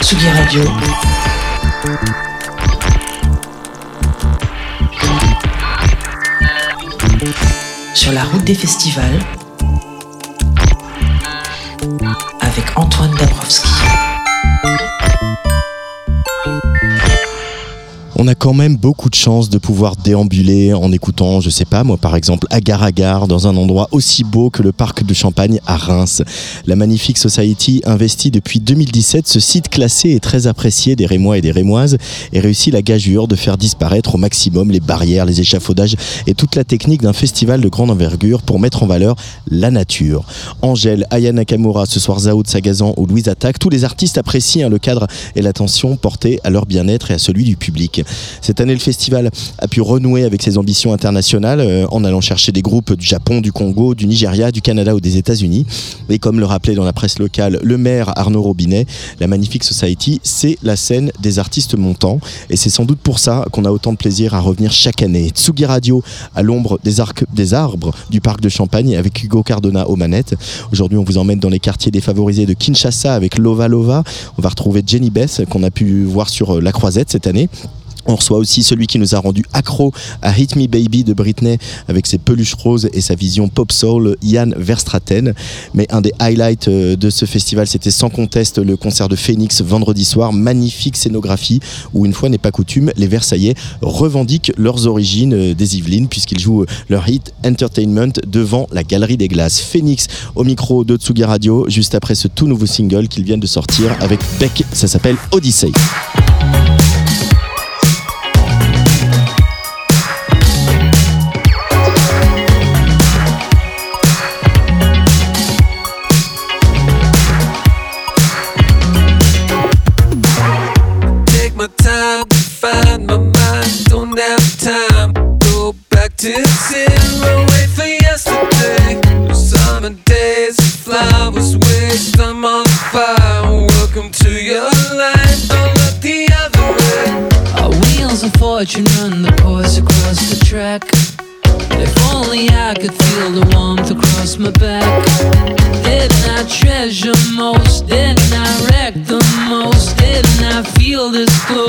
Tsugi Radio. Sur la route des festivals. Avec Antoine Dabrowski. On a quand même beaucoup de chance de pouvoir déambuler en écoutant, je sais pas, moi par exemple, Agar Agar dans un endroit aussi beau que le parc de Champagne à Reims. La Magnifique Society investit depuis 2017 ce site classé et très apprécié des Rémois et des Rémoises et réussit la gageure de faire disparaître au maximum les barrières, les échafaudages et toute la technique d'un festival de grande envergure pour mettre en valeur la nature. Angèle, Aya Nakamura, ce soir Zao de Sagazan ou Louise Attaque, tous les artistes apprécient hein, le cadre et l'attention portée à leur bien-être et à celui du public. Cette année, le festival a pu renouer avec ses ambitions internationales euh, en allant chercher des groupes du Japon, du Congo, du Nigeria, du Canada ou des États-Unis. Et comme le rappelait dans la presse locale le maire Arnaud Robinet, la Magnifique Society, c'est la scène des artistes montants. Et c'est sans doute pour ça qu'on a autant de plaisir à revenir chaque année. Tsugi Radio à l'ombre des, des arbres du parc de Champagne avec Hugo Cardona aux manettes. Aujourd'hui, on vous emmène dans les quartiers défavorisés de Kinshasa avec Lova Lova. On va retrouver Jenny Bess qu'on a pu voir sur euh, la croisette cette année. On reçoit aussi celui qui nous a rendu accro à Hit Me Baby de Britney avec ses peluches roses et sa vision pop soul, Yann Verstraten. Mais un des highlights euh, de ce festival, c'était sans conteste le concert de Phoenix vendredi soir. Magnifique scénographie où, une fois n'est pas coutume, les Versaillais revendiquent leurs origines euh, des Yvelines puisqu'ils jouent leur hit Entertainment devant la Galerie des Glaces. Phoenix au micro de Tsugi Radio juste après ce tout nouveau single qu'ils viennent de sortir avec Beck. Ça s'appelle Odyssey. This school.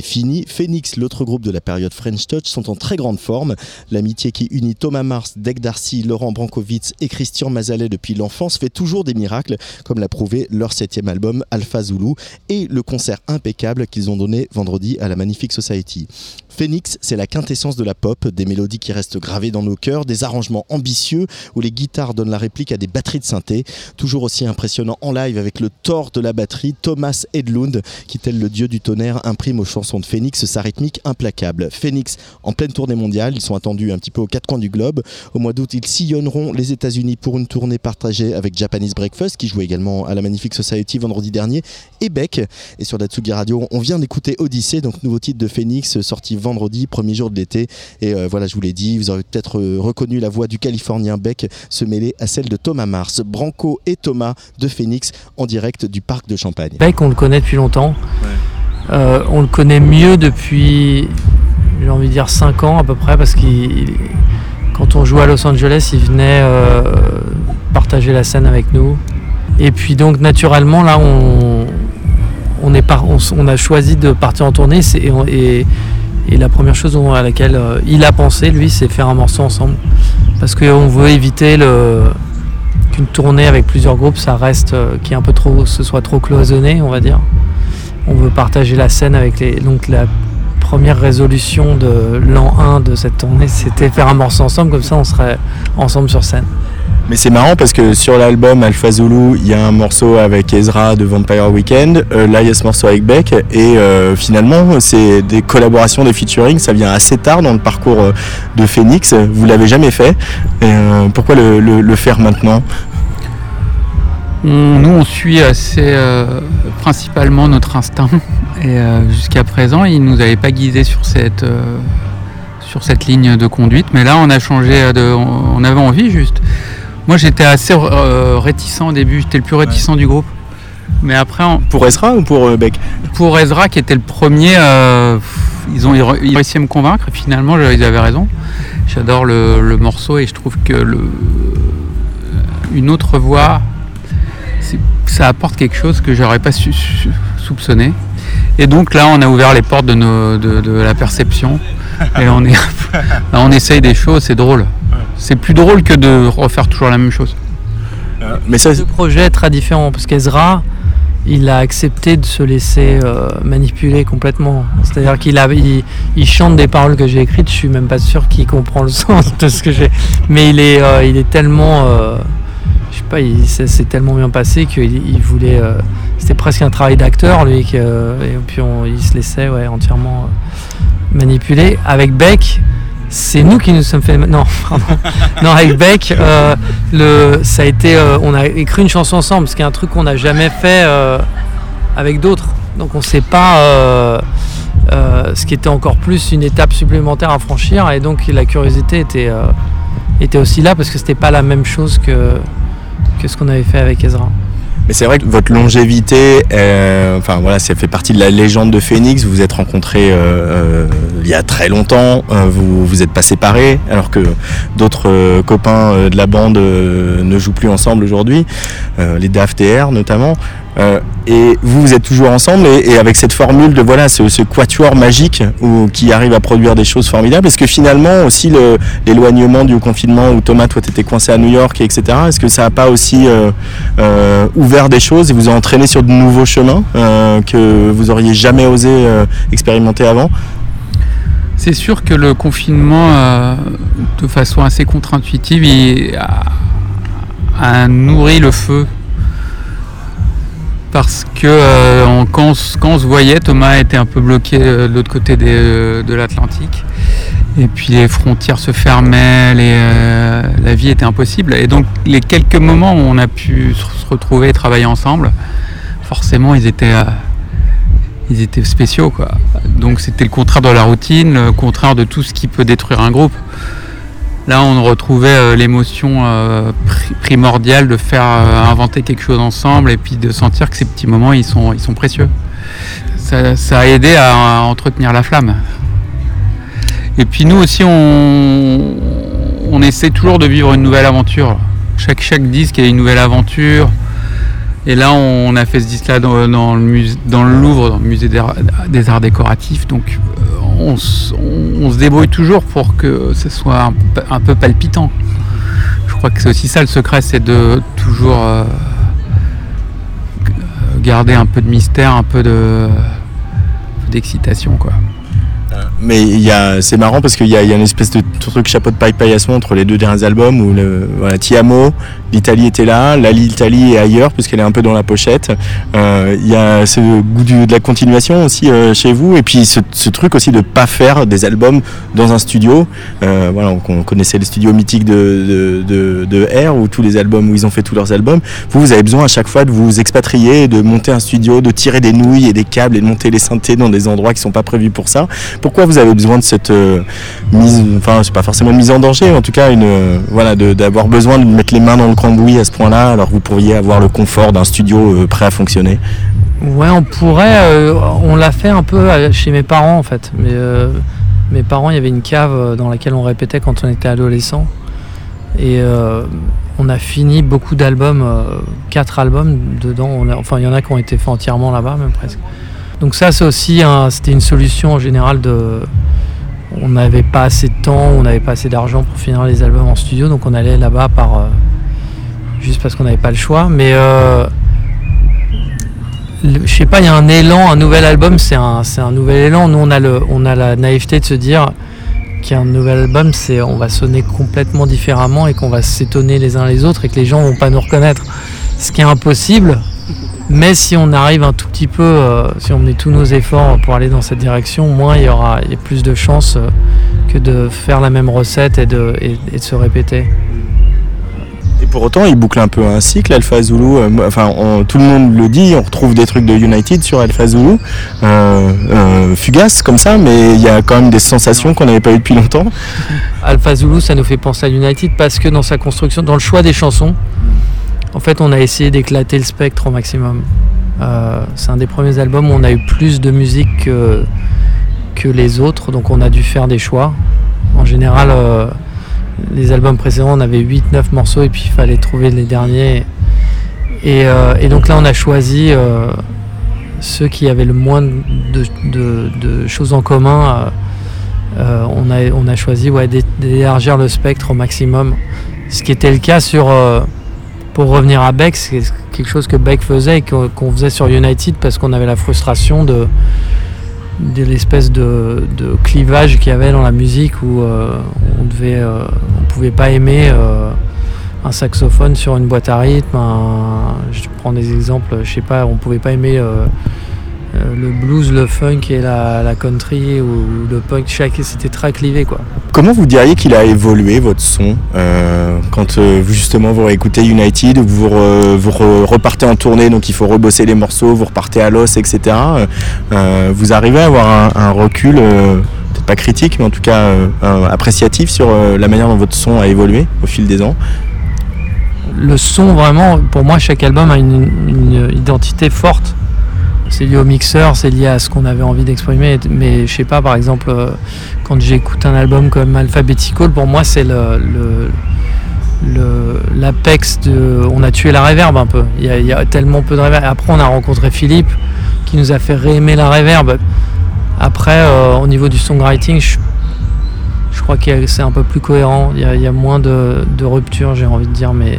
Fini, Phoenix, l'autre groupe de la période French Touch, sont en très grande forme. L'amitié qui unit Thomas Mars, Dec Darcy, Laurent Brankovitz et Christian Mazalet depuis l'enfance fait toujours des miracles, comme l'a prouvé leur septième album Alpha Zulu et le concert impeccable qu'ils ont donné vendredi à la Magnifique Society. Phoenix, c'est la quintessence de la pop, des mélodies qui restent gravées dans nos cœurs, des arrangements ambitieux où les guitares donnent la réplique à des batteries de synthé, toujours aussi impressionnant en live avec le tort de la batterie, Thomas Edlund, qui tel le dieu du tonnerre imprime aux chansons de Phoenix sa rythmique implacable. Phoenix en pleine tournée mondiale, ils sont attendus un petit peu aux quatre coins du globe. Au mois d'août, ils sillonneront les États-Unis pour une tournée partagée avec Japanese Breakfast, qui jouait également à la Magnifique Society vendredi dernier, et Beck. Et sur Datsugi Radio, on vient d'écouter Odyssey, donc nouveau titre de Phoenix, sorti vendredi, premier jour de l'été. Et euh, voilà, je vous l'ai dit, vous aurez peut-être euh, reconnu la voix du Californien Beck se mêler à celle de Thomas Mars. Branco et Thomas de Phoenix en direct du parc de Champagne. Beck, on le connaît depuis longtemps. Euh, on le connaît mieux depuis, j'ai envie de dire, 5 ans à peu près, parce qu'il, quand on jouait à Los Angeles, il venait euh, partager la scène avec nous. Et puis donc naturellement, là, on, on, est par- on, a choisi de partir en tournée. c'est- Et, on- et- et la première chose à laquelle euh, il a pensé, lui, c'est faire un morceau ensemble. Parce qu'on veut éviter qu'une tournée avec plusieurs groupes, ça reste, euh, qui est un peu trop, ce soit trop cloisonné, on va dire. On veut partager la scène avec les. Donc la première résolution de l'an 1 de cette tournée, c'était faire un morceau ensemble, comme ça on serait ensemble sur scène. Mais c'est marrant parce que sur l'album Alpha Zulu, il y a un morceau avec Ezra de Vampire Weekend, euh, là il y a ce morceau avec Beck, et euh, finalement c'est des collaborations, des featuring, ça vient assez tard dans le parcours euh, de Phoenix, vous l'avez jamais fait, Et, pourquoi le faire maintenant? On- nous, on suit assez euh, principalement notre instinct. Et euh, jusqu'à présent, il nous avait pas guidé sur cette, euh, sur cette ligne de conduite. Mais là, on a changé. De, on avait envie juste. Moi, j'étais assez réticent au début. J'étais le plus réticent du groupe. Mais après, on- Pour Ezra ou pour Beck? Pour Ezra, qui était le premier, ils ont ils ont réussi à me convaincre. Et finalement, ils avaient raison. J'adore le, le morceau et je trouve que le, une autre voix, ça apporte quelque chose que j'aurais pas su- su- soupçonné. Et donc là, on a ouvert les portes de, nos- de, de la perception et on, est, là, on essaye des choses, c'est drôle. C'est plus drôle que de refaire toujours la même chose. Mais ça, Ce projet est très différent parce qu'Ezra, il a accepté de se laisser euh, manipuler complètement. C'est-à-dire qu'il a, il, il chante des paroles que j'ai écrites. Je suis même pas sûr qu'il comprend le sens de ce que j'ai. Mais il est, euh, il est tellement, euh, je sais pas, il s'est tellement bien passé qu'il il voulait. euh, c'était presque un travail d'acteur lui. que- et puis on, il se laissait ouais, entièrement euh, manipuler. Avec Beck. C'est nous qui nous sommes fait. Non, pardon. Non, avec Beck, euh, le, ça a été, euh, on a écrit une chanson ensemble, ce qui est un truc qu'on n'a jamais fait euh, avec d'autres. Donc on sait pas euh, euh, ce qui était encore plus une étape supplémentaire à franchir, et donc la curiosité était, euh, était aussi là parce que c'était pas la même chose que, que ce qu'on avait fait avec Ezra. Mais c'est vrai que votre longévité, euh, enfin voilà, ça fait partie de la légende de Phoenix. Vous vous êtes rencontrés euh, euh, il y a très longtemps. vous vous êtes pas séparés, alors que d'autres copains de la bande ne jouent plus ensemble aujourd'hui, les Daft et R notamment. Euh, et vous, vous êtes toujours ensemble et, avec cette formule de voilà ce, ce quatuor magique qui arrive à produire des choses formidables. Est-ce que finalement aussi l'éloignement du confinement où Thomas, toi, t'étais coincé à New York, etc. Est-ce que ça n'a pas aussi euh, euh, ouvert des choses et vous a entraîné sur de nouveaux chemins que vous auriez jamais osé expérimenter avant? C'est sûr que le confinement, de façon assez contre-intuitive, a nourri le feu. Parce que euh, quand, on, se voyait, Thomas était un peu bloqué euh, de l'autre côté euh, de l'Atlantique. Et puis les frontières se fermaient, la vie était impossible. Et donc les quelques moments où on a pu se retrouver et travailler ensemble, forcément ils étaient, spéciaux. Donc c'était le contraire de la routine, le contraire de tout ce qui peut détruire un groupe. Là, on retrouvait euh, l'émotion euh, pri- primordiale de faire euh, inventer quelque chose ensemble et puis de sentir que ces petits moments, ils sont, ils sont précieux. Ça, a aidé à, entretenir la flamme. Et puis nous aussi, on, on essaie toujours de vivre une nouvelle aventure. Chaque, chaque disque est une nouvelle aventure. Et là, on a fait ce disque-là dans, le Louvre, dans le musée des arts, décoratifs. Donc, euh, on, se débrouille toujours pour que ce soit un, peu palpitant. Je crois que c'est aussi ça le secret, c'est de toujours euh, garder un peu de mystère, un peu de d'excitation, quoi. Mais il y a, c'est marrant parce qu'il y y a une espèce de truc chapeau de paille paillasson entre les deux derniers albums où le, voilà, Tiamo, l'Italie était là, là l'Italie est ailleurs puisqu'elle est un peu dans la pochette. Euh, Il y a ce goût du- de la continuation aussi euh, chez vous et puis ce, ce truc aussi de pas faire des albums dans un studio. Euh, voilà, on, on connaissait le studio mythique de, de, de, de R où tous les albums où ils ont fait tous leurs albums. Vous, vous avez besoin à chaque fois de vous expatrier, de monter un studio, de tirer des nouilles et des câbles et de monter les synthés dans des endroits qui sont pas prévus pour ça. Pourquoi vous avez besoin de cette euh, mise, enfin c'est pas forcément mise en danger, mais en tout cas une, euh, d'avoir besoin de mettre les mains dans le cambouis à ce point-là, alors que vous pourriez avoir le confort d'un studio euh, prêt à fonctionner. Ouais, on pourrait. on l'a fait un peu chez mes parents en fait. Mes parents, il y avait une cave dans laquelle on répétait quand on était adolescent. Et on a fini beaucoup d'albums, quatre albums dedans. Enfin, il y en a qui ont été faits entièrement là-bas, même presque. Donc ça, c'est aussi un- c'était une solution en général de. On n'avait pas assez de temps, on n'avait pas assez d'argent pour finir les albums en studio, donc on allait là-bas par euh, juste parce qu'on n'avait pas le choix. Mais euh, le- je sais pas, il y a un élan, un nouvel album, c'est un, c'est un nouvel élan. Nous, on a, le, on a la naïveté de se dire qu'un nouvel album, c'est on va sonner complètement différemment et qu'on va s'étonner les uns les autres et que les gens vont pas nous reconnaître. Ce qui est impossible, mais si on arrive un tout petit peu, euh, si on met tous nos efforts pour aller dans cette direction, moins il y aura il y a plus de chances euh, que de faire la même recette et de, et- et de se répéter. Et pour autant, il boucle un peu un cycle, Alpha Zulu. euh, Enfin, on- tout le monde le dit, on retrouve des trucs de United sur Alpha Zulu, euh, euh, fugaces comme ça, mais il y a quand même des sensations qu'on n'avait pas eues depuis longtemps. Alpha Zulu, ça nous fait penser à United parce que dans sa construction, dans le choix des chansons, en fait, on a essayé d'éclater le spectre au maximum. Euh, c'est un des premiers albums où on a eu plus de musique que, les autres, donc on a dû faire des choix. En général, euh, les albums précédents, on avait 8-9 morceaux et puis il fallait trouver les derniers. Et, euh, donc là, on a choisi ceux qui avaient le moins de, choses en commun. on, a, choisi d'élargir le spectre au maximum. Ce qui était le cas sur. Euh, pour revenir à Beck, c'est quelque chose que Beck faisait et qu'on faisait sur United parce qu'on avait la frustration de, l'espèce de, clivage qu'il y avait dans la musique où euh, on devait, euh, on pouvait pas aimer euh, un saxophone sur une boîte à rythme. je prends des exemples, je sais pas, on pouvait pas aimer euh, le blues, le funk et la, la country ou le punk. Chaque, c'était très clivé quoi. Comment vous diriez qu'il a évolué votre son euh, quand euh, vous, justement vous réécoutez United, vous, re- vous re- repartez en tournée, donc il faut rebosser les morceaux, vous repartez à l'os, etc. Vous arrivez à avoir un, un recul, peut-être pas critique, mais en tout cas appréciatif sur la manière dont votre son a évolué au fil des ans? Le son vraiment, pour moi, chaque album a une, une identité forte. C'est lié au mixeur, c'est lié à ce qu'on avait envie d'exprimer. Mais je sais pas, par exemple, euh, quand j'écoute un album comme Alphabetical, pour moi, c'est l'apex de. On a tué la réverb un peu. Il y, a, tellement peu de réverb. Après, on a rencontré Philippe qui nous a fait réaimer la réverb. Après, euh, au niveau du songwriting, je, crois que c'est un peu plus cohérent. Il y a, moins de, de ruptures, j'ai envie de dire, mais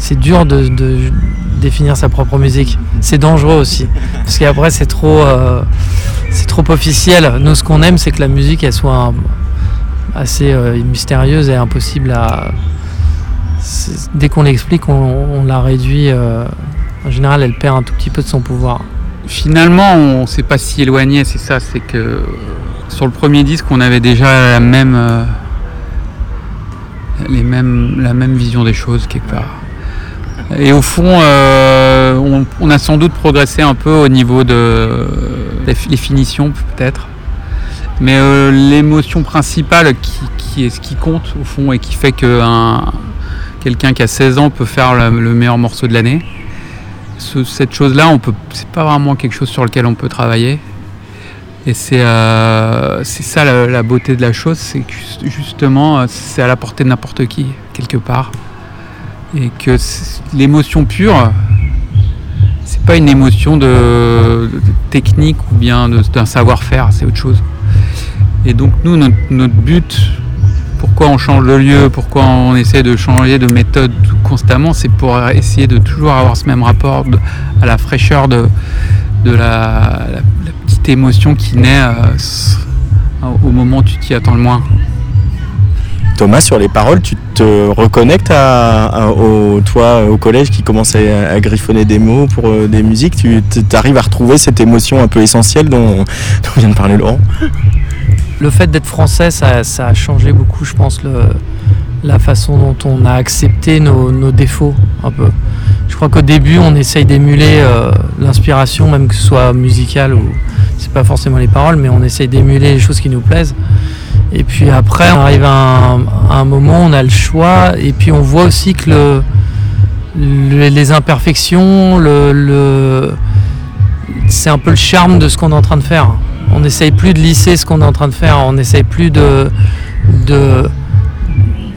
c'est dur de, définir sa propre musique. C'est dangereux aussi, parce qu'après c'est trop, euh, trop officiel. Nous, ce qu'on aime, c'est que la musique, elle soit assez euh, mystérieuse et impossible à. Dès qu'on l'explique, on, la réduit. euh, en général, elle perd un tout petit peu de son pouvoir. Finalement, on s'est pas si éloigné, c'est ça, c'est que sur le premier disque, on avait déjà la même, les mêmes, la même vision des choses quelque part. Et au fond, euh, on, a sans doute progressé un peu au niveau de des finitions peut-être. Mais euh, l'émotion principale qui, est ce qui compte au fond et qui fait que un- quelqu'un qui a 16 ans peut faire le- le meilleur morceau de l'année, ce- cette chose-là, on peut, c'est pas vraiment quelque chose sur lequel on peut travailler. Et c'est euh, c'est ça la, la beauté de la chose, c'est que juste- justement, c'est à la portée de n'importe qui quelque part, et que l'émotion pure, c'est pas une émotion de, technique ou bien d'un savoir-faire, c'est autre chose. Et donc nous, notre, but, pourquoi on change de lieu, pourquoi on essaie de changer de méthode constamment, c'est pour essayer de toujours avoir ce même rapport à la fraîcheur de, la, petite émotion qui naît euh, au moment où tu t'y attends le moins. Thomas, sur les paroles, tu te reconnectes à, au, toi, au collège qui commençait à, griffonner des mots pour euh, des musiques? Tu arrives à retrouver cette émotion un peu essentielle dont, vient de parler Laurent? Le fait d'être français, ça, a changé beaucoup, je pense, la façon dont on a accepté nos, nos défauts, un peu. Je crois qu'au début, on essaye d'émuler euh, l'inspiration, même que ce soit musicale ou c'est pas forcément les paroles, mais on essaye d'émuler les choses qui nous plaisent. Et puis après, on arrive à un, à un moment, on a le choix, et puis on voit aussi que le, le- les imperfections, c'est un peu le charme de ce qu'on est en train de faire. On n'essaye plus de lisser ce qu'on est en train de faire, on n'essaye plus de.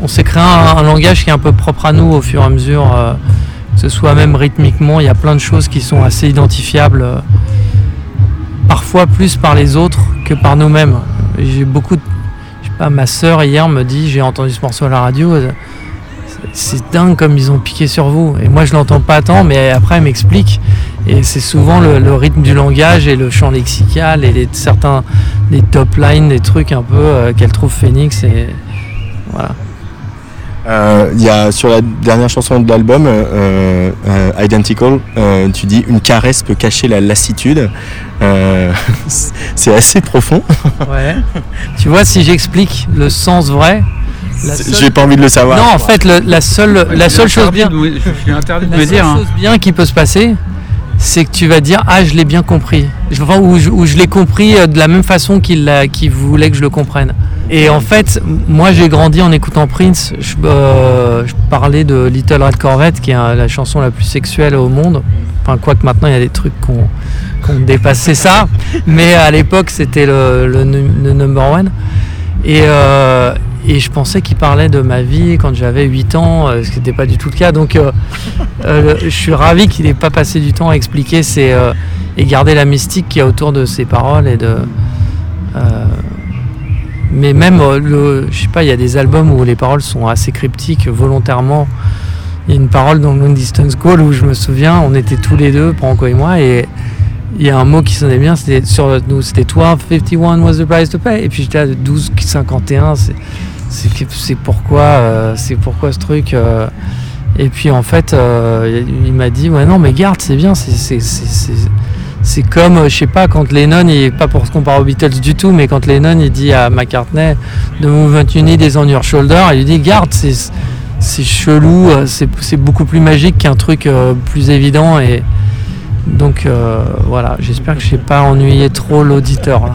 On s'est créé un, un langage qui est un peu propre à nous au fur et à mesure, euh, que ce soit même rythmiquement, il y a plein de choses qui sont assez identifiables, euh, parfois plus par les autres que par nous-mêmes. J'ai beaucoup de... Pas, ma sœur hier me dit, j'ai entendu ce morceau à la radio, euh, c'est dingue comme ils ont piqué sur vous. Et moi je l'entends pas tant, mais après elle m'explique. Et c'est souvent le, rythme du langage et le champ lexical et certains des top lines, des trucs un peu euh, qu'elle trouve Phoenix. Et voilà. Euh, Il y a sur la dernière chanson de l'album, euh, euh, Identical, euh, tu dis une caresse peut cacher la lassitude. Euh, c'est assez profond. Ouais. tu vois, si j'explique le sens vrai, J'ai pas envie de le savoir. non, en fait, le- la seule, la seule chose bien, Je suis interdit de la me seule dire. hein. chose bien qui peut se passer, c'est que tu vas dire ah je l'ai bien compris, Je- enfin, ou je, l'ai compris de la même façon qu'il voulait que je le comprenne. Et en fait, moi j'ai grandi en écoutant Prince. Je, euh, je parlais de Little Red Corvette, qui est la chanson la plus sexuelle au monde. Enfin, quoique maintenant il y a des trucs qui ont dépassé ça, mais à l'époque c'était le, le nu- le number one. Et, euh, et je pensais qu'il parlait de ma vie quand j'avais 8 ans, euh, ce qui n'était pas du tout le cas. Donc je suis ravi qu'il n'ait pas passé du temps à expliquer et garder la mystique qu'il y a autour de ses paroles. Et de, mais même, euh, le, je sais pas, il y a des albums où les paroles sont assez cryptiques volontairement. Il y a une parole dans Long Distance Call où je me souviens, on était tous les deux, Franco et moi, et il y a un mot qui sonnait bien, c'était sur nous, c'était 1251 was the price to pay. Et puis j'étais à 1251, c'est c'est pourquoi euh, pourquoi ce truc euh. et puis en fait il m'a dit ouais non mais garde c'est bien c'est c'est- comme euh, je sais pas quand Lennon il pas pour se comparer aux Beatles du tout mais quand Lennon il dit à McCartney de movement need is on your shoulder il lui dit garde c'est chelou euh, c'est beaucoup plus magique qu'un truc euh, plus évident et donc euh, voilà. J'espère que j'ai pas ennuyé trop l'auditeur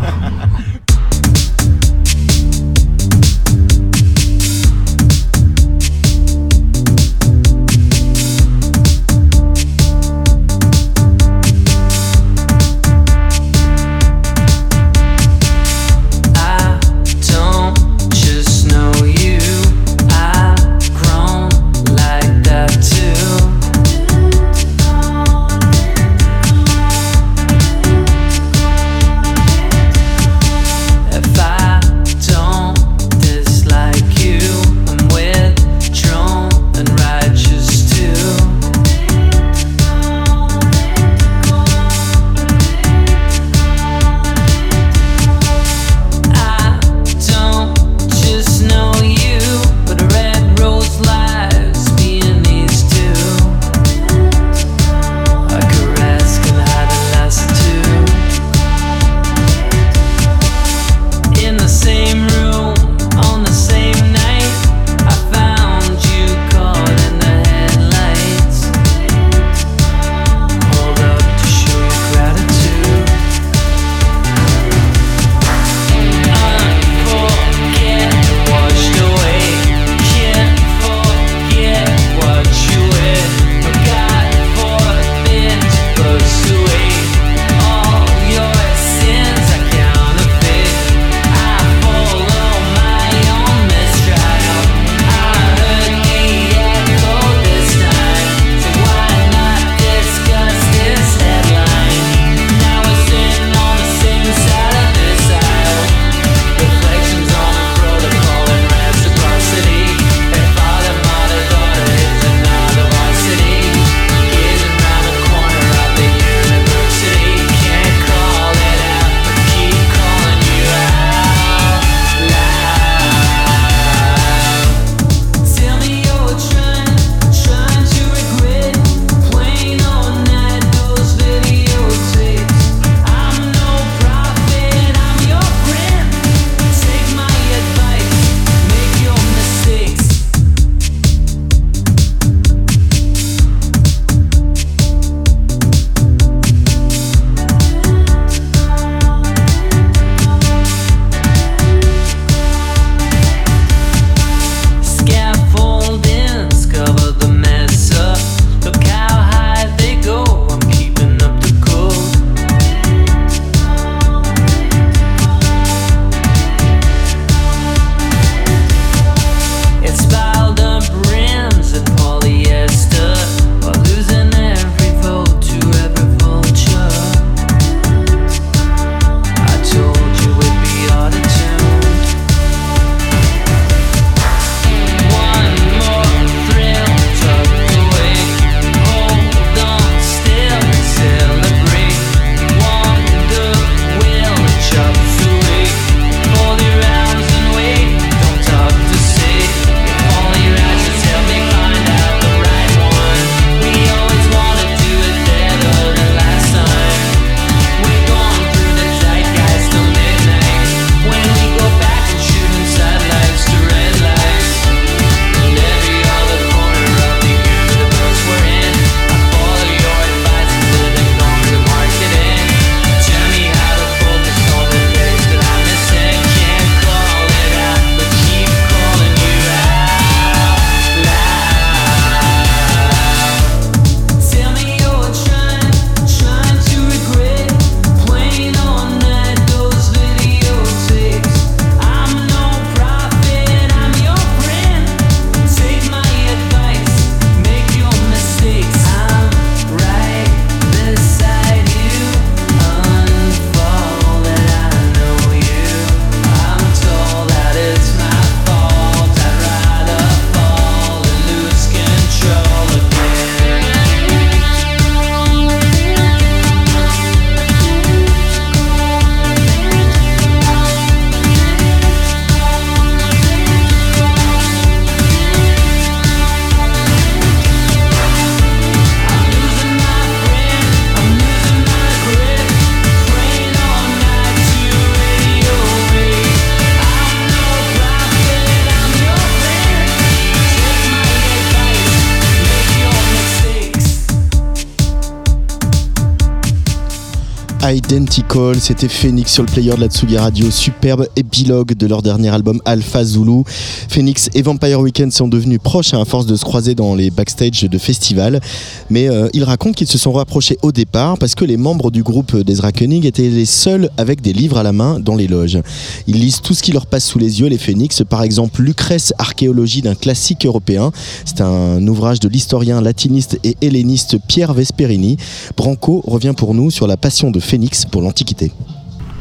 Identical. C'était Phoenix sur le player de la Tsugi Radio. Superbe épilogue de leur dernier album Alpha Zulu. Phoenix et Vampire Weekend sont devenus proches à force de se croiser dans les backstage de festivals. Mais euh, ils racontent qu'ils se sont rapprochés au départ parce que les membres du groupe d'Ezra Koenig étaient les seuls avec des livres à la main dans les loges. Ils lisent tout ce qui leur passe sous les yeux, les Phoenix. Par exemple, Lucrèce, archéologie d'un classique européen. C'est un ouvrage de l'historien latiniste et helléniste Pierre Vesperini. Branco revient pour nous sur la passion de Phoenix pour l'Antiquité.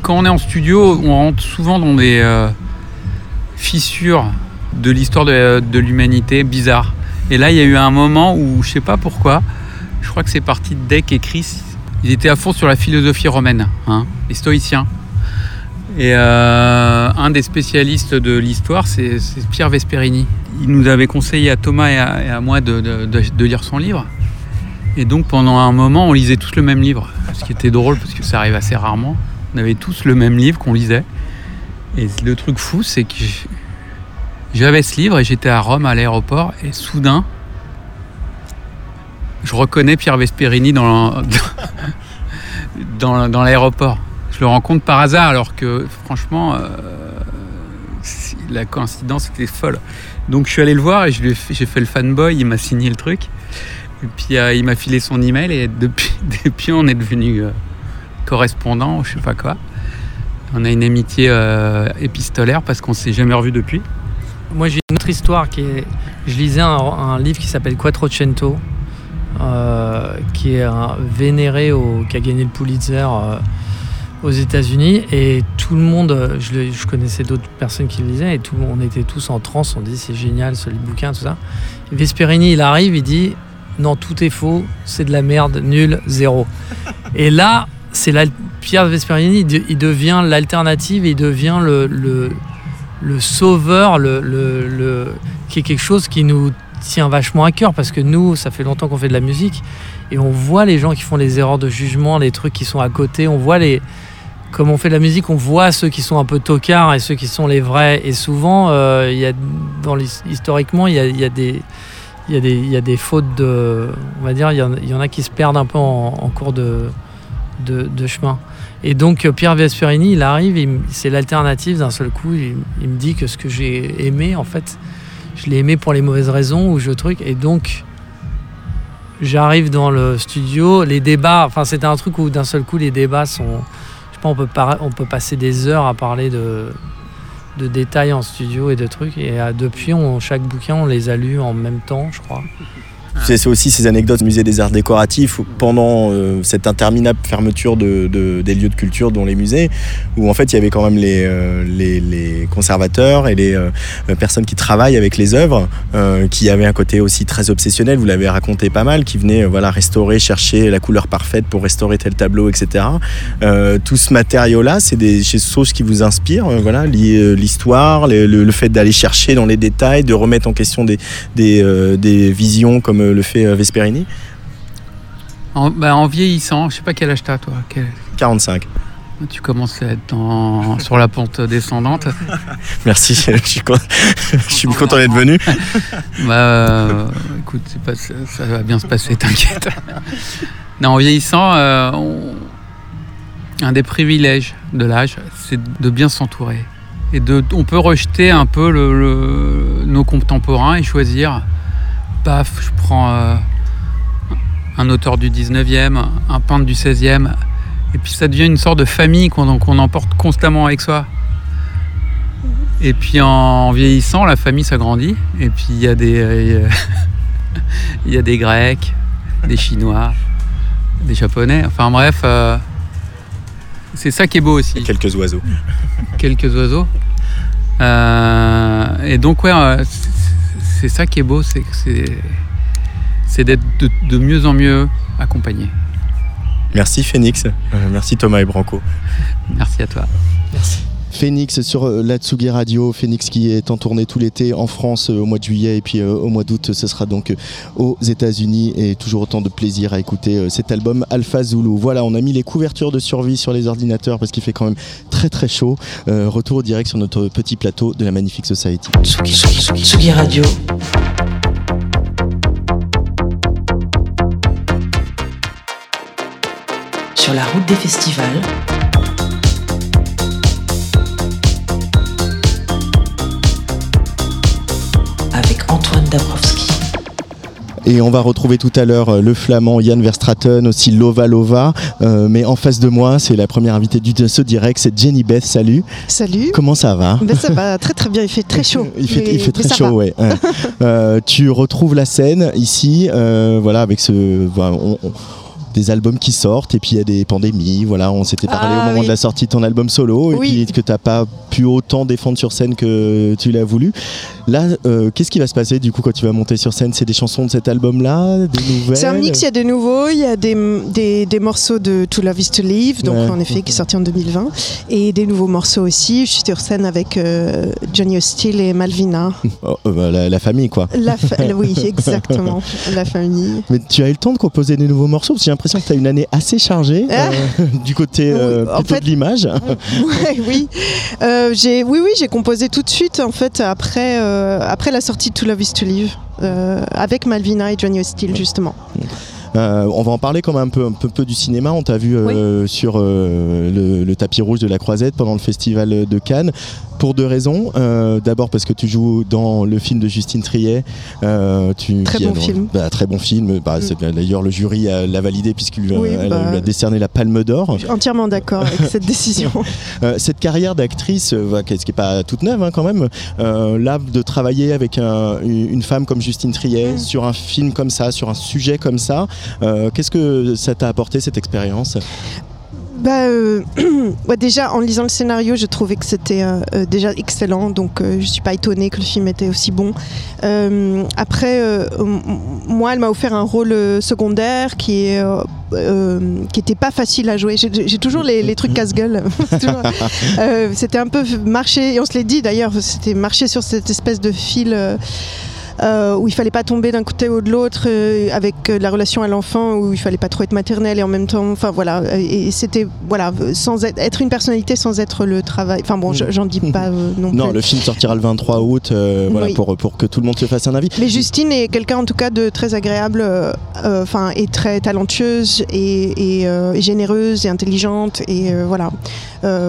Quand on est en studio, on rentre souvent dans des euh, fissures de l'histoire de, l'humanité bizarres. Et là, il y a eu un moment où, je sais pas pourquoi, je crois que c'est parti de Deck et Chris. Ils étaient à fond sur la philosophie romaine, hein, les stoïciens. Et euh, un des spécialistes de l'histoire, c'est Pierre Vesperini. Il nous avait conseillé à Thomas et à, moi de lire son livre. Et donc pendant un moment, on lisait tous le même livre. Ce qui était drôle parce que ça arrive assez rarement. On avait tous le même livre qu'on lisait. Et le truc fou, c'est que j'avais ce livre et j'étais à Rome à l'aéroport et soudain, je reconnais Pierre Vesperini dans, dans, l'aéroport. Je le rencontre par hasard alors que franchement, euh, la coïncidence était folle. Donc je suis allé le voir et j'ai fait le fanboy, il m'a signé le truc. Et puis euh, il m'a filé son email et depuis, depuis on est devenu euh, correspondant ou je sais pas quoi. On a une amitié euh, épistolaire parce qu'on s'est jamais revu depuis. Moi, j'ai une autre histoire qui est. Je lisais un, livre qui s'appelle Quattrocento, euh, qui est un vénéré qui a gagné le Pulitzer aux États-Unis. Et tout le monde, je, connaissais d'autres personnes qui le lisaient, et tout, on était tous en transe. On dit c'est génial ce bouquin, tout ça. Vesperini, il arrive, il dit non, tout est faux, c'est de la merde, nul, zéro. Et là, c'est Pierre Vesperini, il, de- il devient l'alternative, il devient le, le, le sauveur, le, le- qui est quelque chose qui nous tient vachement à cœur parce que nous, ça fait longtemps qu'on fait de la musique et on voit les gens qui font les erreurs de jugement, les trucs qui sont à côté, on voit les. Comme on fait de la musique, on voit ceux qui sont un peu tocards et ceux qui sont les vrais. Et souvent, euh, y a, dans historiquement, il y a des. Il y, a des, il y a des fautes de. On va dire, il y en, a qui se perdent un peu en, cours de, chemin. Et donc euh, Pierre Vesperini, il arrive, c'est l'alternative d'un seul coup. Il, il me dit que ce que j'ai aimé, en fait, je l'ai aimé pour les mauvaises raisons ou je truc. Et donc, j'arrive dans le studio, les débats, enfin, c'était un truc où d'un seul coup, les débats sont. Je sais pas, on peut, on peut passer des heures à parler de, de détails en studio et de trucs. Et euh, depuis, on, chaque bouquin, on les a lus en même temps, je crois. C'est aussi ces anecdotes du musée des arts décoratifs pendant euh, cette interminable fermeture de, de- des lieux de culture dont les musées, où en fait il y avait quand même les, euh, les, conservateurs et les euh, personnes qui travaillent avec les œuvres, qui avaient un côté aussi très obsessionnel, vous l'avez raconté pas mal, qui venaient voilà, restaurer, chercher la couleur parfaite pour restaurer tel tableau, etc. Tout ce matériau-là, c'est des choses qui vous inspirent, voilà, l'histoire, le, fait d'aller chercher dans les détails, de remettre en question des, des visions comme euh, le fait euh, Vesperini. En, bah, en vieillissant, je sais pas quel âge t'as toi. quel- 45. Tu commences à être dans- sur la pente descendante. Merci, je suis, con- je suis content d'être venu. Bah, euh, écoute, pas, ça, ça va bien se passer, t'inquiète. Non, en vieillissant, euh, on- un des privilèges de l'âge, c'est de bien s'entourer. Et de, on peut rejeter un peu le- le- nos contemporains et choisir. Paf, je prends euh, un auteur du 19e, un peintre du 16e. Et puis ça devient une sorte de famille qu'on emporte constamment avec soi. Et puis en vieillissant, la famille s'agrandit. Et puis il y a des, euh, il y a des Grecs, des Chinois, des Japonais. Enfin bref, euh, c'est ça qui est beau aussi. Quelques oiseaux. Quelques oiseaux. Euh, et donc ouais, c'est- ça qui est beau, c'est que c'est d'être de, de mieux en mieux accompagné. Merci Phoenix. Euh, merci Thomas et Branco. Merci à toi. Phoenix sur euh, la Tsugi Radio, Phoenix qui est en tournée tout l'été en France euh, au mois de juillet et puis euh, au mois d'août ce sera donc aux États-Unis et toujours autant de plaisir à écouter cet album Alpha Zulu. Voilà, on a mis les couvertures de survie sur les ordinateurs parce qu'il fait quand même très très chaud. Euh, retour direct sur notre petit plateau de la Magnifique Society. Tsugi, Tsugi, Tsugi Radio. sur la route des festivals. Dabrowski. Et on va retrouver tout à l'heure euh, le flamand Yann Verstraten, aussi Lova Lova. Euh, mais en face de moi, c'est la première invitée du, de ce direct, c'est Jenny Beth. Salut. Salut. Comment ça va? Ben, ça va très très bien, il fait très chaud. Il fait, Mais- il fait mais très chaud, ouais. ouais. Euh, tu retrouves la scène ici, euh, voilà, avec ce, voilà, on- on- des albums qui sortent et puis il y a des pandémies. Voilà, on s'était parlé Ah, au moment oui. de la sortie de ton album solo et puis que t'as pas pu autant défendre sur scène que tu l'as voulu. Là, euh, qu'est-ce qui va se passer du coup quand tu vas monter sur scène? C'est des chansons de cet album-là, des nouvelles? C'est un mix, il y a des nouveaux, il y a des, des, des morceaux de To Love Is To Live, donc Ouais. en effet qui est sorti en 2020, et des nouveaux morceaux aussi. Je suis sur scène avec euh, Johnny Hostile et Malvina. Oh, euh, bah, la, la famille quoi. La fa- oui, exactement, la famille. Mais tu as eu le temps de composer des nouveaux morceaux? Parce que j'ai l'impression que tu as une année assez chargée Ah. euh, du côté Oui, en fait- de l'image. Ouais, oui, j'ai, oui, oui, j'ai composé tout de suite en fait après, après la sortie de To Love Is To Live. euh, avec Malvina et Johnny Hostile justement. Euh, on va en parler comme un peu, un peu, peu du cinéma. On t'a vu euh, sur euh, le, le tapis rouge de la Croisette pendant le festival de Cannes. Pour deux raisons. Euh, D'abord parce que tu joues dans le film de Justine Triet. Euh, tu, Très bon a- film. bah, très bon film. Bah, Mm. D'ailleurs, le jury l'a validé puisqu'il Oui, bah. lui a décerné la Palme d'Or. Je suis entièrement d'accord avec cette décision. Euh, cette carrière d'actrice, euh, bah, qui n'est pas toute neuve hein, quand même, là de travailler avec un- une femme comme Justine Triet Mm. sur un film comme ça, sur un sujet comme ça, qu'est-ce que ça t'a apporté cette expérience? Bah, euh, ouais, déjà, en lisant le scénario, je trouvais que c'était euh, euh, déjà excellent, donc euh, je suis pas étonnée que le film était aussi bon. Euh, après, euh, moi, elle m'a offert un rôle secondaire qui est euh, qui était pas facile à jouer. J'ai toujours les, trucs casse-gueule. C'était un peu marcher, et on se l'est dit d'ailleurs, c'était marcher sur cette espèce de fil. euh, euh, où il fallait pas tomber d'un côté ou de l'autre euh, avec euh, la relation à l'enfant où il fallait pas trop être maternel et en même temps enfin voilà. Et, et c'était voilà sans être, être une personnalité sans être le travail. Enfin bon je- j'en dis pas non, Non, plus. le film sortira le 23 août, voilà, Oui. pour, pour que tout le monde se fasse un avis. mais Justine est quelqu'un en tout cas de très agréable enfin et très talentueuse et, généreuse et intelligente et voilà.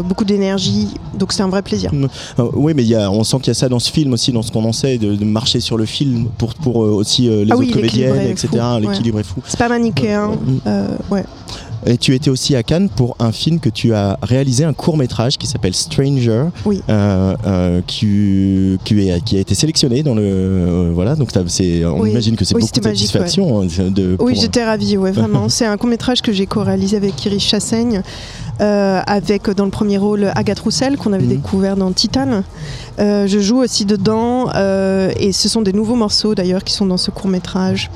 Beaucoup d'énergie donc c'est un vrai plaisir. Euh, oui, mais il y a, on sent qu'il y a ça dans ce film aussi, dans ce qu'on en sait, de, de marcher sur le film pour, pour euh, aussi euh, les Ah oui, autres comédiennes, est etc. ouais. L'équilibre est fou. c'est pas manichéen euh, ouais Et tu étais aussi à Cannes pour un film que tu as réalisé, un court métrage qui s'appelle Stranger, Oui. euh, euh, qui, qui, est- qui a été sélectionné dans le euh, voilà. Donc c'est, on Oui. imagine que c'est Oui, beaucoup de c'était magique, satisfaction hein, de. Oui, j'étais ravie, ouais, vraiment. C'est un court métrage que j'ai co-réalisé avec Iris Chassaigne, euh, avec dans le premier rôle Agathe Roussel, qu'on avait Mhm. découvert dans Titan. Euh, je joue aussi dedans, euh, et ce sont des nouveaux morceaux d'ailleurs qui sont dans ce court métrage.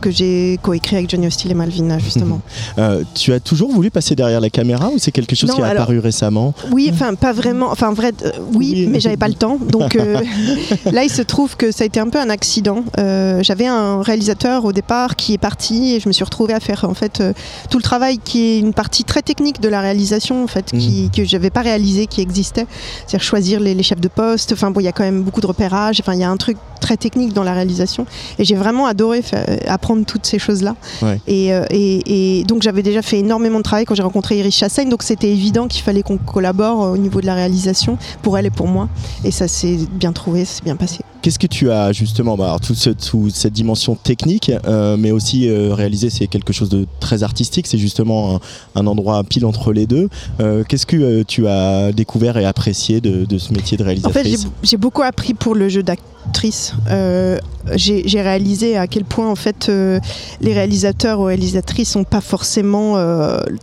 que j'ai coécrit avec Johnny Hostile et Malvina justement. Euh, tu as toujours voulu passer derrière la caméra ou c'est quelque chose Non, qui est alors- apparu récemment? Oui, enfin pas vraiment, enfin en vrai, oui, Oui. mais j'avais pas le temps. Donc là, il se trouve que ça a été un peu un accident. J'avais un réalisateur au départ qui est parti et je me suis retrouvée à faire en fait tout le travail qui est une partie très technique de la réalisation en fait, qui, que j'avais pas réalisé, qui existait. C'est-à-dire choisir les, les chefs de poste. Enfin bon, il y a quand même beaucoup de repérage. Enfin, il y a un truc très technique dans la réalisation et j'ai vraiment adoré apprendre toutes ces choses-là. Ouais. Et, euh, et- et donc j'avais déjà fait énormément de travail quand j'ai rencontré Iris Chassaigne, donc c'était évident qu'il fallait qu'on collabore euh, au niveau de la réalisation pour elle et pour moi. Et ça s'est bien trouvé, ça s'est bien passé. Qu'est-ce que tu as justement, bah, alors, toute, ce- toute cette dimension technique, euh, mais aussi euh, réaliser, c'est quelque chose de très artistique, c'est justement un, un endroit pile entre les deux. Euh, Qu'est-ce que euh, tu as découvert et apprécié de, de ce métier de En fait, j'ai réalisatrice beaucoup appris pour le jeu d'actrice. Euh, j'ai réalisé à quel point en fait les réalisateurs ou réalisatrices sont pas forcément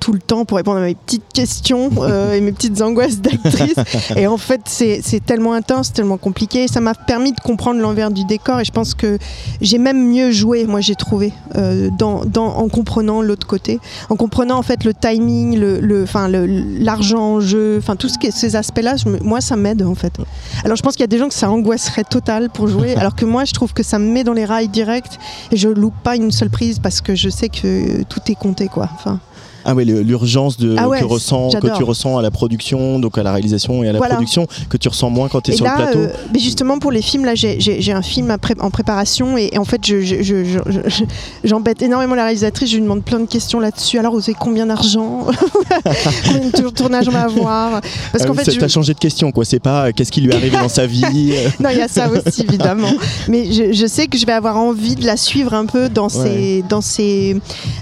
tout le temps pour répondre à mes petites questions et mes petites angoisses d'actrice. et en fait, c'est c'est tellement intense, tellement compliqué. Ça m'a permis de comprendre l'envers du décor et je pense que j'ai même mieux joué, moi j'ai trouvé, euh, dans, dans, en comprenant l'autre côté, en comprenant en fait le timing, le, le, enfin, le- l'argent en jeu, enfin tout ce ces aspects-là, moi ça m'aide en fait. Alors je pense qu'il y a des gens que ça angoisserait total pour jouer, alors que moi je trouve que ça me met dans les rails direct et je loupe pas une seule prise parce que je sais que tout est compté quoi. Enfin, Ah le- l'urgence de Ah ouais, que ressent que tu ressens à la production, donc à la réalisation et à la Voilà. production, que tu ressens moins quand tu es Et sur là, le plateau. euh, mais justement pour les films, là, j'ai- un film à pré- en préparation et, et en fait, je- je- je- je- je- j'embête énormément la réalisatrice. Je lui demande plein de questions là-dessus. Alors, vous avez combien d'argent Combien de tour- tournages on va avoir Parce Ah qu'en oui, fait, t'as changé de question, quoi. C'est pas euh, qu'est-ce qui lui est arrivé dans sa vie. non, il y a ça aussi évidemment. Mais je, sais que je vais avoir envie de la suivre un peu dans ses, dans ses,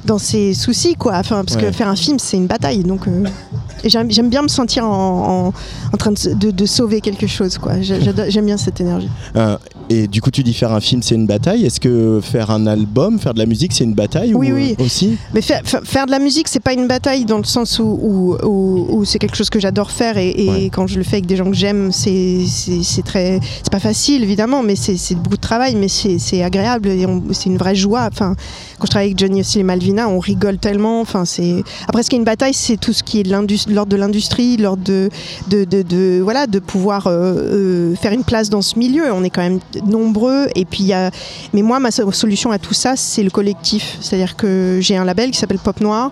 dans ses soucis, quoi. Enfin, parce Ouais. que faire un film, c'est une bataille. Donc, euh, j'aime bien me sentir en, train de, sauver quelque chose, J'aime bien cette énergie. euh, et du coup, tu dis faire un film, c'est une bataille. Est-ce que faire un album, faire de la musique, c'est une bataille Oui, ou, oui. euh, aussi? Mais faire, fa- faire de la musique, c'est pas une bataille dans le sens où, où, où- où c'est quelque chose que j'adore faire et, et Ouais. quand je le fais avec des gens que j'aime, c'est très, c'est pas facile évidemment, mais c'est beaucoup de travail, mais c'est agréable et c'est une vraie joie. Enfin, quand je travaille avec Johnny aussi et Malvina, on rigole tellement. Enfin, c'est après ce qui est une bataille, c'est tout ce qui est de l'ordre de l'industrie, de l'ordre de, de, de, de- voilà, de pouvoir euh, euh, faire une place dans ce milieu. On est quand même nombreux et puis il y a mais moi, ma so- solution à tout ça, c'est le collectif. C'est-à-dire que j'ai un label qui s'appelle Pop Noir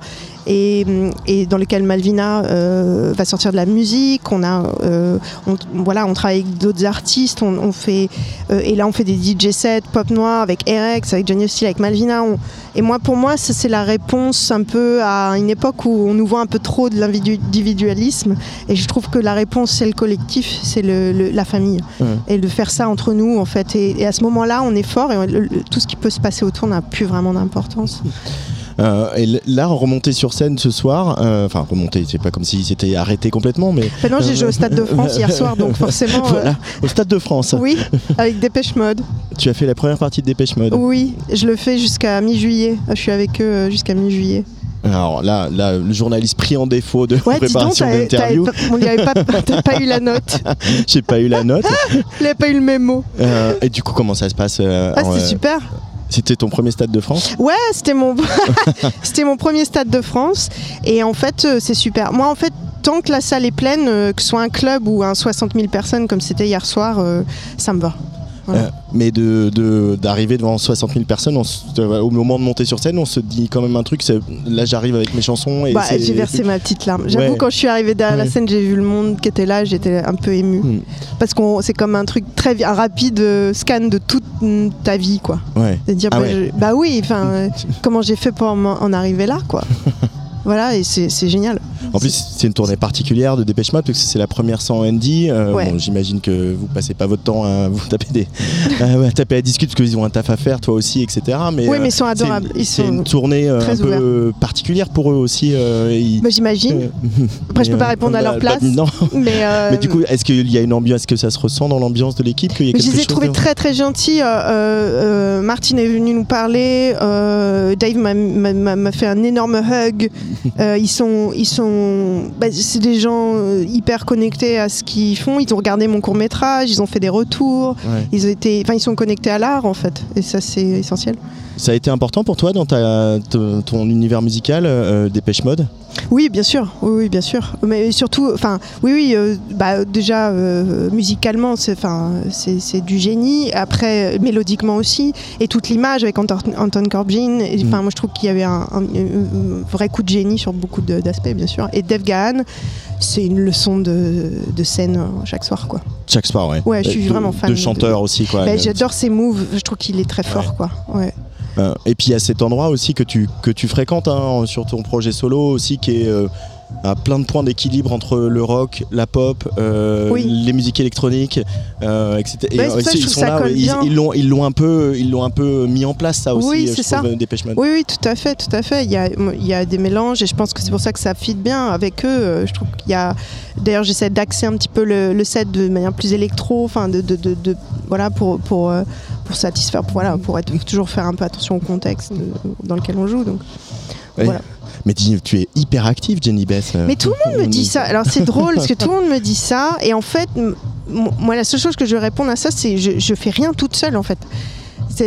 et, et dans lequel Malvina euh, va sortir de la musique. On a, euh, on, voilà, on travaille avec d'autres artistes. On, on fait euh, et là, on fait des DJ sets Pop Noir avec Erex, avec Johnny Hostile, avec Malvina. On- et moi, pour moi, ça, c'est la réponse un peu à une époque où on nous voit un peu trop de l'individualisme. Et je trouve que la réponse, c'est le collectif, c'est le- le- la famille Ouais. et de faire ça entre nous en fait et, et à ce moment-là on est fort et le- tout ce qui peut se passer autour n'a plus vraiment d'importance Euh, Et là, remonter sur scène ce soir, euh, enfin remonter, c'est pas comme si c'était arrêté complètement, mais maintenant j'ai joué au Stade de France hier soir donc forcément euh, voilà, au Stade de France. oui avec Dépêche Mode. Tu as fait la première partie de Dépêche Mode. oui je le fais jusqu'à mi-juillet. Je suis avec eux euh, jusqu'à mi-juillet. Alors là, là, le journaliste pris en défaut de ouais préparation d'interview, on n'y avait pas t'as pas eu la note. J'ai pas eu la note. il n'avait pas eu le mémo. Euh, et du coup, comment ça se passe euh, ah euh, super C'était ton premier Stade de France Ouais, c'était mon premier stade de France et en fait euh, c'est super. Moi en fait tant que la salle est pleine, euh, que ce soit un club ou un 60 000 personnes comme c'était hier soir, euh, ça me va. Voilà. Euh, mais de de- d'arriver devant 60 000 personnes, on se- euh, au moment de monter sur scène, on se dit quand même un truc. c'est- Là, j'arrive avec mes chansons et Bah, j'ai versé ma petite larme. J'avoue Ouais. quand je suis arrivée derrière Ouais. la scène, j'ai vu le monde qui était là, j'étais un peu émue Hmm. parce qu'on c'est comme un truc très un rapide euh, scan de toute ta vie quoi. Ouais. De dire Ah bah, je- bah oui, enfin comment j'ai fait pour en, en arriver là quoi. voilà et c'est génial. En plus, c'est une tournée particulière de Dépêche Mode parce que c'est la première sans Andy. Euh, Ouais. bon, J'imagine que vous passez pas votre temps à vous taper des à, taper à discuter parce qu'ils ont un taf à faire, toi aussi, etc. Mais, Oui, euh, mais ils sont c'est- adorables. C'est sont une tournée euh, un peu particulière pour eux aussi. euh, ils- Bah, j'imagine. euh, Après, je peux pas euh, répondre à leur bah, place. bah, non. Mais, euh, Mais du coup, est-ce qu'il y a une ambiance Est-ce que ça se ressent dans l'ambiance de l'équipe je les ai trouvés très très gentils. Euh, euh, Martine est venue nous parler. euh, Dave m'a fait un énorme hug. Euh, ils sont, ils sont, bah, c'est des gens euh, hyper connectés à ce qu'ils font. Ils ont regardé mon court métrage, ils ont fait des retours. Ouais. Ils ont été, enfin, ils sont connectés à l'art en fait. Et ça c'est essentiel. Ça a été important pour toi dans ta, ton, univers musical, euh, Dépêche Mode? Oui, bien sûr. Oui, oui, bien sûr. Mais surtout, enfin, oui, oui. euh, bah, déjà euh, musicalement, c'est, enfin, c'est, c'est du génie. Après, euh, mélodiquement aussi, et toute l'image avec Anton, Anton Corbijn. Et, Enfin, Mm. moi, je trouve qu'il y avait un, un- un vrai coup de génie sur beaucoup d'aspects, bien sûr. Et Dave Gahan, c'est une leçon de, de scène euh, chaque soir, quoi. Chaque soir, ouais. Ouais, je suis De- vraiment fan De de- chanteur aussi, quoi. Bah, Euh, j'adore ses moves. Je trouve qu'il est très fort, Ouais. quoi. Ouais. Euh, et puis il y a cet endroit aussi que tu, que tu fréquentes hein, sur ton projet solo aussi qui est euh, à plein de points d'équilibre entre le rock, la pop, euh, Oui. les musiques électroniques, euh, etc. Et, ça, ils sont là, l'ont ils l'ont un peu ils l'ont un peu mis en place ça aussi. Oui, euh, c'est ça. Oui, oui, tout à fait, tout à fait. Il y a, il y a des mélanges et je pense que c'est pour ça que ça fit bien avec eux. Je trouve qu'il y a. D'ailleurs, j'essaie d'axer un petit peu le, le set de manière plus électro, enfin, de, de, de- de- voilà, pour, pour, pour satisfaire, pour, voilà, pour être, toujours faire un peu attention au contexte dans lequel on joue. Donc. Voilà. Mais tu es hyper active, Jenny Bess. euh. Mais tout le monde me dit ça. Alors c'est drôle parce que tout le monde me dit ça. Et en fait, moi, la seule chose que je vais répondre à ça, c'est je, je fais rien toute seule en fait.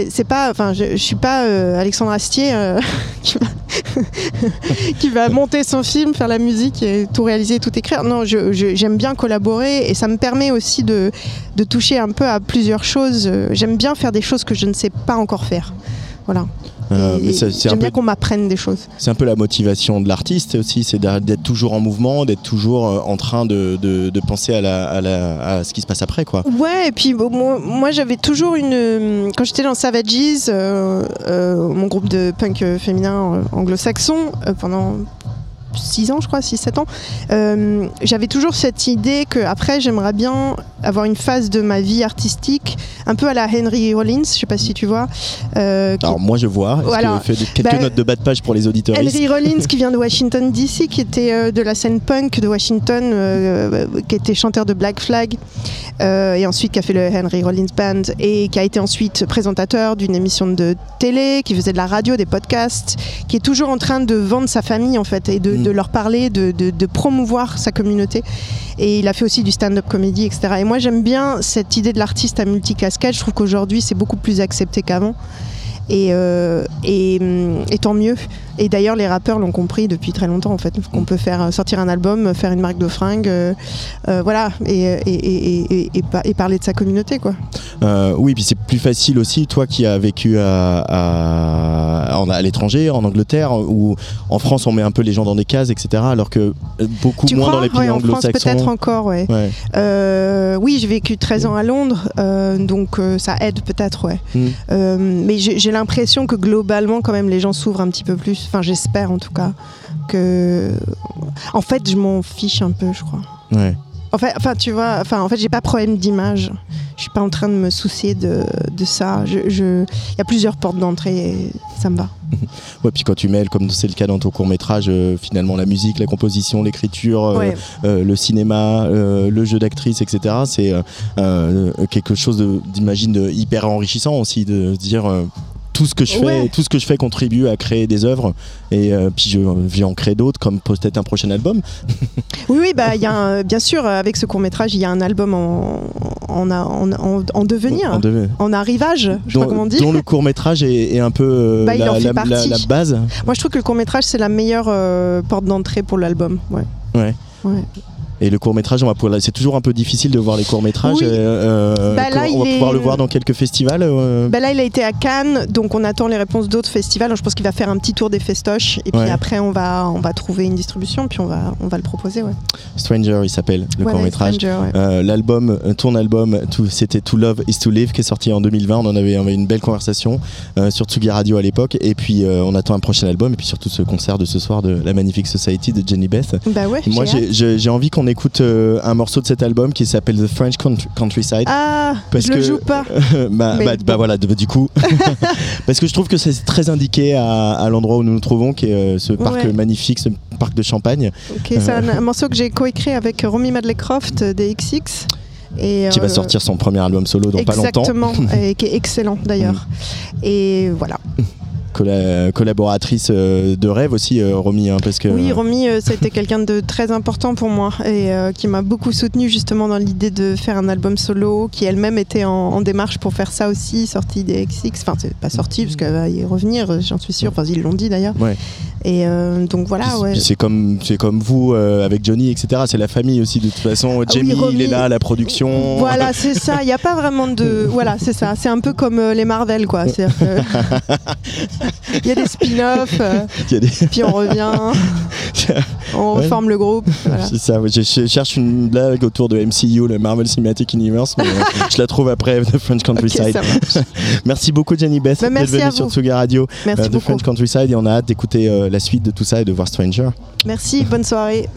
C'est pas, enfin, je, je suis pas euh, Alexandre Astier euh, qui, va, monter son film, faire la musique et tout réaliser, tout écrire. Non, j'aime bien collaborer et ça me permet aussi de, de toucher un peu à plusieurs choses. Euh, J'aime bien faire des choses que je ne sais pas encore faire. Voilà. Euh, J'aime bien qu'on m'apprenne des choses. C'est un peu la motivation de l'artiste aussi, c'est d'être toujours en mouvement, d'être toujours euh, en train de, de- de penser à, la, à, la- à ce qui se passe après. Quoi. Ouais, et puis bon, moi, moi, j'avais toujours une. Quand j'étais dans Savages, euh, euh, mon groupe de punk féminin anglo-saxon, pendant 6 ans, je crois, 6-7 ans, euh, j'avais toujours cette idée que après j'aimerais bien avoir une phase de ma vie artistique, un peu à la Henry Rollins, je sais pas si tu vois. euh, qui- Alors moi je vois, est-ce Voilà. que quelques Bah, notes de bas de page pour les auditeurs? Henry Rollins qui vient de Washington DC, qui était euh, de la scène punk de Washington, qui était chanteur de Black Flag, et ensuite qui a fait le Henry Rollins Band, et qui a été ensuite présentateur d'une émission de télé, qui faisait de la radio, des podcasts, qui est toujours en train de vendre sa famille en fait, et de. De leur parler, de, de- de promouvoir sa communauté. Et il a fait aussi du stand-up comédie, etc. Et moi j'aime bien cette idée de l'artiste à multicasquette. Je trouve qu'aujourd'hui c'est beaucoup plus accepté qu'avant. Et, euh, et, hum, et tant mieux. Et d'ailleurs, les rappeurs l'ont compris depuis très longtemps en fait, qu'on peut faire euh, sortir un album, faire une marque de fringues, euh, euh, voilà, et, et, et, et, et pa- et parler de sa communauté quoi. Euh, oui, puis c'est plus facile aussi, toi qui as vécu à, à, à l'étranger, en Angleterre, où en France on met un peu les gens dans des cases, etc. Alors que euh, beaucoup tu moins crois dans les pays Ouais, En France, peut-être anglo-saxons. encore, ouais. Ouais. Euh, oui, j'ai vécu 13 ans à Londres, euh, donc euh, ça aide peut-être, ouais. Mm. Euh, mais j'ai l'impression que globalement, quand même, les gens s'ouvrent un petit peu plus. Enfin, j'espère en tout cas que. En fait, je m'en fiche un peu, je crois. Ouais. Enfin, enfin, tu vois, enfin, en fait, j'ai pas de problème d'image. Je suis pas en train de me soucier de, de ça. Je, je- il y a plusieurs portes d'entrée et ça me va. Ouais, puis quand tu mêles, comme c'est le cas dans ton court métrage, finalement la musique, la composition, l'écriture, euh, Ouais. euh, le cinéma, euh, le jeu d'actrice, etc. C'est euh, euh, quelque chose d'imagine hyper enrichissant aussi de dire. Tout ce que je fais, Ouais. tout ce que je fais contribue à créer des œuvres et euh, puis je vais en créer d'autres comme peut-être un prochain album. Oui, oui, bah, il y a un- bien sûr, avec ce court métrage, il y a un album en, en, en, en- en devenir, En arrivage, je sais pas dont, comment dont le court métrage est, est un peu euh, Bah, la, fait la- la- partie. la base. Moi, je trouve que le court métrage, c'est la meilleure euh, porte d'entrée pour l'album. Ouais. Ouais. Ouais. Et le court métrage, on va pouvoir- c'est toujours un peu difficile de voir les courts métrages. Oui. euh, Bah, là, on va est- pouvoir le voir dans quelques festivals. euh, Bah là, il a été à Cannes, donc on attend les réponses d'autres festivals. Je pense qu'il va faire un petit tour des festoches, et puis Ouais. après, on va, on va trouver une distribution, puis on va, on va le proposer. Ouais. Stranger, il s'appelle le Voilà, court métrage. Euh, l'album, euh, ton album, c'était To Love Is To Live qui est sorti en 2020. On en avait, on avait une belle conversation euh, sur Tsugi Radio à l'époque. Et puis euh, on attend un prochain album et puis surtout ce concert de ce soir de la Magnifique Society de Jenny Beth. Bah ouais, Moi j'ai envie qu'on écoute euh, un morceau de cet album qui s'appelle The French Country- Countryside. Ah, Parce je le que- joue pas. bah, bah- bah voilà, de- du coup. Parce que je trouve que c'est très indiqué à, à l'endroit où nous nous trouvons, qui est euh, ce parc Ouais. magnifique, ce parc de Champagne, Ok, c'est un, un morceau que j'ai coécrit avec Romy Madlecroft euh, des XX. Et, qui va euh, sortir son premier album solo dans pas longtemps. Exactement, et qui est excellent d'ailleurs. Et voilà. Colla- collaboratrice euh, de rêve aussi, euh, Romy, hein, parce que. Oui, Romy, euh, c'était quelqu'un de très important pour moi et euh, qui m'a beaucoup soutenu justement dans l'idée de faire un album solo, qui elle-même était en, en démarche pour faire ça aussi, sortie des XX. Enfin, c'est pas sorti parce qu'elle va y revenir, euh, j'en suis sûre. Enfin, ils l'ont dit d'ailleurs. Ouais. Et euh, donc voilà, ouais. c'est comme c'est comme vous euh, avec Johnny, etc. C'est la famille aussi de toute façon. Ah oui, Jamie, il est là, la production. Voilà, c'est ça. Il n'y a pas vraiment de. Voilà, c'est ça. C'est un peu comme euh, les Marvel, quoi. C'est-à-dire que- Il y a des spin-offs, euh, des- puis on revient, on Ouais. reforme le groupe. Voilà. C'est ça. Je, je cherche une blague autour de MCU, le Marvel Cinematic Universe, mais euh, je la trouve après The French Countryside. marche. merci beaucoup Jenny Beth Bah, d'être venue sur. Tsuga Radio, Merci euh, The beaucoup. French Countryside, et on a hâte d'écouter la suite de tout ça et de voir Stranger. Merci, bonne soirée.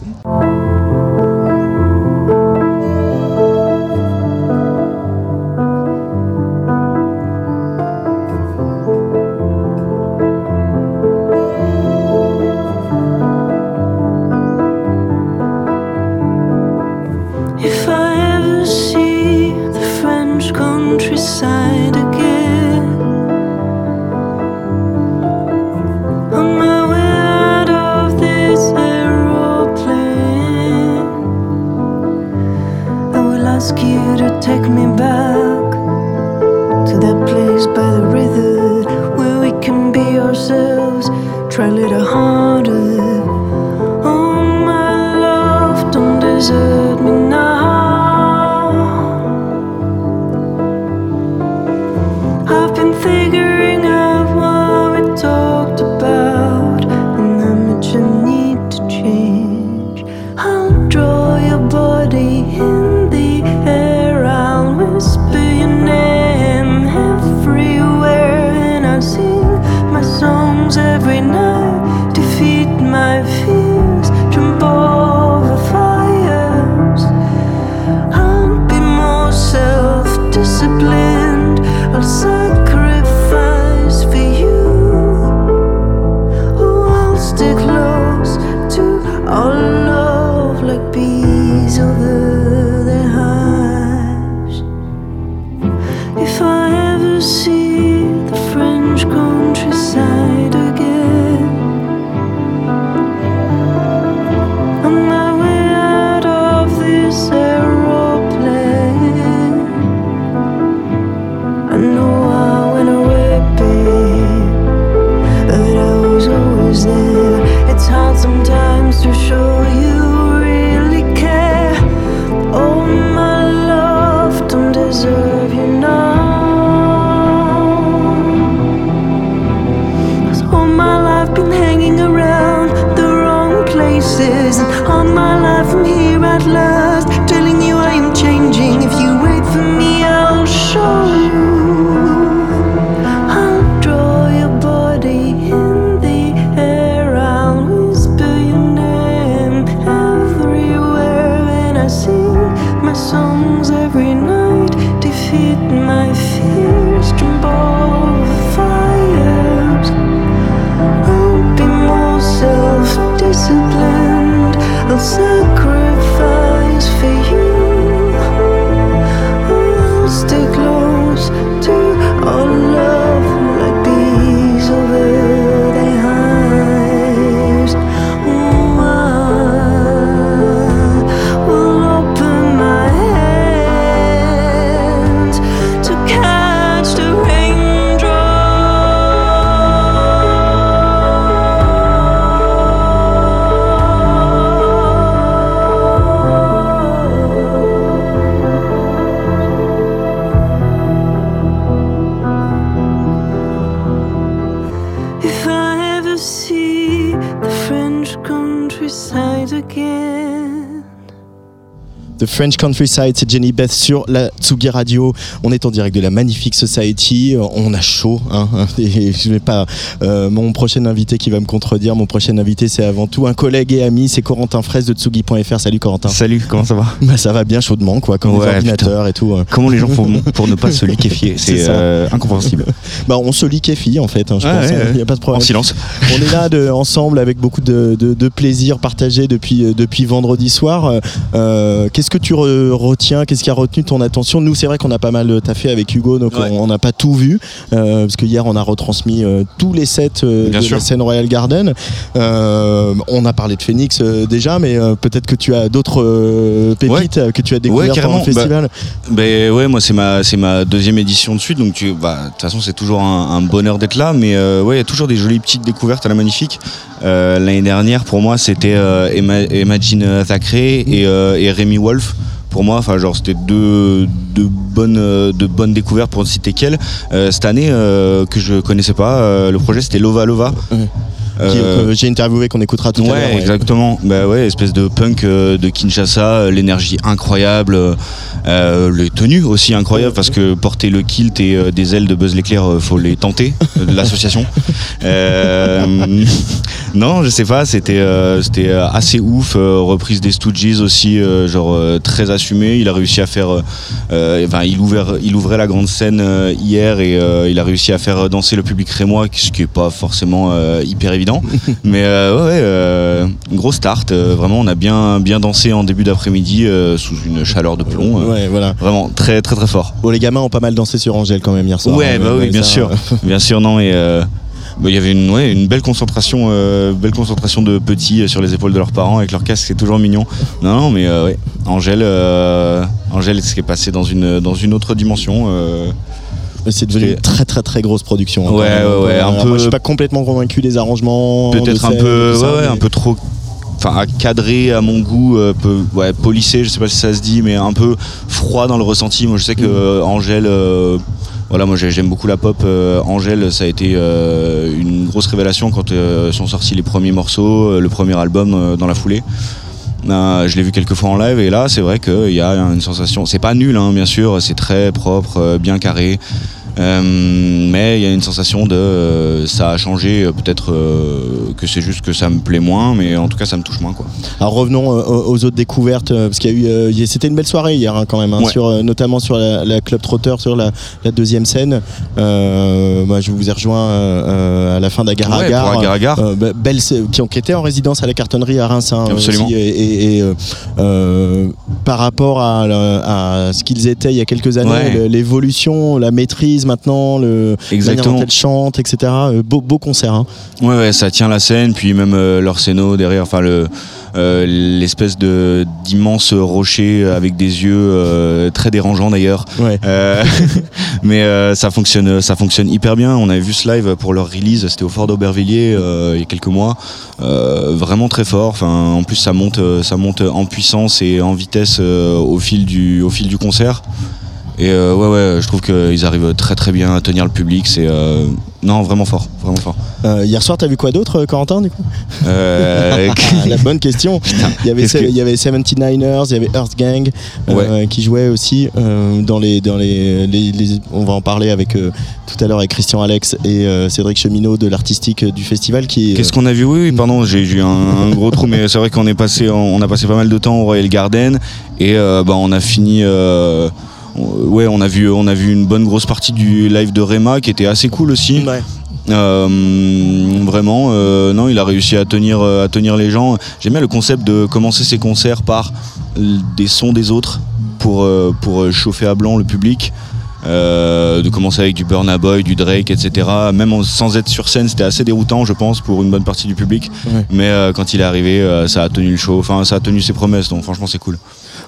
French Countryside, c'est Jenny Beth sur la Tsugi Radio. On est en direct de la Magnifique Society. On a chaud. Hein, et je vais pas. euh, mon prochain invité qui va me contredire. Mon prochain invité, c'est avant tout un collègue et ami. C'est Corentin Fraisse de Tsugi.fr. Salut Corentin. Salut, comment ça va? Bah, ça va bien chaudement, quoi, comme Ouais, les ordinateurs et tout. euh. Comment les gens font pour ne pas se liquéfier? C'est euh, incompréhensible. Bah, on se liquéfie en fait. hein, je Ouais, pense. ouais, Il n'y a ouais. pas de En problème. silence. On est là de, ensemble avec beaucoup de, de- de plaisir partagé depuis, euh, depuis vendredi soir. Euh, euh, Qu'est-ce que tu re- retiens Qu'est-ce qui a retenu ton attention? Nous, c'est vrai qu'on a pas mal taffé avec Hugo, donc Ouais. on n'a pas tout vu. euh, parce que hier, on a retransmis euh, tous les sets de sûr. la scène Royal Garden. On a parlé de Phoenix déjà, mais peut-être que tu as d'autres pépites que tu as découvertes pendant le festival. Ben ouais, moi c'est ma ma deuxième édition de suite, donc bah, de toute façon c'est toujours un, bonheur d'être là, mais euh, ouais, il y a toujours des jolies petites découvertes à la magnifique. Euh, L'année dernière pour moi c'était euh, Imagine Thackeray et, et Rémi Wolf. Pour moi, enfin genre c'était deux, deux bonnes bonnes découvertes pour ne citer qu'elles. Cette année que je connaissais pas, le projet c'était Lova Lova. Euh, J'ai interviewé, qu'on écoutera tout à l'heure. Ouais, ouais. exactement. Bah ouais, espèce de punk euh, de Kinshasa, euh, l'énergie incroyable, euh, les tenues aussi incroyables parce que porter le kilt et des ailes de Buzz l'éclair, faut les tenter de l'association. Non, je sais pas, c'était c'était assez ouf. reprise des Stooges aussi, genre très assumé. Il a réussi à faire, enfin, il ouvert, il ouvrait la grande scène hier et il a réussi à faire danser le public rémois, ce qui est pas forcément hyper évident. Mais euh, ouais, ouais, euh, gros start. euh, vraiment, on a bien, bien dansé en début d'après-midi euh, sous une chaleur de plomb. Ouais, voilà. Vraiment très, très, très fort. Bon, les gamins ont pas mal dansé sur Angèle quand même hier soir. Ouais, hein, bah oui, bien ça, sûr, bien sûr, non, et bah, il y avait une, ouais, une belle concentration, euh, belle concentration de petits euh, sur les épaules de leurs parents avec leur casque, c'est toujours mignon. Non, non, mais euh, ouais, Angèle, Angèle, ce qui est passé dans une, dans une autre dimension. C'est devenu une très très très grosse production. hein, Ouais, ouais, ouais, un peu- Moi, je suis pas complètement convaincu des arrangements. peut-être de un peu, ça, ouais, ouais, mais- un peu trop, enfin, à cadrer à mon goût, euh, peu, ouais, polissé, je sais pas si ça se dit, mais un peu froid dans le ressenti. Moi, je sais que euh, Angèle, euh, voilà, moi j'ai- j'aime beaucoup la pop. euh, Angèle, ça a été euh, une grosse révélation quand sont sortis les premiers morceaux, le premier album dans la foulée. Je l'ai vu quelques fois en live et là c'est vrai qu'il y a une sensation. C'est pas nul hein, bien sûr, c'est très propre, bien carré. Euh, mais il y a une sensation de euh, ça a changé, euh, peut-être que c'est juste que ça me plaît moins, mais en tout cas ça me touche moins quoi. Alors revenons aux autres découvertes, parce qu'il y a eu, c'était une belle soirée hier hein, quand même, hein, Ouais. sur, notamment sur la, la Club Trotter, sur la, la deuxième scène. Euh, moi, je vous ai rejoint euh, à la fin d'Agar Ouais. Euh, be- belle, qui ont en résidence à la cartonnerie à Reims hein, Absolument. aussi, et, et- et, par rapport à, ce qu'ils étaient il y a quelques années, Ouais. l'évolution, la maîtrise maintenant, le, manière Exactement. dont elles chantent, etc. Euh, beau, beau concert. hein. Ouais, ouais, ça tient la scène, puis même euh, leur scéno derrière, enfin le euh, l'espèce de d'immense rocher avec des yeux euh, très dérangeants d'ailleurs. Ouais. Euh, mais ça fonctionne, ça fonctionne hyper bien. On avait vu ce live pour leur release, c'était au Fort d'Aubervilliers il y a quelques mois. Vraiment très fort. Enfin, en plus ça monte, ça monte en puissance et en vitesse au fil du, au fil du concert. Et euh, ouais, ouais, je trouve qu'ils arrivent très très bien à tenir le public. C'est euh, non vraiment fort, vraiment fort. Euh, hier soir, t'as vu quoi d'autre, Corentin du coup? Ah, la bonne question. il, y avait, que- il y avait 79ers, il y avait Earth Gang qui jouait aussi dans les dans les, les- les- on va en parler avec tout à l'heure avec Christian Alex et Cédric Cheminot de l'artistique du festival qui Qu'est-ce qu'on a vu? Oui, oui, pardon, j'ai eu un, un gros trou, mais c'est vrai qu'on est passé, on a passé pas mal de temps au Royal Garden et bah, on a fini. Euh, on- ouais, on a vu, on a vu une bonne grosse partie du live de Rema qui était assez cool aussi. Ouais. Euh, vraiment, euh, non, il a réussi à tenir, à tenir les gens. J'aime bien le concept de commencer ses concerts par des sons des autres pour, pour chauffer à blanc le public. Euh, de commencer avec du Burna Boy, du Drake, etc. Même en- sans être sur scène, c'était assez déroutant, je pense, pour une bonne partie du public. Ouais. Mais euh, quand il est arrivé, euh, ça a tenu le show. Enfin, ça a tenu ses promesses. Donc franchement, c'est cool.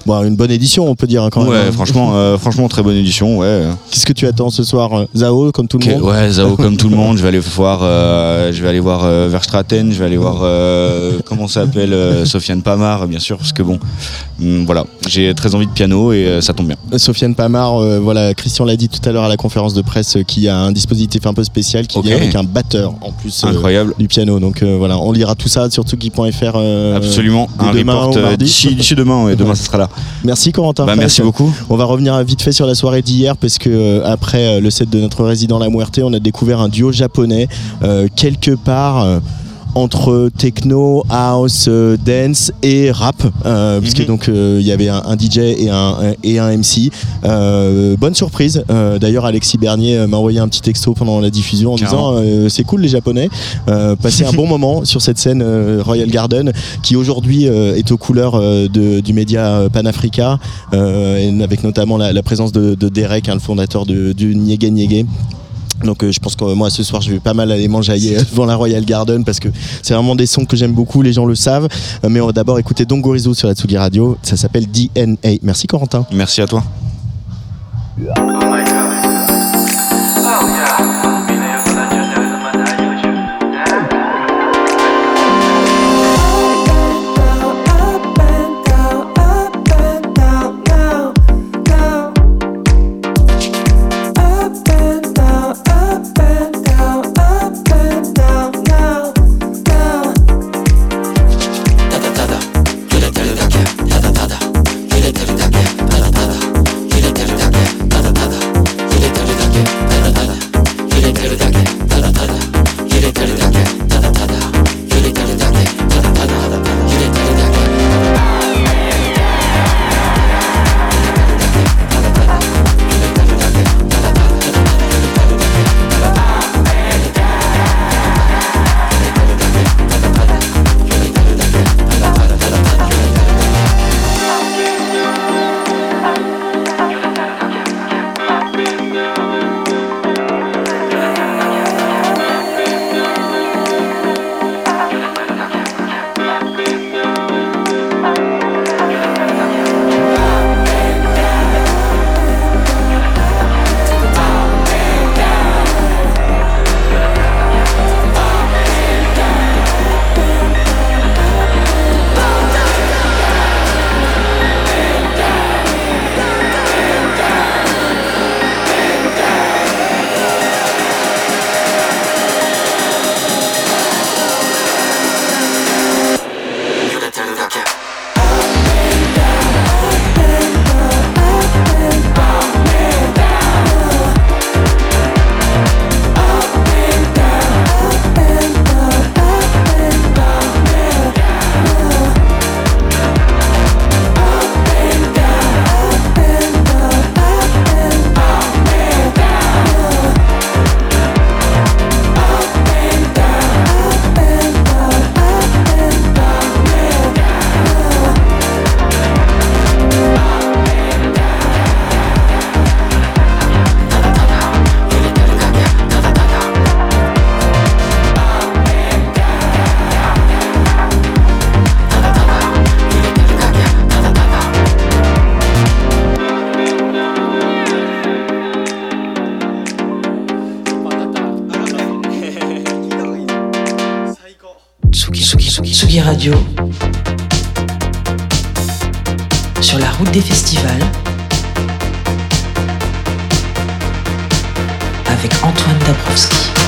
Bon, une bonne édition, on peut dire hein, quand même. ouais, hein. franchement, euh, franchement, très bonne édition. Ouais. Qu'est-ce que tu attends ce soir, euh, Zao, comme tout le monde ouais, Zao comme tout le monde. Je vais aller voir, euh, je vais aller voir euh, Verstraten, je vais aller voir comment ça s'appelle Sofiane Pamar, bien sûr, parce que bon, hum, voilà, j'ai très envie de piano et ça tombe bien. Sofiane Pamar, voilà, Christian l'a dit tout à l'heure à la conférence de presse, qui a un dispositif un peu spécial qui Ok. vient avec un batteur en plus Incroyable. du piano. Donc voilà, on lira tout ça sur tuki.fr. euh, Absolument. Un demain report d'ici demain. Ouais, demain, ça sera là. Merci Corentin. Bah, merci beaucoup. On va revenir vite fait sur la soirée d'hier parce que euh, après euh, le set de notre résident La Muerte, on a découvert un duo japonais euh, quelque part. Entre techno, house, euh, dance et rap, euh, puisque Mhm. donc euh, il y avait un, un DJ et un, un- et un MC. Euh, bonne surprise. D'ailleurs, Alexis Bernier m'a envoyé un petit texto pendant la diffusion en Carrément. disant c'est cool les Japonais. Passer un bon moment sur cette scène Royal Garden qui aujourd'hui est aux couleurs de- du média Panafrica avec notamment la, la présence de, de Derek, hein, le fondateur de, du Niégué Niégué. Donc euh, je pense que euh, moi ce soir je vais pas mal aller euh, devant la Royal Garden parce que c'est vraiment des sons que j'aime beaucoup, les gens le savent. Euh, mais on va d'abord écouter Dongorizo sur la Tsugi Radio, ça s'appelle DNA. Merci Corentin. Merci à toi. Radio, sur la route des festivals, avec Antoine Dabrowski.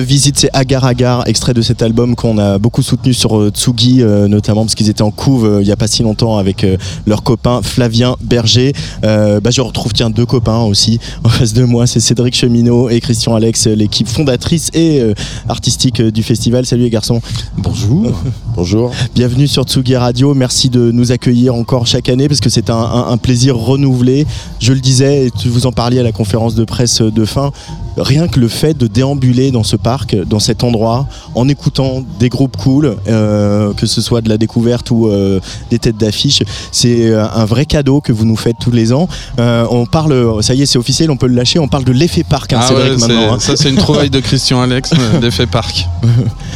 The Visit, c'est Agar Agar, extrait de cet album qu'on a beaucoup soutenu sur euh, Tsugi, euh, notamment parce qu'ils étaient en couve euh, il n'y a pas si longtemps avec euh, leur copain Flavien Berger. Euh, bah, je retrouve tiens deux copains aussi en face de moi, c'est Cédric Cheminot et Christian Alex, l'équipe fondatrice et euh, artistique euh, du festival. Salut les garçons. Bonjour. Bonjour. Bienvenue sur Tsugi Radio. Merci de nous accueillir encore chaque année parce que c'est un, un- un plaisir renouvelé. Je le disais, et tu vous en parliez à la conférence de presse de fin. Rien que le fait de déambuler dans ce parc, dans cet endroit, en écoutant des groupes cool, euh, que ce soit de la découverte ou euh, des têtes d'affiche, c'est euh, un vrai cadeau que vous nous faites tous les ans. Euh, on parle, ça y est, c'est officiel, on peut le lâcher. On parle de l'effet parc, hein, Ah Cédric, ouais, maintenant. hein. ça c'est une trouvaille de Christian Alex d'effet parc.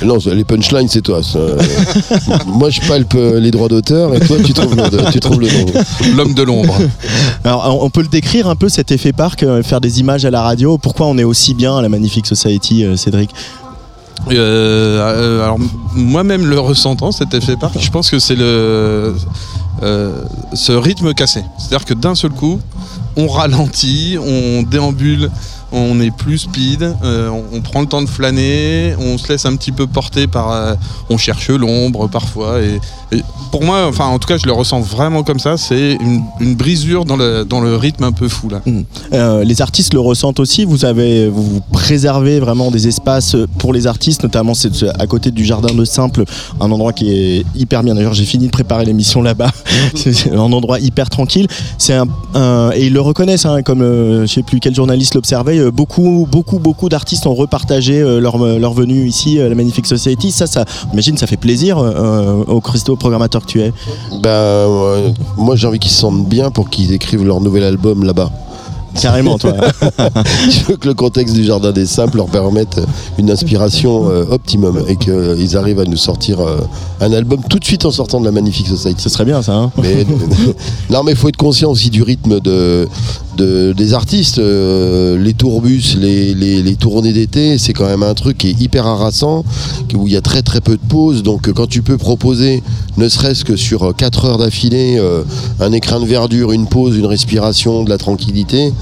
Non, les punchlines, c'est toi. ça. Moi, je palpe les droits d'auteur et toi, tu trouves le, tu trouves le nom. L'homme de l'ombre. Alors, on peut le décrire un peu cet effet parc, faire des images à la radio. Pourquoi on est aussi bien à la Magnifique Society, euh, Cédric Euh, euh, alors moi-même le ressentant cet effet parc, je pense que c'est le ce rythme cassé. C'est-à-dire que d'un seul coup, on ralentit, on déambule, on est plus speed, euh, on, on prend le temps de flâner, on se laisse un petit peu porter par, euh, on cherche l'ombre parfois. Et, et pour moi, enfin en tout cas, je le ressens vraiment comme ça. C'est une, une brisure dans le dans le rythme un peu fou là. Euh, les artistes le ressentent aussi. Vous avez, vous, vous préservez vraiment des espaces pour les artistes, notamment c'est à côté du jardin de Simple, un endroit qui est hyper bien. D'ailleurs, j'ai fini de préparer l'émission là-bas. c'est un endroit hyper tranquille. C'est un, un- et ils le reconnaissent, hein, comme je sais plus quel journaliste l'observait. Euh, beaucoup, beaucoup, beaucoup d'artistes ont repartagé euh, leur, leur venue ici à la Magnifique Society. Ça, ça, j'imagine, ça fait plaisir euh, au Christo programmateur que tu es. Ouais, moi, j'ai envie qu'ils se sentent bien pour qu'ils écrivent leur nouvel album là-bas. Carrément, toi. Je veux que le contexte du Jardin des Simples leur permette une inspiration euh, optimum et qu'ils arrivent à nous sortir euh, un album tout de suite en sortant de la Magnifique Society. Ce serait bien, ça. hein Mais, non, mais il faut être conscient aussi du rythme de, de- des artistes. Euh, les tourbus, les, tournées d'été, c'est quand même un truc qui est hyper harassant, où il y a très très peu de pauses. Donc euh, quand tu peux proposer, ne serait-ce que sur 4 heures d'affilée, euh, un écrin de verdure, une pause, une respiration, de la tranquillité,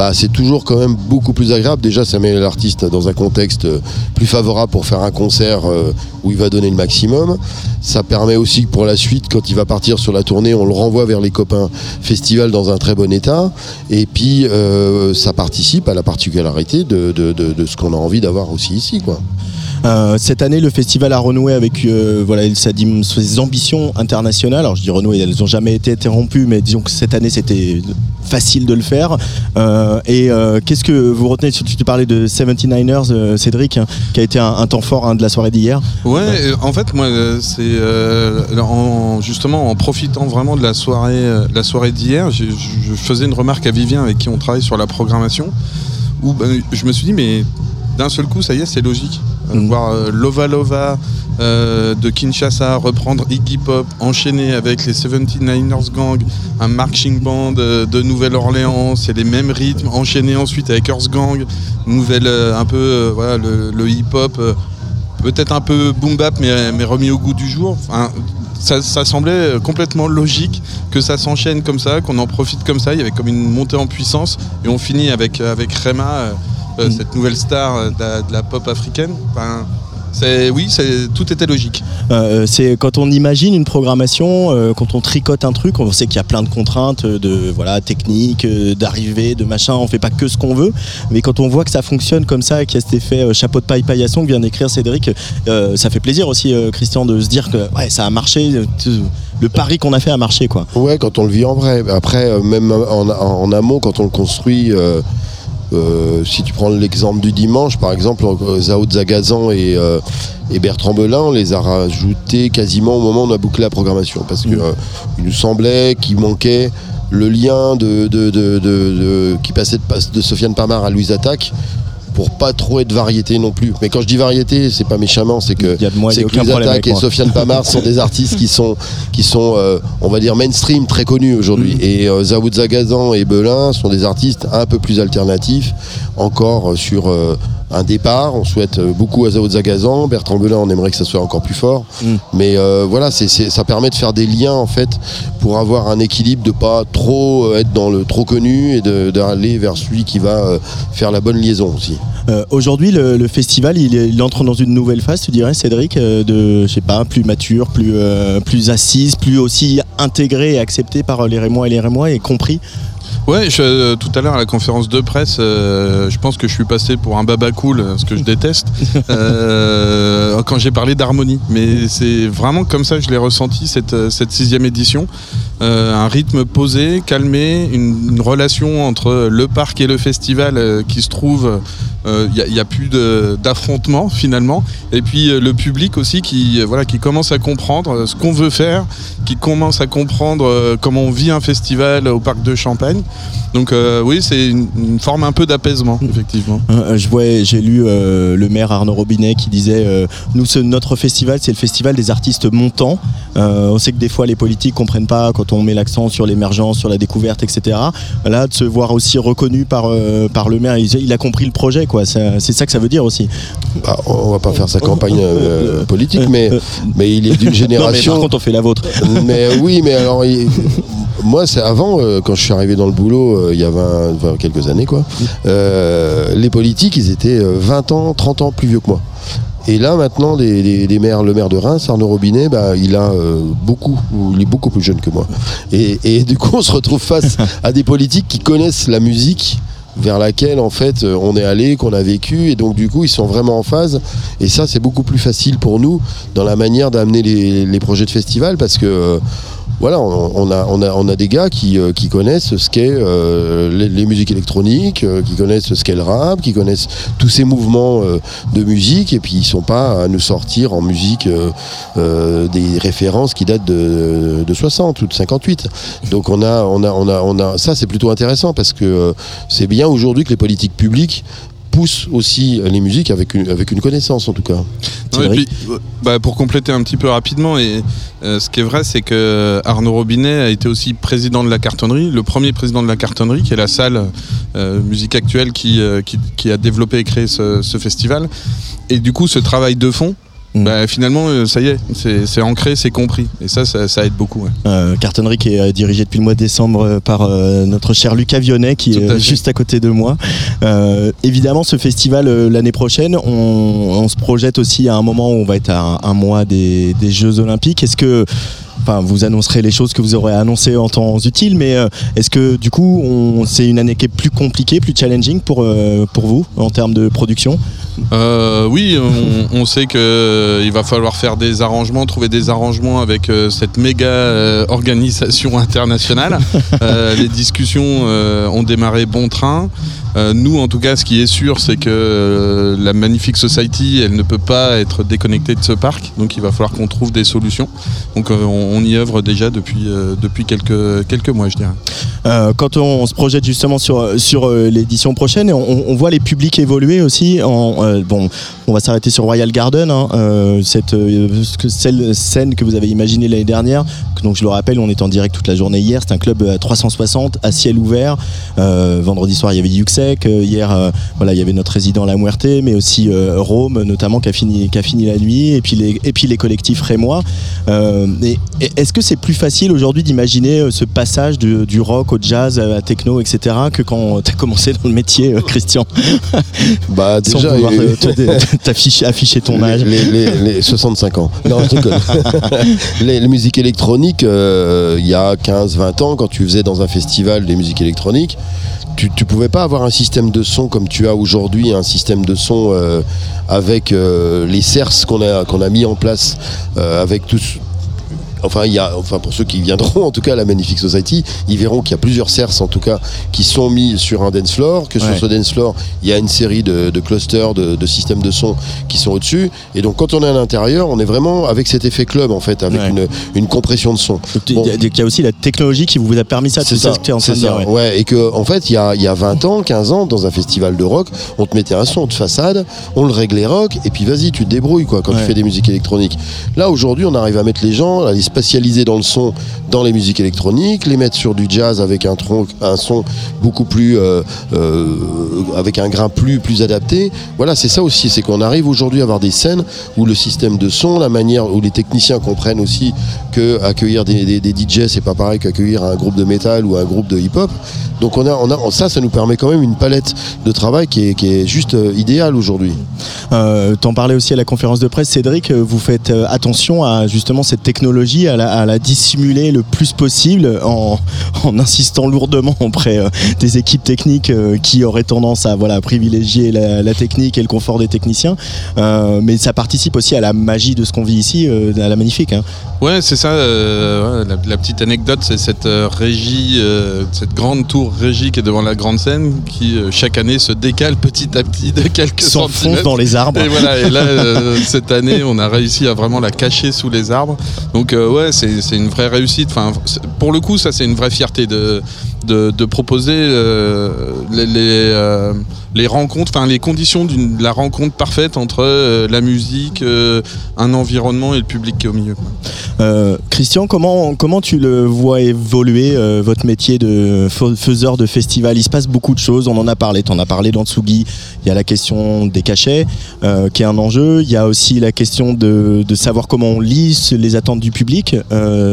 bah, c'est toujours quand même beaucoup plus agréable. Déjà, ça met l'artiste dans un contexte euh, plus favorable pour faire un concert euh, où il va donner le maximum. Ça permet aussi que pour la suite, quand il va partir sur la tournée, on le renvoie vers les copains festivals dans un très bon état. Et puis, euh, ça participe à la particularité de, ce qu'on a envie d'avoir aussi ici. Cette année, le festival a renoué avec ses ambitions internationales. Alors je dis renoué, elles n'ont jamais été interrompues, mais disons que cette année c'était facile de le faire. Et euh, qu'est-ce que vous retenez Tu tu parlais de 79ers, euh, Cédric, hein, qui a été un, temps fort hein, de la soirée d'hier. Ouais, euh, en fait, moi, euh, c'est euh, en, justement en profitant vraiment de la soirée, euh, la soirée d'hier, je faisais une remarque à Vivien avec qui on travaille sur la programmation, où ben, je me suis dit, mais d'un seul coup, ça y est, c'est logique. Euh. Voir euh, Lova Lova euh, de Kinshasa reprendre Iggy Pop, enchaîner avec les 79ers Gang, un marching band de Nouvelle-Orléans, c'est les mêmes rythmes, enchaîner ensuite avec Earth Gang, nouvelle un peu le, hip-hop. peut-être un peu boom bap mais, remis au goût du jour. Ça semblait complètement logique que ça s'enchaîne comme ça, qu'on en profite comme ça. Il y avait comme une montée en puissance et on finit avec, avec Rema, euh, cette nouvelle star euh, de la, de la pop africaine. Enfin, c'est, oui, c'est, tout était logique. Euh, c'est quand on imagine une programmation, euh, quand on tricote un truc, on sait qu'il y a plein de contraintes, de voilà techniques, euh, d'arrivée, de machin. On fait pas que ce qu'on veut, mais quand on voit que ça fonctionne comme ça, qu'il y a cet effet euh, chapeau de paille paillasson que vient d'écrire Cédric, euh, ça fait plaisir aussi, euh, Christian, de se dire que ouais, ça a marché. euh, Le pari qu'on a fait a marché, quoi. Ouais, quand on le vit en vrai. Après, euh, même en, en- en amont, quand on le construit, euh, si tu prends l'exemple du dimanche, par exemple, euh, Zao Zagazan et, euh, et Bertrand Belin, on les a rajoutés quasiment au moment où on a bouclé la programmation. Parce qu'il nous semblait qu'il manquait le lien de, de- de- de- de- qui passait de, Sofiane Pamar à Louise Attaque pour pas trop être variété non plus. Mais quand je dis variété, c'est pas méchamment, c'est que c'est que et. Sofiane Pamar sont des artistes qui sont, qui sont euh, on va dire, mainstream, très connus aujourd'hui. Mm. Et euh, Zaoud Zagazan et Belin sont des artistes un peu plus alternatifs, encore euh, sur euh, un départ. On souhaite euh, beaucoup à Zao Zagazan. Bertrand Belin, on aimerait que ça soit encore plus fort. Mm. Mais euh, voilà, c'est c'est- ça permet de faire des liens en fait pour avoir un équilibre, de pas trop euh, être dans le trop connu et de- d'aller vers celui qui va faire la bonne liaison aussi. Euh, Aujourd'hui, le, le festival, il, entre dans une nouvelle phase, tu dirais, Cédric, de, je sais pas, plus mature, plus, euh, plus assise, plus aussi intégrée et acceptée par les Rémois et les Rémois et compris. Ouais, je- euh, tout à l'heure à la conférence de presse, euh, je pense que je suis passé pour un baba cool, ce que je déteste, euh, quand j'ai parlé d'harmonie. Mais c'est vraiment comme ça que je l'ai ressenti cette, euh, cette sixième édition. Euh, un rythme posé, calmé, une, une relation entre le parc et le festival euh, qui se trouve. Il n'y a, plus d'affrontement finalement. Et puis euh, le public aussi qui, euh, voilà, qui commence à comprendre euh, ce qu'on veut faire, qui commence à comprendre euh, comment on vit un festival au parc de Champagne. Donc euh, oui, c'est une, une forme un peu d'apaisement, effectivement. Euh, je vois, j'ai lu euh, le maire Arnaud Robinet qui disait euh, nous ce- notre festival c'est le festival des artistes montants. Euh, on sait que des fois les politiques comprennent pas quand on met l'accent sur l'émergence, sur la découverte, etc. Là de se voir aussi reconnu par euh, par le maire, il, il a compris le projet quoi. C'est ça que ça veut dire aussi. Bah, on va pas faire sa campagne euh, politique, mais, mais il est d'une Non mais génération. par contre on fait la vôtre. mais oui, mais alors, il- moi, c'est avant, euh, quand je suis arrivé dans le boulot, euh, il y a 20, enfin, quelques années, quoi, euh, les politiques, ils étaient euh, 20 ans, 30 ans plus vieux que moi. Et là, maintenant, les, les- les maires, le maire de Reims, Arnaud Robinet, bah, il a euh, beaucoup, il est beaucoup plus jeune que moi. Et, et du coup, on se retrouve face à des politiques qui connaissent la musique vers laquelle en fait euh, on est allé, qu'on a vécu et donc du coup ils sont vraiment en phase et ça c'est beaucoup plus facile pour nous dans la manière d'amener les, les projets de festival parce que euh, voilà, on, a, des gars qui, euh, connaissent ce qu'est euh, les, musiques électroniques, euh, qui connaissent ce qu'est le rap, qui connaissent tous ces mouvements de musique, et puis ils sont pas à nous sortir en musique des références qui datent de, de 60 ou de 58. Donc on a, on a, on a, on a ça c'est plutôt intéressant parce que c'est bien aujourd'hui que les politiques publiques poussent aussi les musiques avec une, avec une connaissance en tout cas. Non, et puis, euh, bah, pour compléter un petit peu rapidement, et euh, ce qui est vrai, c'est que Arnaud Robinet a été aussi président de la cartonnerie, le premier président de la cartonnerie, qui est la salle euh, musique actuelle qui, euh, qui, qui a développé et créé ce, ce festival. Et du coup, ce travail de fond, bah, finalement, euh, ça y est, c'est ancré, c'est compris. Et ça, ça, ça aide beaucoup. ouais. Euh, cartonnerie qui est euh, dirigée depuis le mois de décembre par euh, notre cher Lucas Vionnet qui à est juste à côté de moi. Évidemment, ce festival l'année prochaine, on, on se projette aussi à un moment où on va être à un, un mois des, des Jeux Olympiques. Est-ce que Enfin, vous annoncerez les choses que vous aurez annoncées en temps utile, mais euh, est-ce que du coup, on- c'est une année qui est plus compliquée, plus challenging pour, euh, pour vous en termes de production? Euh, oui, on, on sait qu'il va falloir faire des arrangements, trouver des arrangements avec cette méga organisation internationale. Les discussions ont démarré bon train. Euh, nous, en tout cas, ce qui est sûr, c'est que euh, la Magnifique Society, elle ne peut pas être déconnectée de ce parc. Donc, il va falloir qu'on trouve des solutions. Donc, euh, on, y œuvre déjà depuis, quelques, mois, je dirais. Quand on, se projette justement sur, l'édition prochaine, on, on voit les publics évoluer aussi. Bon, on va s'arrêter sur Royal Garden, hein, cette celle- scène que vous avez imaginée l'année dernière. Donc je le rappelle, on est en direct toute la journée hier. C'est un club à 360 à ciel ouvert. Vendredi soir, il y avait Yuxek. Hier, euh, voilà, il y avait notre résident La Muerte, mais aussi euh, Rome, notamment, qui a fini, qui a fini la nuit. Et puis les, et puis les collectifs rémois. Euh, et- et Est-ce que c'est plus facile aujourd'hui d'imaginer ce passage du, du rock au jazz, à la techno, etc., que quand tu as commencé dans le métier, Christian? Bah Sans déjà, euh, te- t'afficher afficher ton âge. Les, les- les 65 ans. Non, je les, les musiques électroniques, euh, il y a 15-20 ans, quand tu faisais dans un festival des musiques électroniques, tu, tu pouvais pas avoir un système de son comme tu as aujourd'hui, un système de son euh, avec euh, les CERS qu'on a, qu'on a mis en place, euh, avec tous. Enfin, il y a, enfin, pour ceux qui viendront, en tout cas, à la Magnifique Society, ils verront qu'il y a plusieurs CERS, en tout cas, qui sont mis sur un dance floor, que sur ce dance floor, il y a une série de, de clusters, de, de systèmes de son qui sont au-dessus. Et donc, quand on est à l'intérieur, on est vraiment avec cet effet club, en fait, avec Ouais. une, une compression de son. Il Bon. y a- aussi la technologie qui vous a permis ça, c'est ça, ce que tu es en train c'est de dire. ça, ouais. ouais. Et que, en fait, il y a, y a 20 ans, 15 ans, dans un festival de rock, on te mettait un son de façade, on le réglait rock, et puis vas-y, tu te débrouilles, quoi, quand tu fais des musiques électroniques. Là, aujourd'hui, on arrive à mettre les gens, à les spatialiser dans le son dans les musiques électroniques, les mettre sur du jazz avec un, tronc, un son beaucoup plus euh, euh, avec un grain plus plus adapté. Voilà, c'est ça aussi, c'est qu'on arrive aujourd'hui à avoir des scènes où le système de son, la manière où les techniciens comprennent aussi que accueillir des, des, des DJ c'est pas pareil qu'accueillir un groupe de métal ou un groupe de hip-hop. Donc on a, on a ça, ça nous permet quand même une palette de travail qui est, qui est juste euh, idéale aujourd'hui. T'en parlais aussi à la conférence de presse, Cédric. Vous faites attention à justement cette technologie, à la, à la dissimuler le plus possible en, en insistant lourdement auprès euh, des équipes techniques euh, qui auraient tendance à voilà, privilégier la, la technique et le confort des techniciens. Euh, mais ça participe aussi à la magie de ce qu'on vit ici, à la magnifique. hein. Ouais, c'est ça. la, la petite anecdote, c'est cette régie, cette grande tour régie qui est devant la grande scène, qui chaque année se décale petit à petit de quelques S'enfonce centimètres. dans les arbres. Et voilà. Et là, cette année, on a réussi à vraiment la cacher sous les arbres. Donc euh, ouais, c'est une vraie réussite. Pour le coup, ça c'est une vraie fierté de proposer euh, les les, euh, les rencontres, enfin les conditions de la rencontre parfaite entre euh, la musique, euh, un environnement et le public qui est au milieu. Euh, Christian, comment, comment tu le vois évoluer, votre métier de fa- faiseur de festival? Il se passe beaucoup de choses, on en a parlé, tu en as parlé dans Tsugi. Il y a la question des cachets, qui est un enjeu. Il y a aussi la question de, de savoir comment on lit les attentes du public.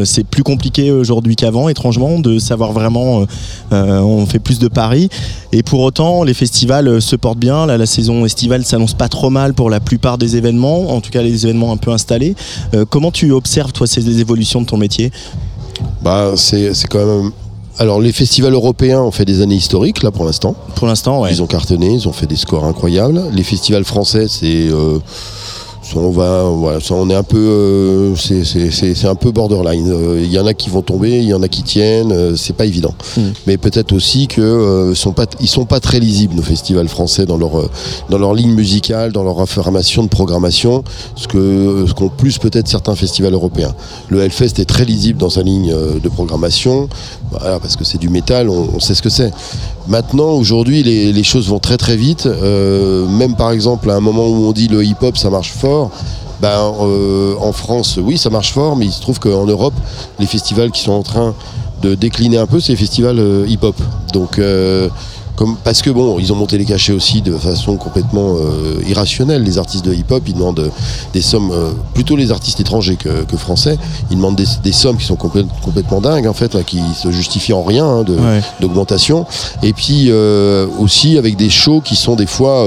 C'est plus compliqué aujourd'hui qu'avant, étrangement, de savoir vraiment, on fait plus de paris. Et pour autant, les festivals euh, se portent bien. Là, la saison estivale s'annonce pas trop mal pour la plupart des événements, en tout cas les événements un peu installés. Euh, comment tu observes, toi, ces évolutions de ton métier? Bah, c'est c'est quand même. Alors, les festivals européens ont fait des années historiques, là, pour l'instant. Pour l'instant, ouais. Ils ont cartonné, ils ont fait des scores incroyables. Les festivals français, c'est. euh, on va, voilà, on est un peu, euh, c'est- c'est c'est- c'est un peu borderline. Euh, Il y en a qui vont tomber, il y en a qui tiennent. euh, c'est pas évident. Mm. Mais peut-être aussi que sont pas, ils sont pas très lisibles nos festivals français dans leur dans leur ligne musicale, dans leur affirmation de programmation, ce que ce qu'ont plus peut-être certains festivals européens. Le Hellfest est très lisible dans sa ligne de programmation, parce que c'est du métal, on, sait ce que c'est. Maintenant, aujourd'hui, les, choses vont très très vite. Euh, même par exemple, à un moment où on dit le hip-hop ça marche fort, ben, euh, en France, oui, ça marche fort, mais il se trouve qu'en Europe, les festivals qui sont en train de décliner un peu, c'est les festivals euh, hip-hop. Donc, comme, parce que bon, ils ont monté les cachets aussi de façon complètement euh, irrationnelle. Les artistes de hip-hop, ils demandent euh, des sommes, euh, plutôt les artistes étrangers que, que français, ils demandent des, des sommes qui sont complè- complètement dingues en fait, hein, qui se justifient en rien hein, Ouais. d'augmentation. Et puis euh, aussi avec des shows qui sont des fois.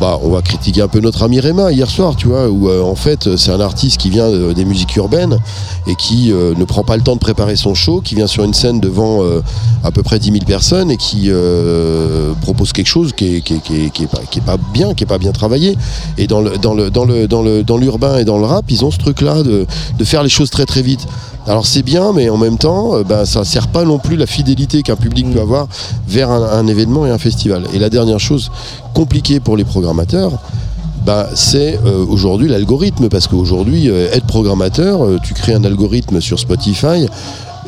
Bah, on va critiquer un peu notre ami Réma hier soir, tu vois, où euh, en fait c'est un artiste qui vient euh, des musiques urbaines et qui euh, ne prend pas le temps de préparer son show, qui vient sur une scène devant à peu près 10 000 personnes et qui propose quelque chose qui est, pas, bien, qui est pas bien travaillé. Et dans l'urbain et dans le rap, ils ont ce truc-là de, faire les choses très très vite. Alors c'est bien, mais en même temps, ben, ça sert pas non plus la fidélité qu'un public peut avoir vers un, événement et un festival. Et la dernière chose compliquée pour les ben, c'est euh, aujourd'hui l'algorithme, parce qu'aujourd'hui, euh, être programmateur, euh, tu crées un algorithme sur Spotify.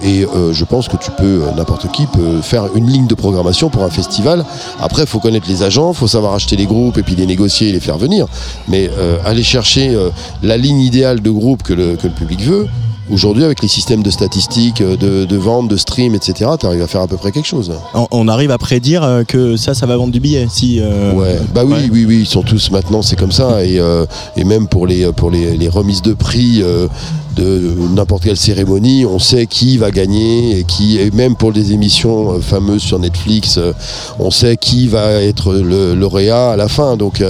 Et je pense que tu peux, n'importe qui peut faire une ligne de programmation pour un festival. Après, il faut connaître les agents, il faut savoir acheter les groupes et puis les négocier et les faire venir. Mais aller chercher la ligne idéale de groupe que le public veut, aujourd'hui, avec les systèmes de statistiques, euh, de, de vente, de stream, etc., tu arrives à faire à peu près quelque chose. On, on arrive à prédire euh, que ça, ça va vendre du billet. Si, euh, Ouais, bah oui, ouais. oui, oui, ils sont tous maintenant, c'est comme ça, et, euh, et même pour les pour les, les remises de prix euh, de n'importe quelle cérémonie, on sait qui va gagner et qui, et même pour des émissions fameuses sur Netflix, on sait qui va être le lauréat à la fin. Donc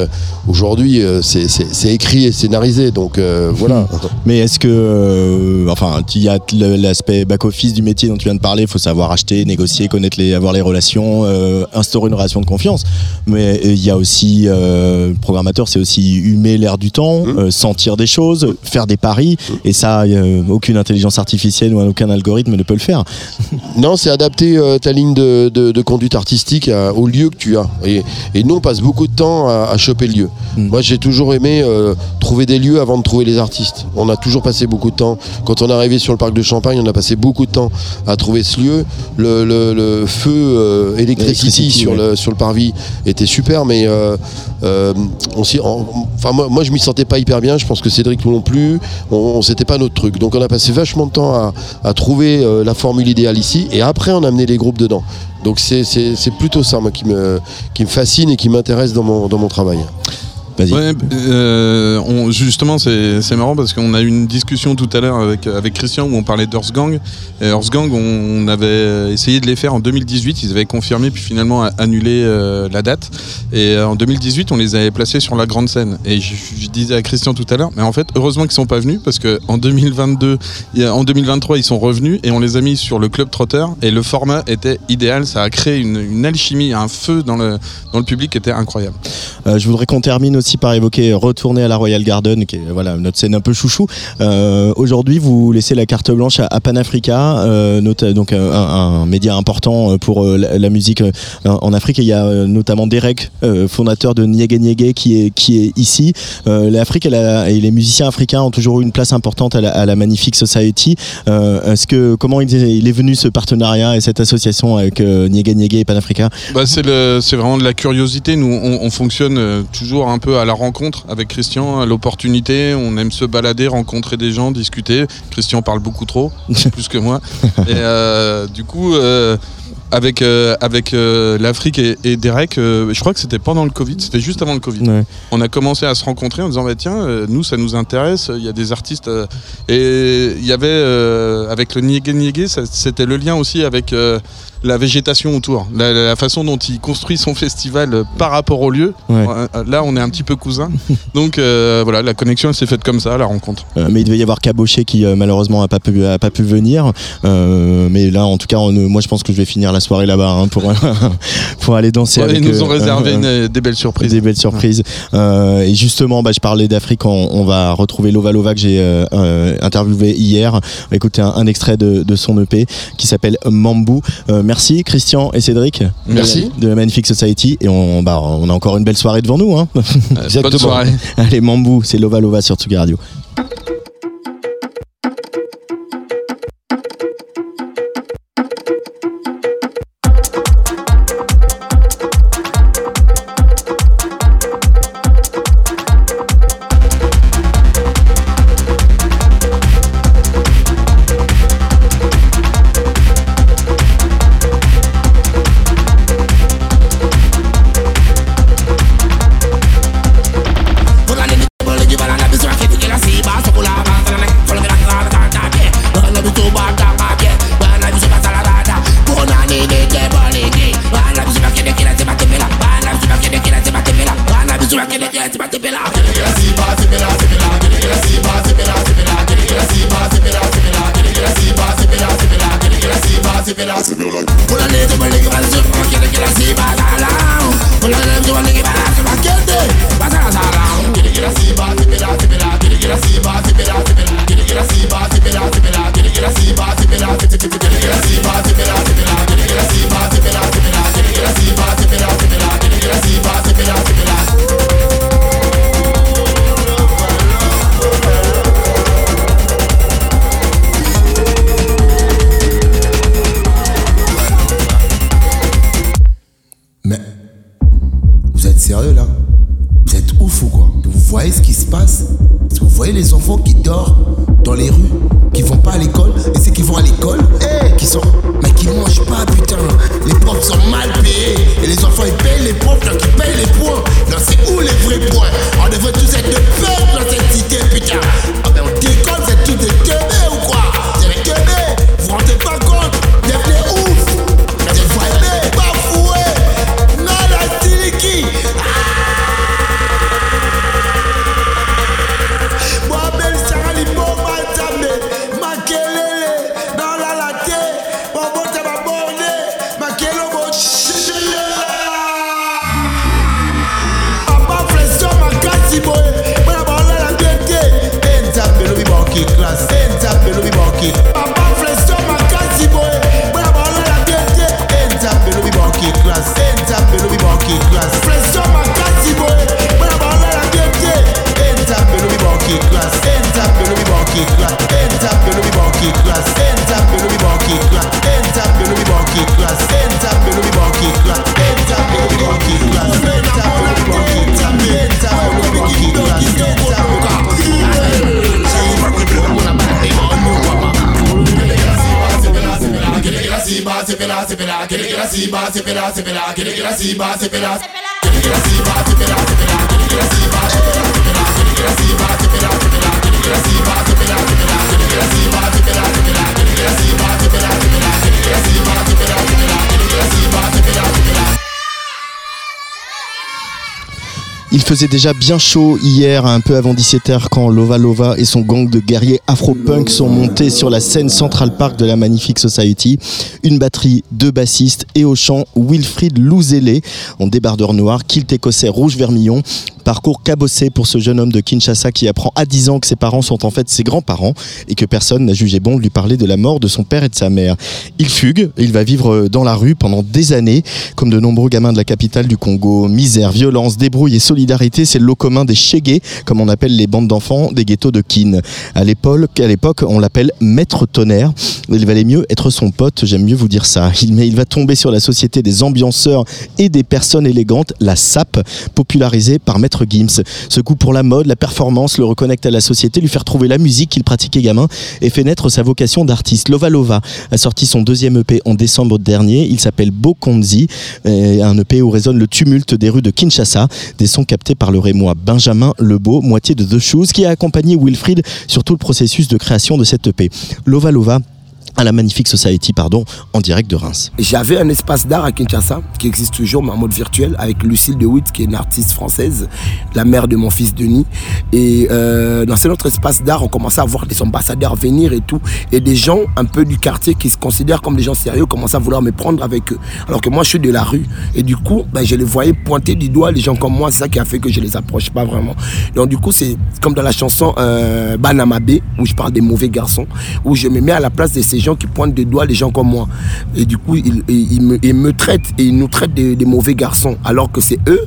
aujourd'hui, c'est écrit et scénarisé, donc euh, voilà. Mais est-ce que, euh, enfin, il y a l'aspect back-office du métier dont tu viens de parler, il faut savoir acheter, négocier, connaître les, avoir les relations, euh, instaurer une relation de confiance. Mais euh, il y a aussi, euh, le programmateur, c'est aussi humer l'air du temps, Mmh. sentir des choses, faire des paris. Et ça, aucune intelligence artificielle ou aucun algorithme ne peut le faire. Non, c'est adapter ta ligne de, de- de conduite artistique à- au lieu que tu as. Et, et nous, on passe beaucoup de temps à, à choper le lieu. Mm. Moi, j'ai toujours aimé trouver des lieux avant de trouver les artistes. On a toujours passé beaucoup de temps. Quand on est arrivé sur le parc de Champagne, on a passé beaucoup de temps à trouver ce lieu. Le, le- le feu euh, Electricity Electricity, sur, le, sur le parvis était super, mais euh, euh, on enfin, moi, moi, je m'y sentais pas hyper bien. Je pense que Cédric non plus. On, on s'était pas autre truc. Donc on a passé vachement de temps à, à trouver euh, la formule idéale ici et après on a amené les groupes dedans. Donc c'est- plutôt ça moi qui me, qui me fascine et qui m'intéresse dans mon, dans mon travail. Ouais, euh, on- justement, c'est marrant parce qu'on a eu une discussion tout à l'heure avec, avec Christian où on parlait d'Earth Gang. Et Earth Gang, on, on avait essayé de les faire en 2018, ils avaient confirmé puis finalement annulé euh, la date. Et euh, en 2018, on les avait placés sur la grande scène. Et je, je disais à Christian tout à l'heure, mais en fait, heureusement qu'ils sont pas venus parce que en 2022, il y a- en 2023, ils sont revenus et on les a mis sur le club Trotter et le format était idéal. Ça a créé une, une alchimie, un feu dans le, dans le public qui était incroyable. Je voudrais qu'on termine aussi par évoquer Retourner à la Royal Garden, qui est voilà, notre scène un peu chouchou. Euh, Aujourd'hui, vous laissez la carte blanche à, à Panafrica, euh, donc euh, un, média important euh, pour euh, la, musique euh, en Afrique. Il y a euh, notamment Derek, euh, fondateur de Niégué Niégué, qui est, qui est ici. Euh, L'Afrique et les musiciens africains ont toujours eu une place importante à la, Magnifique Society. Euh, Est-ce que comment il est, venu ce partenariat et cette association avec euh, Niégué Niégué et Panafrica? Bah, c'est vraiment de la curiosité. Nous, on, on fonctionne euh, toujours un peu à la rencontre avec Christian, à l'opportunité. On aime se balader, rencontrer des gens, discuter. Christian parle beaucoup trop, plus que moi. Et euh, du coup, euh, avec, euh, avec l'Afrique et, et Derek, je crois que c'était pendant le Covid, c'était juste avant le Covid. Ouais. On a commencé à se rencontrer en disant bah, tiens, nous, ça nous intéresse. Il y a des artistes. et il y avait, avec le Niégué Niégué, c'était le lien aussi avec. Euh, la végétation autour, la, la façon dont il construit son festival euh, par rapport au lieu. Ouais. Euh, Là, on est un petit peu cousins. Donc euh, voilà, la connexion elle s'est faite comme ça, la rencontre. Euh, mais il devait y avoir Cabochet qui euh, malheureusement a pas pu a pas pu venir. Euh, mais là, en tout cas, on, euh, moi, je pense que je vais finir la soirée là-bas hein, pour pour aller danser. Ouais, avec ils nous ont réservé Euh, une- euh, des belles surprises. Des belles surprises. Euh, et justement, bah, je parlais d'Afrique. On, on va retrouver Lova Lova que j'ai euh, euh, interviewé hier. Écouter un, un extrait de, de son EP qui s'appelle Mambou. Euh, merci Christian et Cédric. Merci. De la Magnifique Society. Et on, bah, on a encore une belle soirée devant nous. Hein. Euh, Exactement. bonne soirée. Allez, Mambou, c'est Lova Lova sur Tsugi Radio. Siba, sipela, sipela, kere kera siba, sipela Kere kera siba, sipela, sipela, kere kera siba Il faisait déjà bien chaud hier, un peu avant 17h, quand Lova Lova et son gang de guerriers afro-punk sont montés sur la scène Central Park de la Magnifique Society. Une batterie, deux bassistes et au chant Wilfried Louzélé en débardeur noir, kilt écossais rouge vermillon. Parcours cabossé pour ce jeune homme de Kinshasa qui apprend à 10 ans que ses parents sont en fait ses grands-parents et que personne n'a jugé bon de lui parler de la mort de son père et de sa mère. Il fugue, il va vivre dans la rue pendant des années, comme de nombreux gamins de la capitale du Congo. Misère, violence, débrouille et solidarité, c'est le lot commun des Chégués, comme on appelle les bandes d'enfants des ghettos de Kin. À l'époque, on l'appelle Maître Tonnerre. Il valait mieux être son pote, j'aime mieux vous dire ça. Mais il va tomber sur la société des ambianceurs et des personnes élégantes, la SAP, popularisée par Maître Gims. Ce goût pour la mode, la performance le reconnecte à la société, lui faire trouver la musique qu'il pratiquait gamin et fait naître sa vocation d'artiste. Lova Lova a sorti son deuxième EP en décembre dernier. Il s'appelle Bokonzi, et un EP où résonne le tumulte des rues de Kinshasa, des sons captés par le rémois Benjamin Lebeau, moitié de The Shoes, qui a accompagné Wilfried sur tout le processus de création de cette EP. Lova Lova à la Magnifique Society, pardon, en direct de Reims. J'avais un espace d'art à Kinshasa qui existe toujours, mais en mode virtuel, avec Lucille de Witt, qui est une artiste française, la mère de mon fils Denis. Et euh, dans cet autre espace d'art, on commençait à voir des ambassadeurs venir et tout, et des gens un peu du quartier qui se considèrent comme des gens sérieux commençaient à vouloir me prendre avec eux. Alors que moi, je suis de la rue, et du coup, ben, je les voyais pointer du doigt les gens comme moi. C'est ça qui a fait que je les approche pas vraiment. Donc du coup, c'est comme dans la chanson euh, Banamabe, où je parle des mauvais garçons, où je me mets à la place de ces qui pointent des doigts les gens comme moi. Et du coup, ils, me, ils me traitent et ils nous traitent des mauvais garçons, alors que c'est eux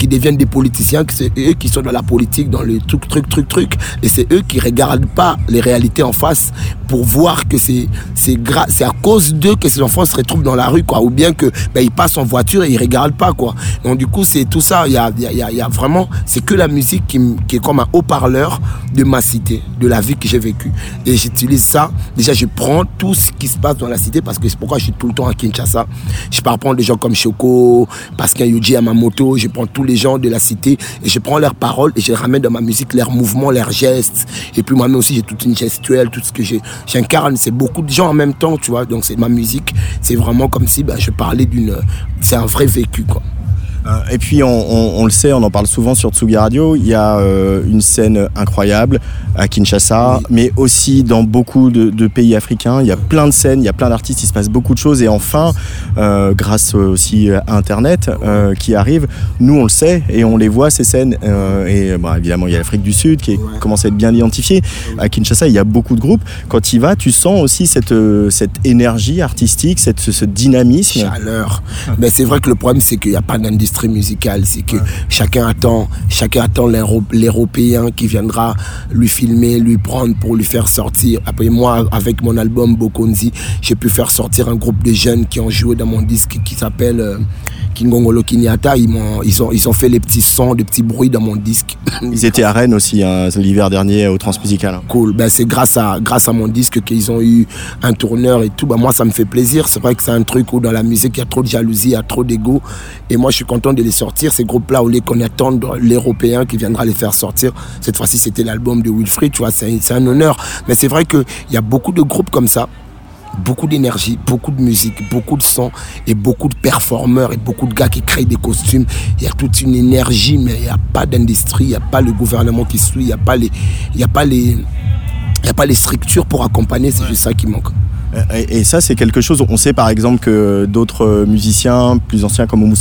qui deviennent des politiciens, c'est eux qui sont dans la politique, dans le truc, truc, truc, truc. Et c'est eux qui regardent pas les réalités en face pour voir que c'est c'est à cause d'eux que ces enfants se retrouvent dans la rue, quoi. Ou bien que ben, ils passent en voiture et ils regardent pas, quoi. Donc du coup, c'est tout ça. Il y a, y a- y a- vraiment, c'est que la musique qui, qui est comme un haut-parleur de ma cité, de la vie que j'ai vécue. Et j'utilise ça. Déjà, je prends tout ce qui se passe dans la cité parce que c'est pourquoi je suis tout le temps à Kinshasa. Je pars prendre des gens comme Choco, Pascal Yuji Yamamoto, je prends tous les gens de la cité et je prends leurs paroles et je ramène dans ma musique leurs mouvements, leurs gestes. Et puis moi-même aussi, j'ai toute une gestuelle, tout ce que j'ai- j'incarne, c'est beaucoup de gens en même temps, tu vois. Donc c'est ma musique, c'est vraiment comme si ben, je parlais d'une. C'est un vrai vécu, quoi. Euh, Et puis on, on- on le sait, on en parle souvent sur Tsugi Radio, il y a euh, une scène incroyable à Kinshasa, mais aussi dans beaucoup de, de pays africains. Il y a plein de scènes, il y a plein d'artistes, il se passe beaucoup de choses. Et enfin, euh, grâce aussi à Internet euh, qui arrive, nous on le sait et on les voit ces scènes. Et bon, évidemment, il y a l'Afrique du Sud qui commence à être bien identifiée. À Kinshasa, il y a beaucoup de groupes. Quand tu y vas, tu sens aussi cette, cette énergie artistique, cette, ce, ce dynamisme. Chaleur. Mais c'est vrai que le problème, c'est qu'il n'y a pas d'industrie musicale. C'est que chacun attend, chacun attend l'Euro- l'Européen qui viendra lui filmer, lui prendre pour lui faire sortir. Après moi, avec mon album Bokonzi, j'ai pu faire sortir un groupe de jeunes qui ont joué dans mon disque qui s'appelle euh, Kingongolo Kinyata. Ils, m'ont- ils, ont, ils ont fait les petits sons, des petits bruits dans mon disque. Ils étaient à Rennes aussi hein, l'hiver dernier au Transmusical. Cool. Ben, c'est grâce à, grâce à mon disque qu'ils ont eu un tourneur et tout. Ben, moi, ça me fait plaisir. C'est vrai que c'est un truc où dans la musique, il y a trop de jalousie, il y a trop d'ego. Et moi, je suis content de les sortir. Ces groupes-là, au lieu qu'on attende l'Européen qui viendra les faire sortir. Cette fois-ci, c'était l'album de Wilfried, tu vois, c'est un honneur. Mais c'est vrai qu'il y a beaucoup de groupes comme ça beaucoup d'énergie, beaucoup de musique, beaucoup de son et beaucoup de performeurs et beaucoup de gars qui créent des costumes. Il y a toute une énergie, mais il n'y a pas d'industrie, il n'y a pas le gouvernement qui suit, il n'y a pas les, il n'y a pas les, il y a pas les structures pour accompagner. C'est juste ça qui manque. Et, et ça, c'est quelque chose. On sait par exemple que d'autres euh, musiciens plus anciens comme Oumou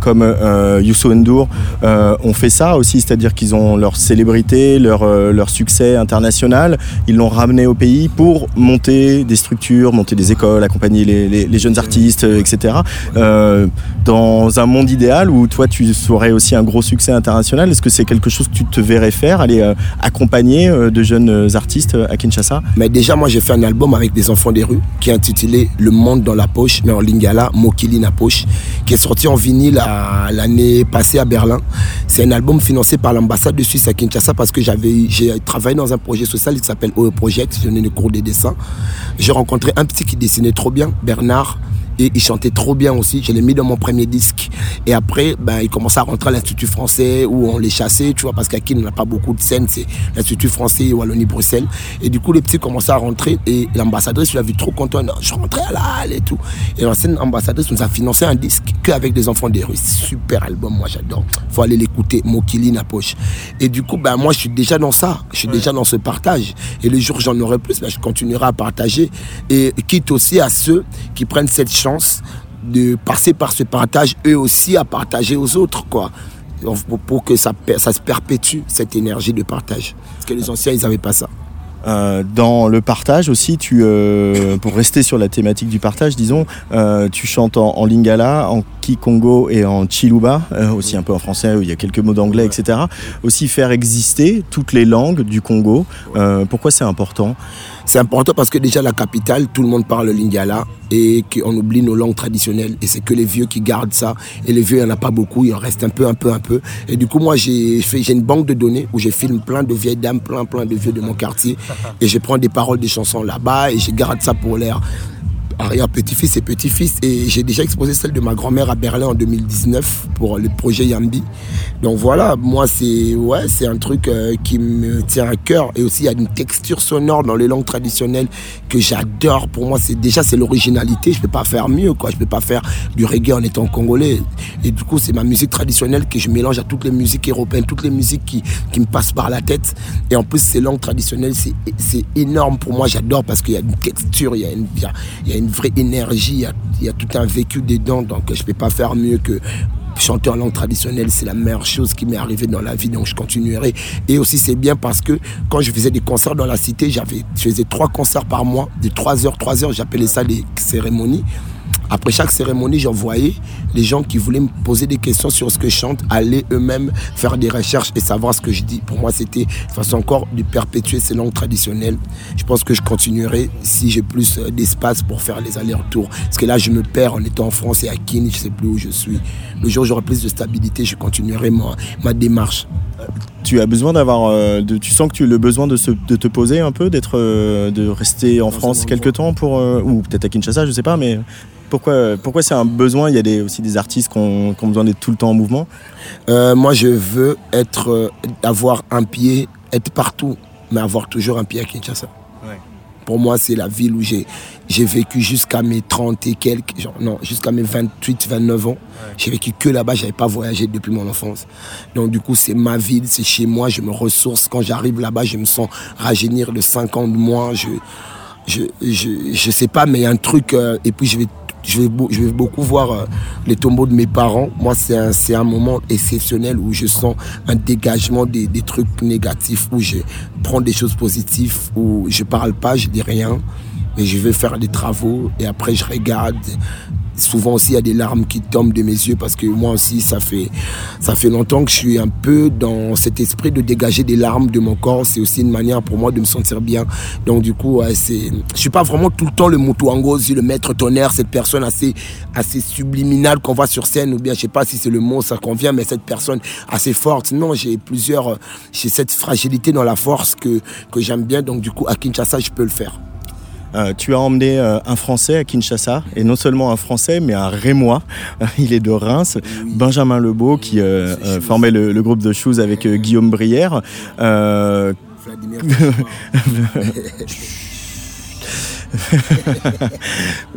comme euh, Youssou N'Dour, euh, ont fait ça aussi, c'est-à-dire qu'ils ont leur célébrité, leur, euh, leur succès international. Ils l'ont ramené au pays pour monter des structures, monter des écoles, accompagner les, les- jeunes artistes, euh, etc. Euh, dans un monde idéal où toi, tu aurais aussi un gros succès international, est-ce que c'est quelque chose que tu te verrais faire, aller euh, accompagner euh, de jeunes euh, artistes à Kinshasa? Mais déjà, moi, j'ai fait un album avec des enfants des rues qui est intitulé Le monde dans la poche, mais en lingala, Mokili na poche, qui est sorti en vinyle l'année passée à Berlin. C'est un album financé par l'ambassade de Suisse à Kinshasa parce que j'avais, j'ai travaillé dans un projet social qui s'appelle OE Project. J'ai donné le cours des dessins. J'ai rencontré un petit qui dessinait trop bien, Bernard. Et il chantait trop bien aussi. Je l'ai mis dans mon premier disque. Et après, ben, il commençait à rentrer à l'Institut français où on les chassait, tu vois, parce qu'à Kin, on n'a pas beaucoup de scènes. C'est l'Institut français Wallonie-Bruxelles. Et du coup, les petits commençaient à rentrer. Et l'ambassadrice, je vu trop content. Non, je rentrais à la halle et tout. Et l'ancienne ambassadrice nous a financé un disque qu'avec des enfants des Russes. Super album, moi j'adore. Faut aller l'écouter. Mokili Napoche. Et du coup, ben, moi, je suis déjà dans ça. Je suis déjà dans ce partage. Et le jour où j'en aurai plus, ben, je continuerai à partager. Et quitte aussi à ceux qui prennent cette chance de passer par ce partage, eux aussi à partager aux autres, quoi. Pour- que ça, ça se perpétue, cette énergie de partage. Parce que les anciens, ils n'avaient pas ça. Euh, dans le partage aussi, tu, euh, pour rester sur la thématique du partage, disons, euh, tu chantes en, lingala, en kikongo et en chiluba, aussi un peu en français où il y a quelques mots d'anglais, etc. Aussi faire exister toutes les langues du Congo. Pourquoi c'est important? C'est important parce que déjà la capitale, tout le monde parle le lingala et qu'on oublie nos langues traditionnelles. Et c'est que les vieux qui gardent ça. Et les vieux, il n'y en a pas beaucoup, il en reste un peu, un peu, un peu. Et du coup, moi, j'ai une banque de données où je filme plein de vieilles dames, plein, plein de vieux de mon quartier. Et je prends des paroles des chansons là-bas et je garde ça pour l'air arrière-petit-fils et petit-fils. Et j'ai déjà exposé celle de ma grand-mère à Berlin en 2019 pour le projet Yambi. Donc voilà, moi c'est ouais, c'est un truc euh, qui me tient à cœur. Et aussi il y a une texture sonore dans les langues traditionnelles que j'adore. Pour moi, c'est déjà c'est l'originalité. Je peux pas faire mieux, quoi. Je peux pas faire du reggae en étant congolais. Et du coup, c'est ma musique traditionnelle que je mélange à toutes les musiques européennes, toutes les musiques qui, qui me passent par la tête. Et en plus, ces langues traditionnelles, c'est énorme pour moi. J'adore parce qu'il y a une texture, il y a une, il y a- a vraie énergie, il y a, tout un vécu dedans. Donc, je peux pas faire mieux que chanter en langue traditionnelle, c'est la meilleure chose qui m'est arrivée dans la vie, donc je continuerai. Et aussi, c'est bien parce que quand je faisais des concerts dans la cité, j'avais, je faisais trois concerts par mois, de 3 heures, 3 heures, j'appelais ça des cérémonies. Après chaque cérémonie, j'envoyais les gens qui voulaient me poser des questions sur ce que je chante, aller eux-mêmes faire des recherches et savoir ce que je dis. Pour moi, c'était de façon encore de perpétuer ces langues traditionnelles. Je pense que je continuerai si j'ai plus euh, d'espace pour faire les allers-retours. Parce que là, je me perds en étant en France et à Kine, je sais plus où je suis. Le jour où j'aurai plus de stabilité, je continuerai ma, ma démarche. Tu as besoin d'avoir, euh, tu sens que tu as le besoin de, se- de te poser un peu, d'être, euh, de rester en France quelque temps pour, euh, ou peut-être à Kinshasa, je sais pas, mais pourquoi, pourquoi c'est un besoin? Il y a des, aussi des artistes qui ont, qui ont besoin d'être tout le temps en mouvement? Euh, moi, je veux être, euh, avoir un pied, être partout, mais avoir toujours un pied à Kinshasa. Pour moi, c'est la ville où j'ai, j'ai vécu jusqu'à mes 30 et quelques, genre, non, jusqu'à mes 28, 29 ans. J'ai vécu que là-bas, j'avais pas voyagé depuis mon enfance. Donc, du coup, c'est ma ville, c'est chez moi, je me ressource. Quand j'arrive là-bas, je me sens rajeunir de 5 ans de moins. Je, je, je, je sais pas, mais il y a un truc, euh, et puis je vais je vais, beaucoup voir euh, les tombeaux de mes parents. Moi, c'est un, moment exceptionnel où je sens un dégagement des, des trucs négatifs, où je prends des choses positives, où je parle pas, je dis rien, mais je vais faire des travaux et après je regarde. Souvent aussi, il y a des larmes qui tombent de mes yeux parce que moi aussi, ça fait, ça fait longtemps que je suis un peu dans cet esprit de dégager des larmes de mon corps. C'est aussi une manière pour moi de me sentir bien. Donc, du coup, ouais, c'est, je suis pas vraiment tout le temps le Mutuangozi, le maître tonnerre, cette personne assez, assez subliminale qu'on voit sur scène, ou bien je sais pas si c'est le mot, ça convient, mais cette personne assez forte. Non, j'ai plusieurs, j'ai cette fragilité dans la force que, que j'aime bien. Donc, du coup, à Kinshasa, je peux le faire. Euh, tu as emmené euh, un Français à Kinshasa, et non seulement un Français, mais un Rémois. Il est de Reims, Benjamin Lebeau, qui euh, formait le, le groupe de Shoes avec Guillaume Brière. Euh,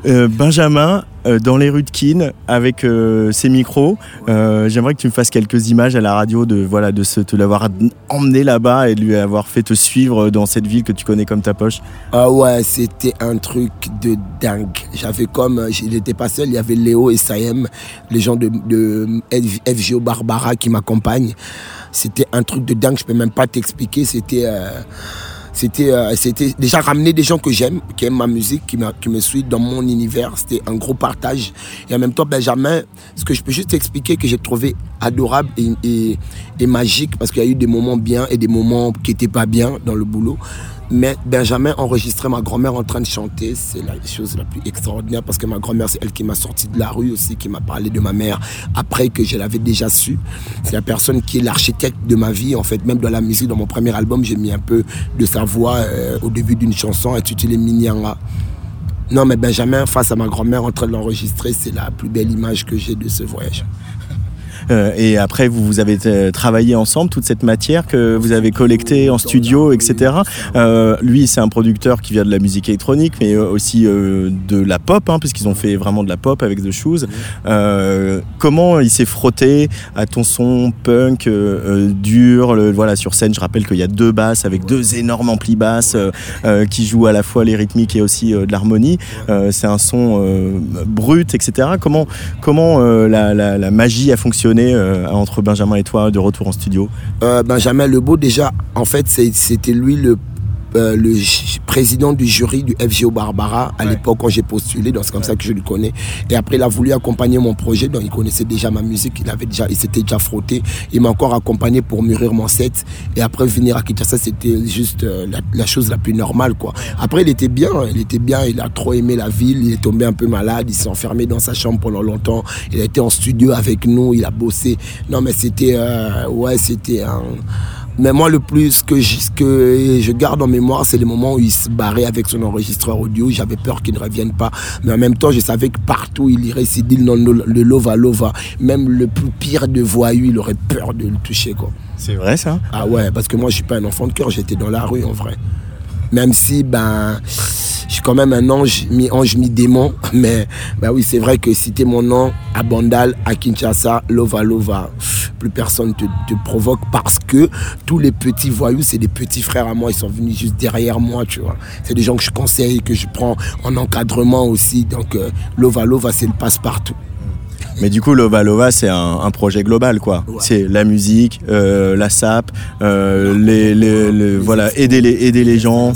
Euh, Benjamin, euh, dans les rues de Keene, avec euh, ses micros, j'aimerais que tu me fasses quelques images à la radio de, voilà, de l'avoir emmené là-bas et de lui avoir fait te suivre dans cette ville que tu connais comme ta poche. Ah ouais, c'était un truc de dingue. J'avais comme, il n'était pas seul, il y avait Léo et Saïm, les gens de, de FGO Barbara qui m'accompagnent. C'était un truc de dingue, je peux même pas t'expliquer. C'était, c'était, euh, c'était déjà ramener des gens que j'aime, qui aiment ma musique, qui, me suivent dans mon univers. C'était un gros partage. Et en même temps, Benjamin, ce que je peux juste expliquer que j'ai trouvé adorable et, et- et magique, parce qu'il y a eu des moments bien et des moments qui n'étaient pas bien dans le boulot. Mais Benjamin enregistrait ma grand-mère en train de chanter. C'est la chose la plus extraordinaire parce que ma grand-mère, c'est elle qui m'a sorti de la rue aussi, qui m'a parlé de ma mère après que je l'avais déjà su. C'est la personne qui est l'architecte de ma vie. En fait, même dans la musique, dans mon premier album, j'ai mis un peu de sa voix euh, au début d'une chanson intitulée Minyanga. Non, mais Benjamin, face à ma grand-mère en train de l'enregistrer, c'est la plus belle image que j'ai de ce voyage. Euh, et après, vous, vous avez euh, travaillé ensemble toute cette matière que vous avez collectée en studio, etc. Euh, lui, c'est un producteur qui vient de la musique électronique, mais aussi de la pop, hein, puisqu'ils ont fait vraiment de la pop avec The Shoes. Comment il s'est frotté à ton son punk dur Voilà, sur scène, je rappelle qu'il y a deux basses avec deux énormes amplis basses qui jouent à la fois les rythmiques et aussi de l'harmonie. C'est un son brut, etc. Comment, comment la magie a fonctionné euh, entre Benjamin et toi de retour en studio? Euh, Benjamin Lebeau, déjà, en fait, c'était lui le, euh, le président du jury du FGO Barbara à l'époque quand j'ai postulé, donc c'est comme ça que je le connais. Et après, il a voulu accompagner mon projet, donc il connaissait déjà ma musique, il avait déjà, il s'était déjà frotté. Il m'a encore accompagné pour mûrir mon set. Et après, venir à Kinshasa, c'était juste euh, la, la chose la plus normale, quoi. Après, il était bien, il était bien, il a trop aimé la ville, il est tombé un peu malade, il s'est enfermé dans sa chambre pendant longtemps. Il a été en studio avec nous, il a bossé. Non, mais c'était, euh, ouais, c'était un. Mais moi, le plus que je, ce que je garde en mémoire, c'est les moments où il se barrait avec son enregistreur audio. J'avais peur qu'il ne revienne pas. Mais en même temps, je savais que partout, il irait s'il dit le, lova lova. Même le plus pire de voyou, il aurait peur de le toucher. quoi. C'est vrai ça? Ah ouais, parce que moi, je suis pas un enfant de cœur, j'étais dans la rue en vrai. Même si, ben, je suis quand même un ange, mi-ange, mi-démon. Mais, ben oui, c'est vrai que citer mon nom à Bandal, à Kinshasa, Lova Lova, plus personne te, te provoque parce que tous les petits voyous, c'est des petits frères à moi, ils sont venus juste derrière moi, tu vois. C'est des gens que je conseille, que je prends en encadrement aussi. Donc, euh, Lova Lova, c'est le passe-partout. Mais du coup, Lova Lova, c'est un, un projet global, quoi. C'est la musique, euh, la SAP, euh, les, les- les- voilà, aider les, aider les gens.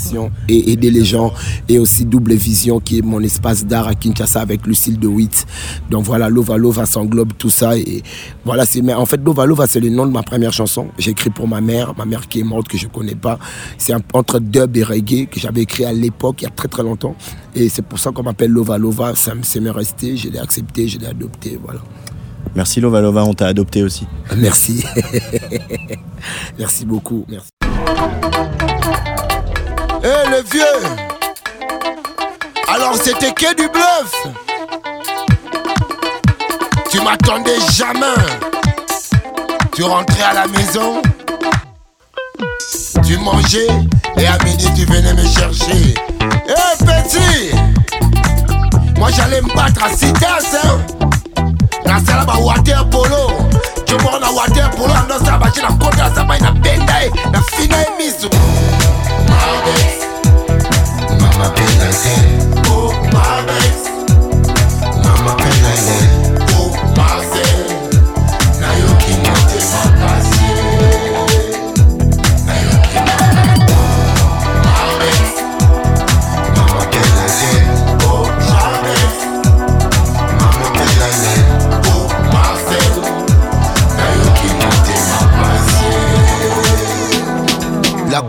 et aider les gens et aussi Double Vision qui est mon espace d'art à Kinshasa avec Lucille de Witt. Donc voilà, Lova Lova s'englobe tout ça et voilà, c'est mais en fait Lova Lova c'est le nom de ma première chanson. J'ai écrit pour ma mère, ma mère qui est morte que je connais pas. C'est un- entre dub et reggae que j'avais écrit à l'époque il y a très très longtemps et c'est pour ça qu'on m'appelle Lova Lova, ça m'est resté, je l'ai accepté, je l'ai adopté, voilà. Merci Lova Lova, on t'a adopté aussi. Merci. Merci beaucoup, merci. Eh le vieux Alors c'était que du bluff Tu m'attendais jamais Tu rentrais à la maison Tu mangeais Et à midi tu venais me chercher Eh petit! Moi j'allais me battre à Citas hein nasala ba water polo como na water polo andosala batie na kota na sabai na benda ye na fina ye miso Mama Penale, oh Mama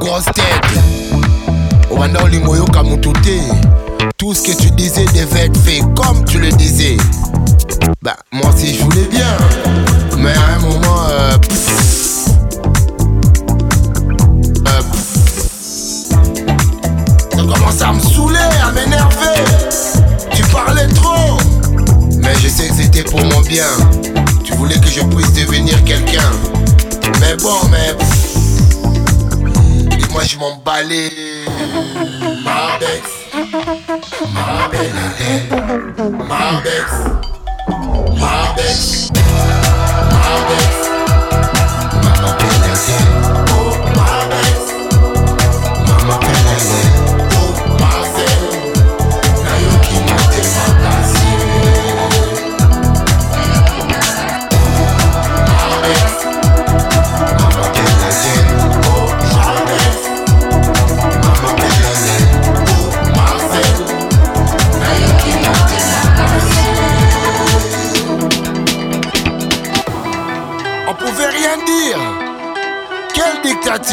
grosse tête. Obanda olingo oyoka mutu te tout ce que tu disais devait être fait comme tu le disais. Bah moi aussi je voulais bien. Mais à un moment euh, pff, euh, ça commence à me saouler à m'énerver. Tu parlais trop. Mais je sais que c'était pour mon bien. Tu voulais que je puisse devenir quelqu'un. Mais bon mais pff, moi je m'emballais Marbex Marbelale Marbex Marbex Marbex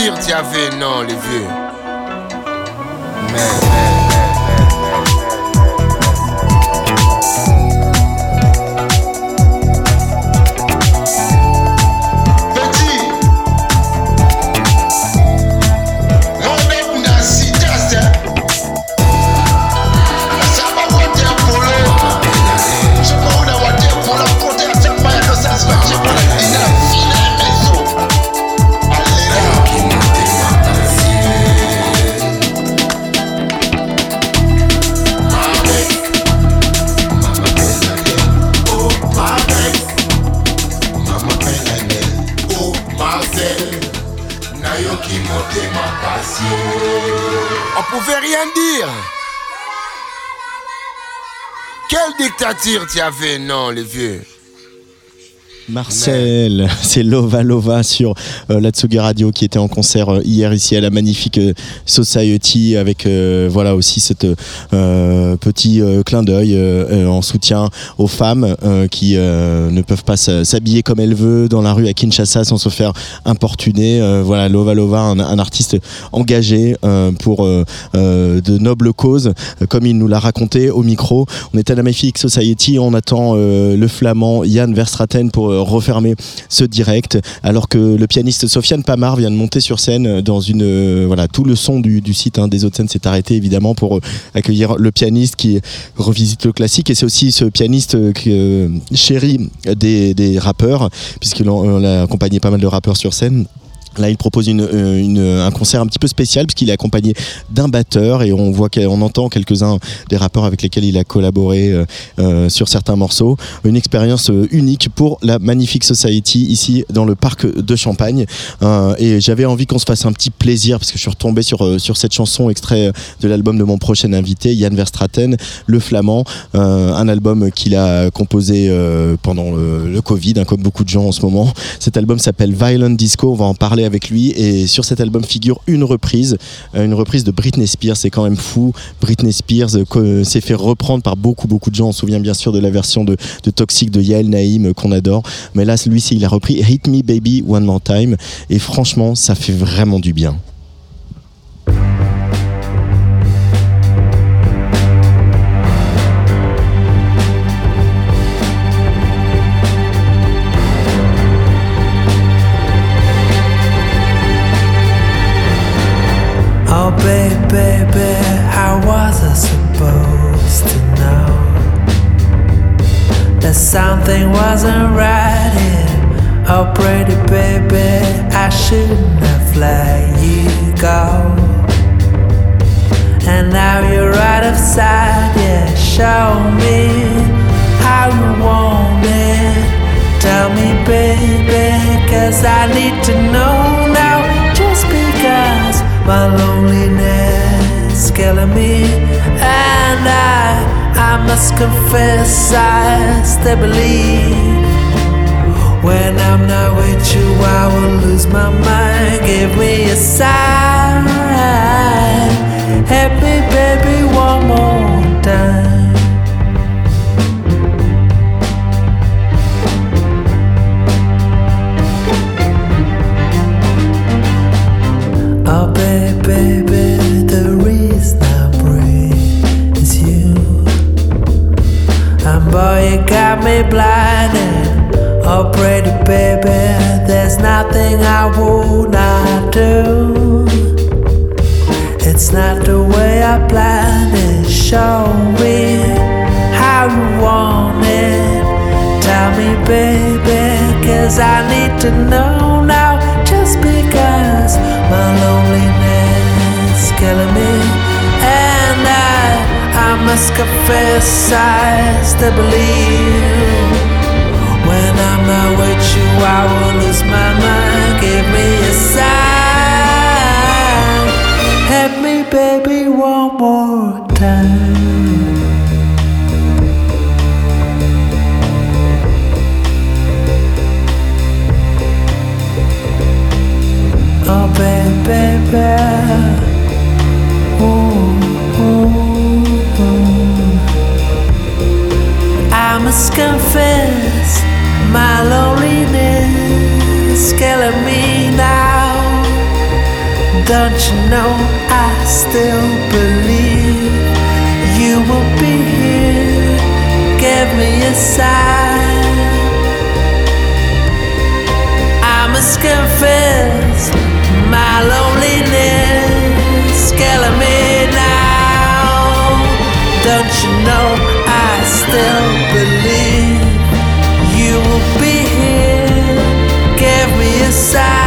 dictature tu avais, non, les vieux Dictature tu as fait, non, les vieux. Marcel, c'est Lova Lova sur euh, la Tsugi Radio qui était en concert euh, hier ici à la magnifique euh, Society avec voilà aussi cet euh, petit clin d'œil en soutien aux femmes qui ne peuvent pas s'habiller comme elles veulent dans la rue à Kinshasa sans se faire importuner. Voilà Lova Lova, un, un artiste engagé pour de nobles causes, comme il nous l'a raconté au micro. On est à la Magnifique Society, on attend le flamand Yann Verstraten pour refermer ce direct, alors que le pianiste Sofiane Pamar vient de monter sur scène euh, dans une euh, voilà tout le son du, site hein, des autres scènes s'est arrêté évidemment pour euh, accueillir le pianiste qui revisite le classique et c'est aussi ce pianiste chéri des, des rappeurs puisqu'il a accompagné pas mal de rappeurs sur scène. Là, il propose euh, une- un concert un petit peu spécial puisqu'il est accompagné d'un batteur et on voit qu'on entend quelques-uns des rappeurs avec lesquels il a collaboré euh, euh, sur certains morceaux. Une expérience euh, unique pour la Magnifique Society ici dans le parc de Champagne. Euh, et j'avais envie qu'on se fasse un petit plaisir parce que je suis retombé sur, euh, sur cette chanson extrait de l'album de mon prochain invité, Yann Verstraten, Le Flamand, euh, un album qu'il a composé euh, pendant le, le Covid, hein, comme beaucoup de gens en ce moment. Cet album s'appelle Violent Disco, on va en parler avec lui. Et sur cet album figure une reprise, euh, une reprise de Britney Spears, c'est quand même fou. Britney Spears euh, que- s'est fait reprendre par beaucoup beaucoup de gens, on se souvient bien sûr de la version de, Toxic de Yael Naïm euh, qu'on adore, mais là celui-ci il a repris Hit Me Baby One More Time. Et franchement ça fait vraiment du bien. Show me how you want it. Tell me, baby, cause I need to know now. Just because my loneliness is killing me, and I, I must confess, I still believe. When I'm not with you, I will lose my mind. Give me a sign. Help Boy, you got me blinded. Oh, pretty baby, there's nothing I would not do. It's not the way I planned it. Show me how you want it. Tell me, baby, cause I need to know now. Just because my loneliness must confess, I still believe. When I'm not with you, I will lose my mind. Give me a sign. Confess, my loneliness killing me now. Don't you know I still believe you will be here? Give me a sign. I must confess, my loneliness killing me now. Don't you me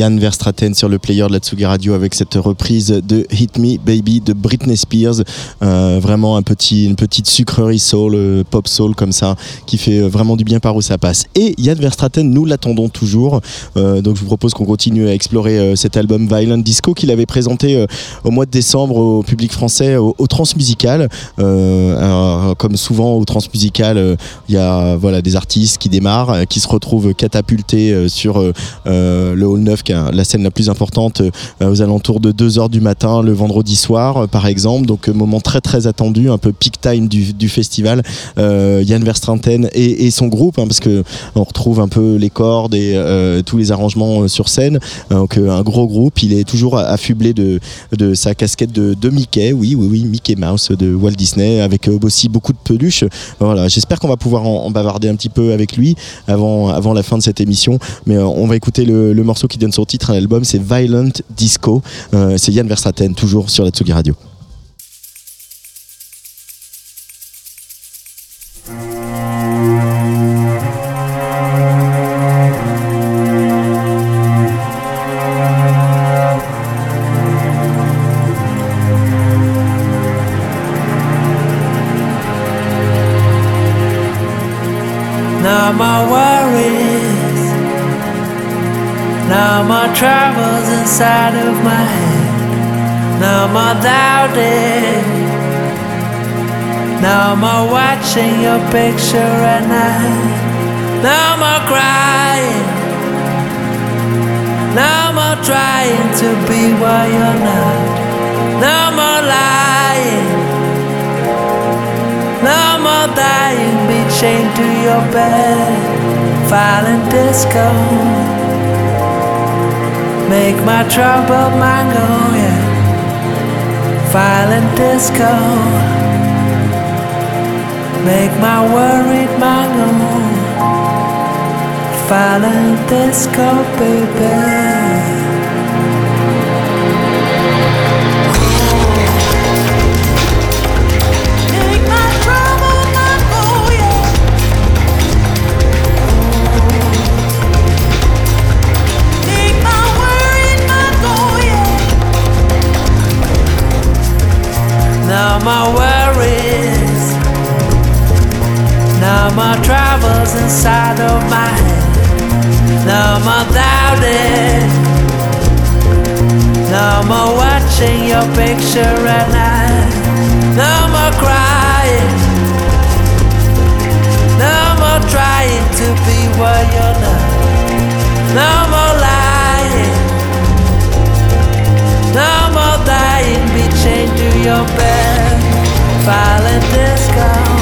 Yann Verstraten sur le player de la Tsugi Radio avec cette reprise de Hit Me Baby de Britney Spears. Euh, vraiment un petit, une petite sucrerie soul, euh, pop soul comme ça, qui fait euh, vraiment du bien par où ça passe. Et Yann Verstraten, nous l'attendons toujours. Donc je vous propose qu'on continue à explorer cet album Violent Disco qu'il avait présenté au mois de décembre au public français au, au Transmusical. Comme souvent au Transmusical, il y a voilà, des artistes qui démarrent, qui se retrouvent catapultés sur le Hall 9, la scène la plus importante euh, aux alentours de 2h du matin le vendredi soir, euh, par exemple. Donc, euh, moment très très attendu, un peu peak time du, festival. Yann Verstraeten et, son groupe, hein, parce que on retrouve un peu les cordes et tous les arrangements sur scène. Donc, un gros groupe. Il est toujours affublé de, sa casquette de, Mickey, oui, oui, oui, Mickey Mouse de Walt Disney, avec aussi beaucoup de peluches. Voilà, j'espère qu'on va pouvoir en, bavarder un petit peu avec lui avant, avant la fin de cette émission. Mais on va écouter le, le morceau qui donne son titre à l'album, c'est Violent Disco. Euh, c'est Yann Verstraeten, toujours sur la Tsugi Radio. Watching your picture at night, no more crying, no more trying to be what you're not, no more lying. No more dying, be chained to your bed. Violent disco. Make my trouble go, yeah. Violent disco. Make my worried mind mango. Violent disco, baby. My trouble more troubles inside of my head, no more doubting, no more watching your picture at night, no more crying, no more trying to be what you're not, no more lying. No more dying, be chained to your bed. Violent disco.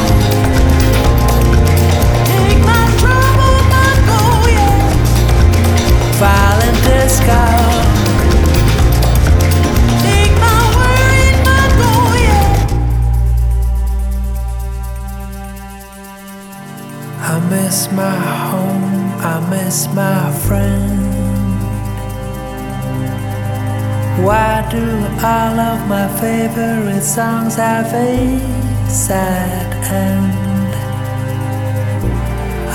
Songs have a sad end?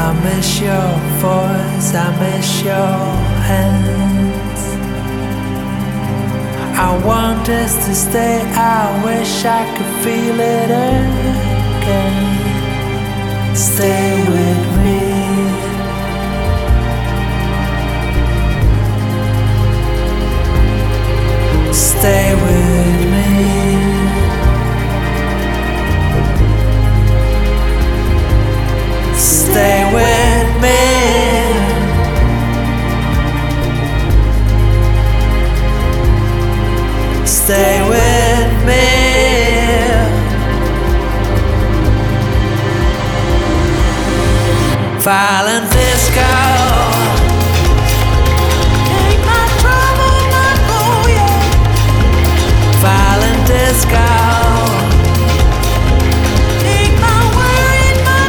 I miss your voice, I miss your hands. I want us to stay, I wish I could feel it again. Stay with me. Stay with me. Stay with me. Stay with me. Violent disco. Take my trouble, my go, yeah. Violent disco. Take my worried, my.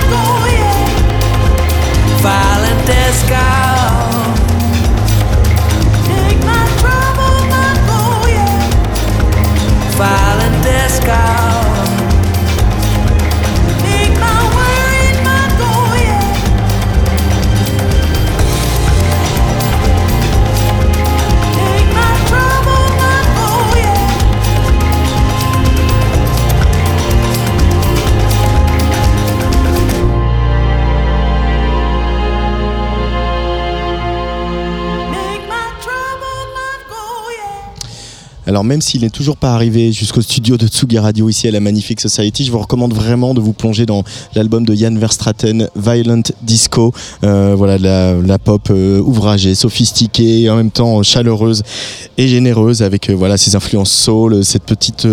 Violent disco. Alors même s'il n'est toujours pas arrivé jusqu'au studio de Tsugi Radio ici à la Magnifique Society, je vous recommande vraiment de vous plonger dans l'album de Jan Verstraten, Violent Disco. Euh, voilà, la, pop euh, ouvragée, sophistiquée, en même temps chaleureuse et généreuse avec euh, voilà ses influences soul, cette petite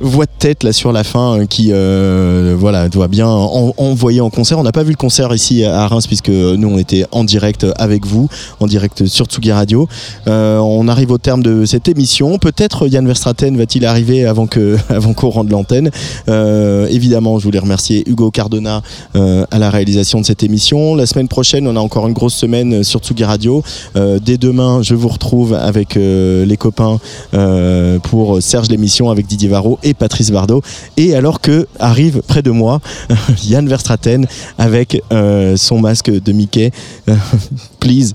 voix de tête là sur la fin qui voilà doit bien en- envoyer en concert. On n'a pas vu le concert ici à Reims puisque nous on était en direct avec vous, en direct sur Tsugi Radio. On arrive au terme de cette émission. Peut-être Yann Verstraten va-t-il arriver avant que avant qu'on rende l'antenne. Euh, évidemment, je voulais remercier Hugo Cardona euh, à la réalisation de cette émission. La semaine prochaine, on a encore une grosse semaine sur Tsugi Radio. Euh, dès demain, je vous retrouve avec euh, les copains euh, pour Serge l'émission avec Didier Varro et Patrice Bardot. Et alors que arrive près de moi Yann Verstraten avec euh, son masque de Mickey. Euh, Please.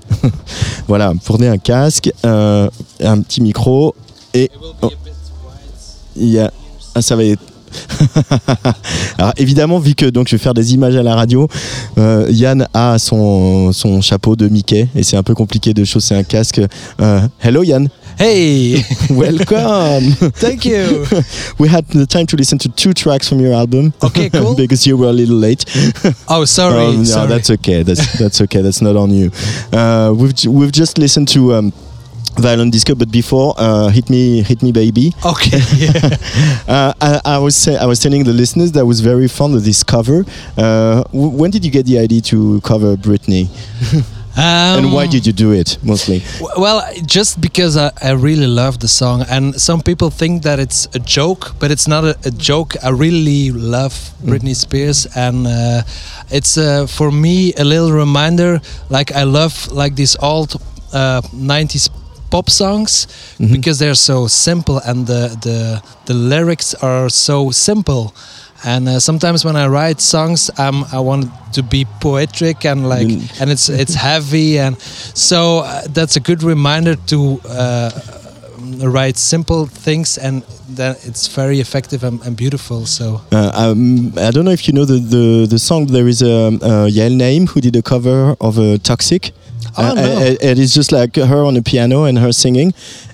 voilà, prenez un casque, euh, un petit micro et oh. il y a ah, ça va être alors évidemment, vu que donc je vais faire des images à la radio, euh, Yann a son, son chapeau de Mickey et c'est un peu compliqué de chausser un casque. Euh, hello Yann. Hey, welcome. Thank you. we had the time to listen to two tracks from your album. Okay, cool. because you were a little late. Oh, sorry. Um, no, sorry. that's okay. That's that's okay. That's not on you. Uh, we've we've just listened to. Um, Violent disco, but before, uh, hit me, hit me, baby. Okay. Yeah. uh, I, I was say, I was telling the listeners that I was very fond of this cover. Uh, w- when did you get the idea to cover Britney, and why Um, did you do it mostly? Well, just because I, I really love the song, and some people think that it's a joke, but it's not a, a joke. I really love Britney Spears, and uh, it's uh, for me a little reminder. Like I love like these old uh, '90s pop songs because they're so simple, and the the the lyrics are so simple. And uh, sometimes when I write songs, um, I want it to be poetic and like, Mm. and it's it's heavy, and so uh, that's a good reminder to uh, write simple things, and then it's very effective and, and beautiful. So Uh, um, I don't know if you know the the, the song. There is a, a Yael Naim who did a cover of uh, Toxic. Oh, no. and- and it's just like her on the piano and her singing,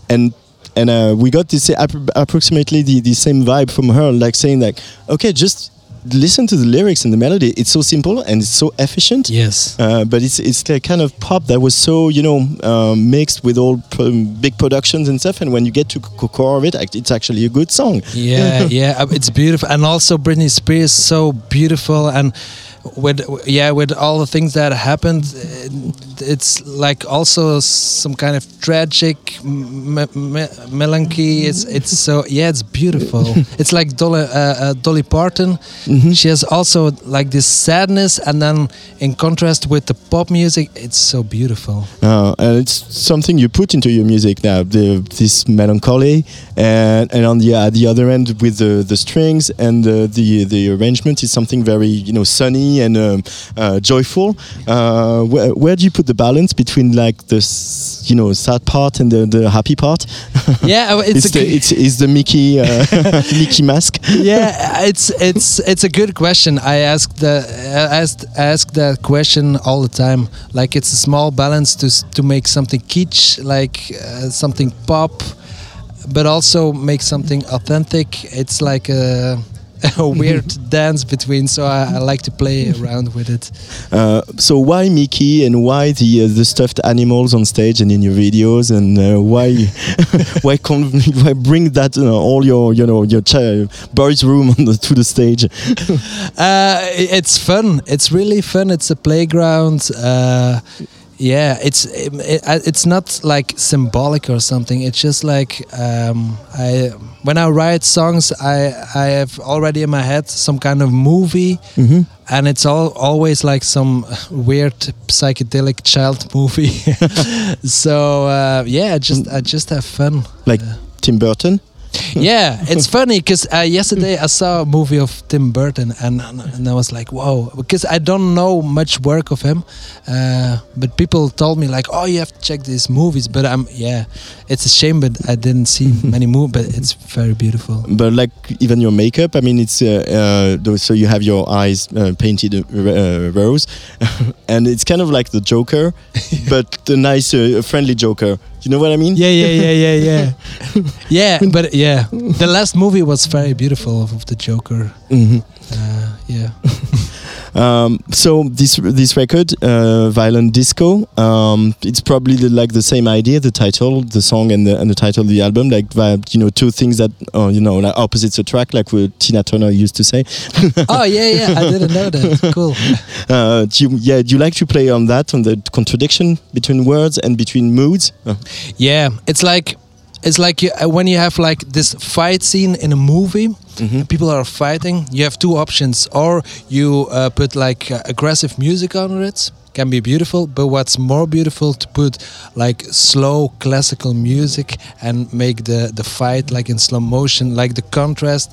and and uh, we got this app- approximately the, the same vibe from her, like saying like, okay, just listen to the lyrics and the melody. It's so simple and it's so efficient. Yes. Uh, but it's it's the kind of pop that was so you know um, mixed with all big productions and stuff. And when you get to the core of it, it's actually a good song. yeah, yeah, uh, it's beautiful, and also Britney Spears so beautiful, and with yeah, with all the things that happened, uh, it's like also some kind of tragic me- me- melancholy. It's it's so yeah, it's beautiful. it's like Dolly, uh, uh, Dolly Parton. She has also like this sadness, and then in contrast with the pop music, it's so beautiful. Uh, and it's something you put into your music now, the, this melancholy, and, and on the uh, the other end with the, the strings and the, the the arrangement is something very you know sunny and um, uh, joyful. Uh, where, where do you put the balance between like the you know sad part and the, the happy part? Yeah, it's it's a the it's, it's the Mickey uh, Mickey mask. yeah, it's it's it's a good question. I asked the I asked ask that question all the time. Like it's a small balance to to make something kitsch, like uh, something pop, but also make something authentic. It's like a, a weird dance between. So I, I like to play around with it. Uh, so why Mickey and why the uh, the stuffed animals on stage and in your videos and uh, why why why bring that uh, all your you know your boys room on the, to the stage? Uh, it's fun. It's really fun. It's a playground. Uh, yeah, it's it, it- it's not like symbolic or something. It's just like um, I when I write songs, I I have already in my head some kind of movie, Mhm. and it's all always like some weird psychedelic child movie. so uh, yeah, I just I just have fun. Like Tim Burton? yeah, it's funny because uh, yesterday I saw a movie of Tim Burton and and I was like, whoa, because I don't know much work of him, uh, but people told me like, oh, you have to check these movies. But I'm yeah, it's a shame, but I didn't see many movies, but it's very beautiful. But like even your makeup, I mean, it's uh, uh, so you have your eyes uh, painted uh, rose, and it's kind of like the Joker, but the nice, uh, friendly Joker. You know what I mean? Yeah, yeah, yeah, yeah, yeah. yeah, but yeah, the last movie was very beautiful of, of the Joker. Mhm. Uh, yeah. Um, so this this record, uh, Violent Disco, um, it's probably the, like the same idea, the title, the song, and the and the title of the album, like vi- you know two things that uh, you know like opposites attract, like what Tina Turner used to say. oh yeah, yeah. I didn't know that. Cool. Uh, do you, yeah, do you like to play on that, on the contradiction between words and between moods? Uh, Yeah, it's like it's like you, uh, when you have like this fight scene in a movie. and People are fighting. You have two options, or you uh, put like uh, aggressive music on it. Can be beautiful, but what's more beautiful to put like slow classical music and make the the fight like in slow motion, like the contrast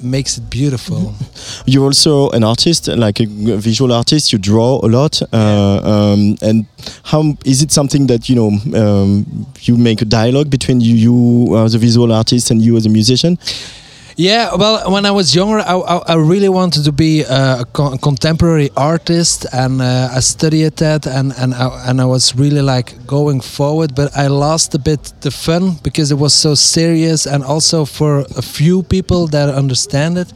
makes it beautiful. You're also an artist, like a visual artist. You draw a lot, uh, um, and how is it something that you know um, you make a dialogue between you, you as a visual artist and you as a musician? Yeah, well, when I was younger, I, I, I really wanted to be uh, a con- contemporary artist, and uh, I studied that, and and I, and I was really like going forward. But I lost a bit the fun because it was so serious, and also for a few people that understand it.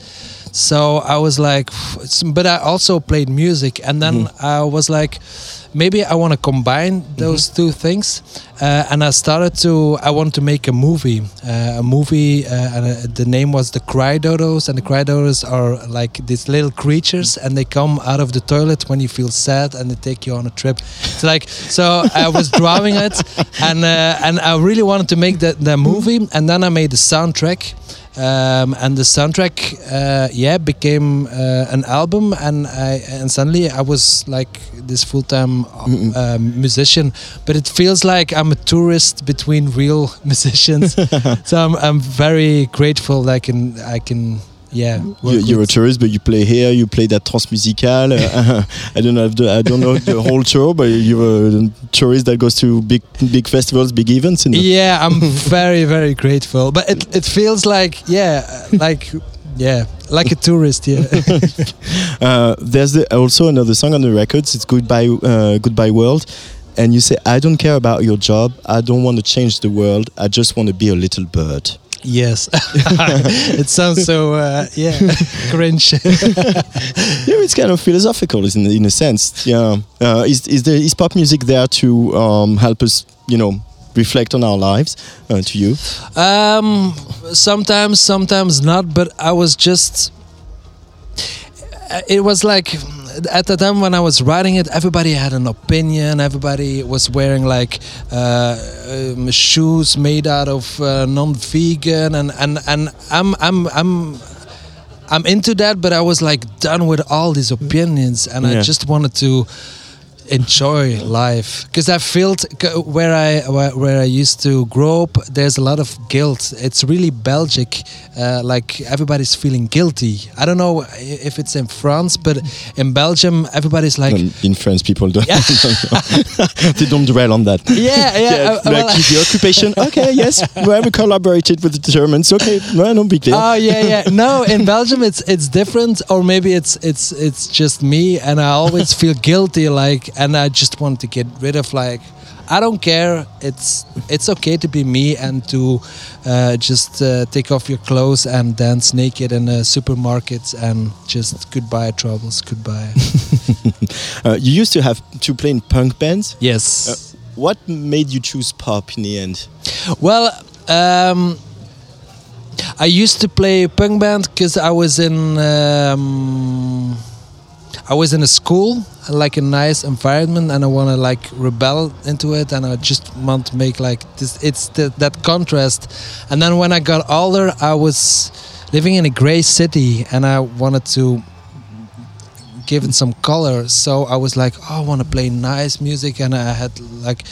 So I was like, but I also played music, and then I was like, maybe I want to combine those two things. Uh, and I started to, I want to make a movie. Uh, a movie, uh, and uh, the name was The Cry Dodos. And the Cry Dodos are like these little creatures, and they come out of the toilet when you feel sad and they take you on a trip. It's like, so I was drawing it, and, uh, and I really wanted to make the, the movie. And then I made the soundtrack um, and the soundtrack uh, yeah became uh, an album and I and suddenly I was like this full-time uh, musician. But it feels like I'm a tourist between real musicians. So I'm, I'm very grateful that I can I can yeah You, you're a tourist, but you play here. You play that Transmusical. Uh, I don't know. If the, I don't know the whole tour, but you're a tourist that goes to big big festivals, big events. Yeah I'm very very grateful but it, it feels like yeah like yeah like a tourist yeah Uh, there's the, also another song on the records. It's Goodbye, uh, Goodbye World. And you say, I don't care about your job. I don't want to change the world. I just want to be a little bird. Yes, it sounds so uh, yeah cringe. yeah, it's kind of philosophical in, in a sense. Yeah. Uh, is, is, there, is pop music there to um, help us, you know, reflect on our lives uh, to you? um, sometimes, sometimes not. But I was just. Uh, It was like at the time when I was writing it, everybody had an opinion. Everybody was wearing like uh, um, shoes made out of uh, non-vegan, and and and I'm I'm I'm. I'm into that, but I was like done with all these opinions, and Yeah. I just wanted to enjoy life because I felt where I where, where I used to grow up. There's a lot of guilt. It's really Belgic, uh, like everybody's feeling guilty. I don't know if it's in France, but in Belgium, everybody's like. In France, people don't, Yeah. they don't dwell on that. Yeah, yeah, uh, like well- the occupation. Okay, yes, well, we collaborated with the Germans. Okay, well, no big deal. Oh yeah, yeah. No, in Belgium it's it's different, or maybe it's it's it's just me, and I always feel guilty, like, and I just want to get rid of like. I don't care. It's it's okay to be me and to uh, just uh, take off your clothes and dance naked in uh, supermarkets and just goodbye troubles, goodbye. Uh, you used to have to play in punk bands. Yes. Uh, what made you choose pop in the end? Well, um, I used to play punk band because I was in um, I was in a school, like a nice environment, and I want to like rebel into it, and I just want to make like this. It's the, that contrast. And then when I got older, I was living in a gray city, and I wanted to give it some color. So I was like, oh, I want to play nice music, and I had like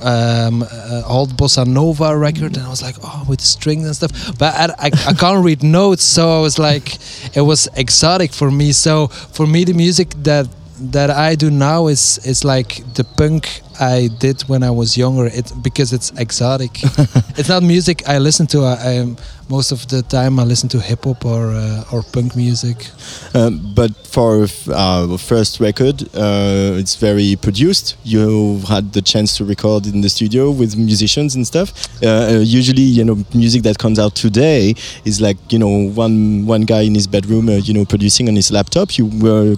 um, uh, old bossa nova record, and I was like, oh, with strings and stuff. But I, I, I can't read notes, so I was like, it was exotic for me. So for me, the music that that I do now is is like the punk I did when I was younger. It because it's exotic. it's not music I listen to. I, I most of the time I listen to hip hop or uh, or punk music. Um, but for our first record, uh, it's very produced. You had the chance to record in the studio with musicians and stuff. Uh, uh, usually, you know, music that comes out today is like you know one one guy in his bedroom, uh, you know, producing on his laptop. You were.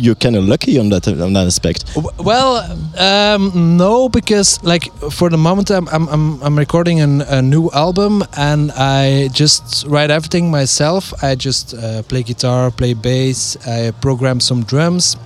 You're kind of lucky on that on that aspect. Well, um, no, because like for the moment I'm I'm I'm, I'm recording an, a new album and I just write everything myself. I just uh, play guitar, play bass, I program some drums.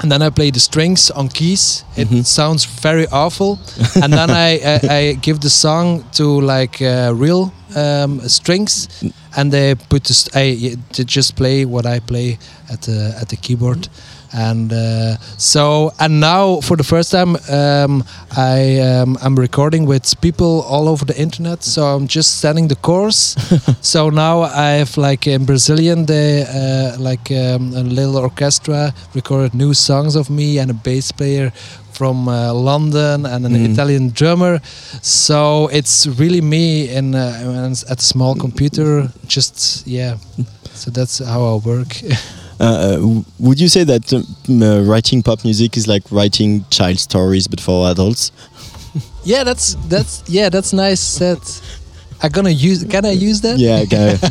And then I play the strings on keys. It sounds very awful. and then I, I, I give the song to like uh, real um, strings, and they put the st- I to just play what I play at the at the keyboard, and uh, so and now for the first time um, I um, I'm recording with people all over the internet. So I'm just sending the course so now I have like in Brazilian they uh, like um, a little orchestra recorded new songs of me and a bass player from uh, London and an Mm. Italian drummer. So it's really me in uh, at a small computer. Just yeah. So that's how I work. Uh, uh, would you say that um, uh, writing pop music is like writing child stories but for adults? yeah, that's that's yeah, that's nice said. I'm gonna use. Can I use that? Yeah, okay.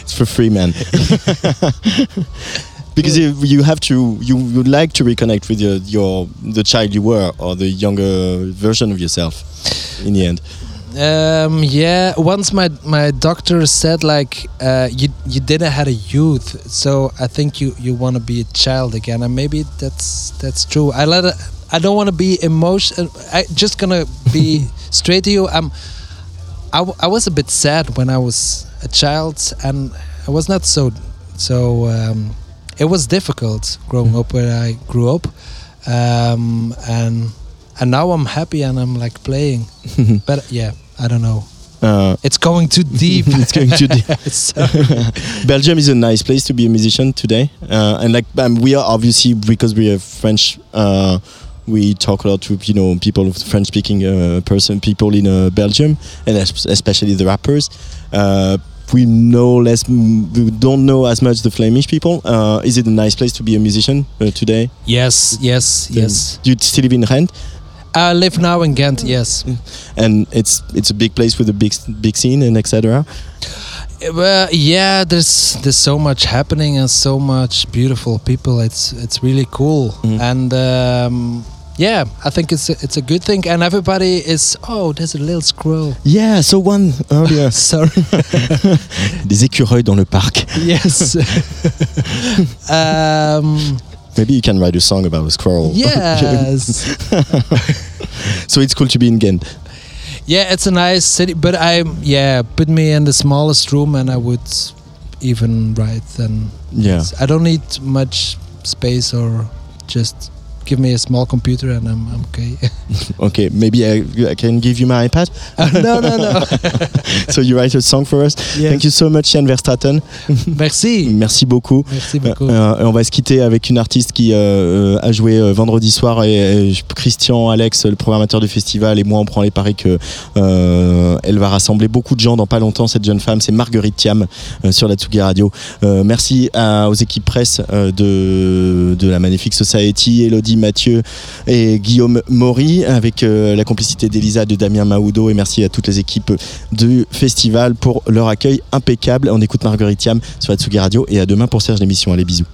it's for free, man. because you, you have to, you would like to reconnect with your, your the child you were or the younger version of yourself. In the end, Um, yeah. Once my my doctor said like uh, you you didn't had a youth, so I think you you want to be a child again, and maybe that's that's true. I let it, I don't want to be emotion. I just gonna be straight to you. I'm. I, w- I was a bit sad when I was a child, and I was not so so. Um, it was difficult growing up where I grew up, um, and and now I'm happy and I'm like playing. but yeah, I don't know. uh, It's going too deep. it's going too deep. Belgium is a nice place to be a musician today, uh, and like um, we are obviously because we are French. Uh, we talk a lot to you know people of French speaking uh, person people in uh, Belgium, and especially the rappers. Uh, we know less. We don't know as much the Flemish people. Uh, is it a nice place to be a musician uh, today? yes, yes, yes. Do you still live in Ghent? I live now in Ghent. Yes. And it's it's a big place with a big big scene and etc. Well, yeah, there's there's so much happening and so much beautiful people. It's it's really cool, and um, yeah, I think it's a, it's a good thing. And everybody is oh, there's a little squirrel. Yeah, so one earlier. Sorry. Des écureuils dans le parc. yes. um, Maybe you can write a song about a squirrel. yes. so it's cool to be in Ghent. Yeah, it's a nice city, but I yeah, put me in the smallest room and I would even write. Then Yeah. I don't need much space or just give me a small computer and I'm, I'm okay. Okay, maybe I, I can give you my iPad. no, no, no. so you write a song for us. Yes. Thank you so much, Yann Verstraten. Merci. Merci beaucoup. Merci beaucoup. Euh, et on va se quitter avec une artiste qui euh, euh, a joué euh, vendredi soir et, et Christian, Alex, le programmateur du festival et moi on prend les paris que euh, elle va rassembler beaucoup de gens dans pas longtemps. Cette jeune femme, c'est Marguerite Thiam euh, sur la Tsugi Radio. Euh, merci à- aux équipes presse euh, de, de la Magnifique Society, Elodie Mathieu et Guillaume Maury avec euh, la complicité d'Elisa, de Damien Maoudo et merci à toutes les équipes du festival pour leur accueil impeccable. On écoute Marguerite Thiam sur la Tsugi Radio et à demain pour Serge l'émission. Allez bisous.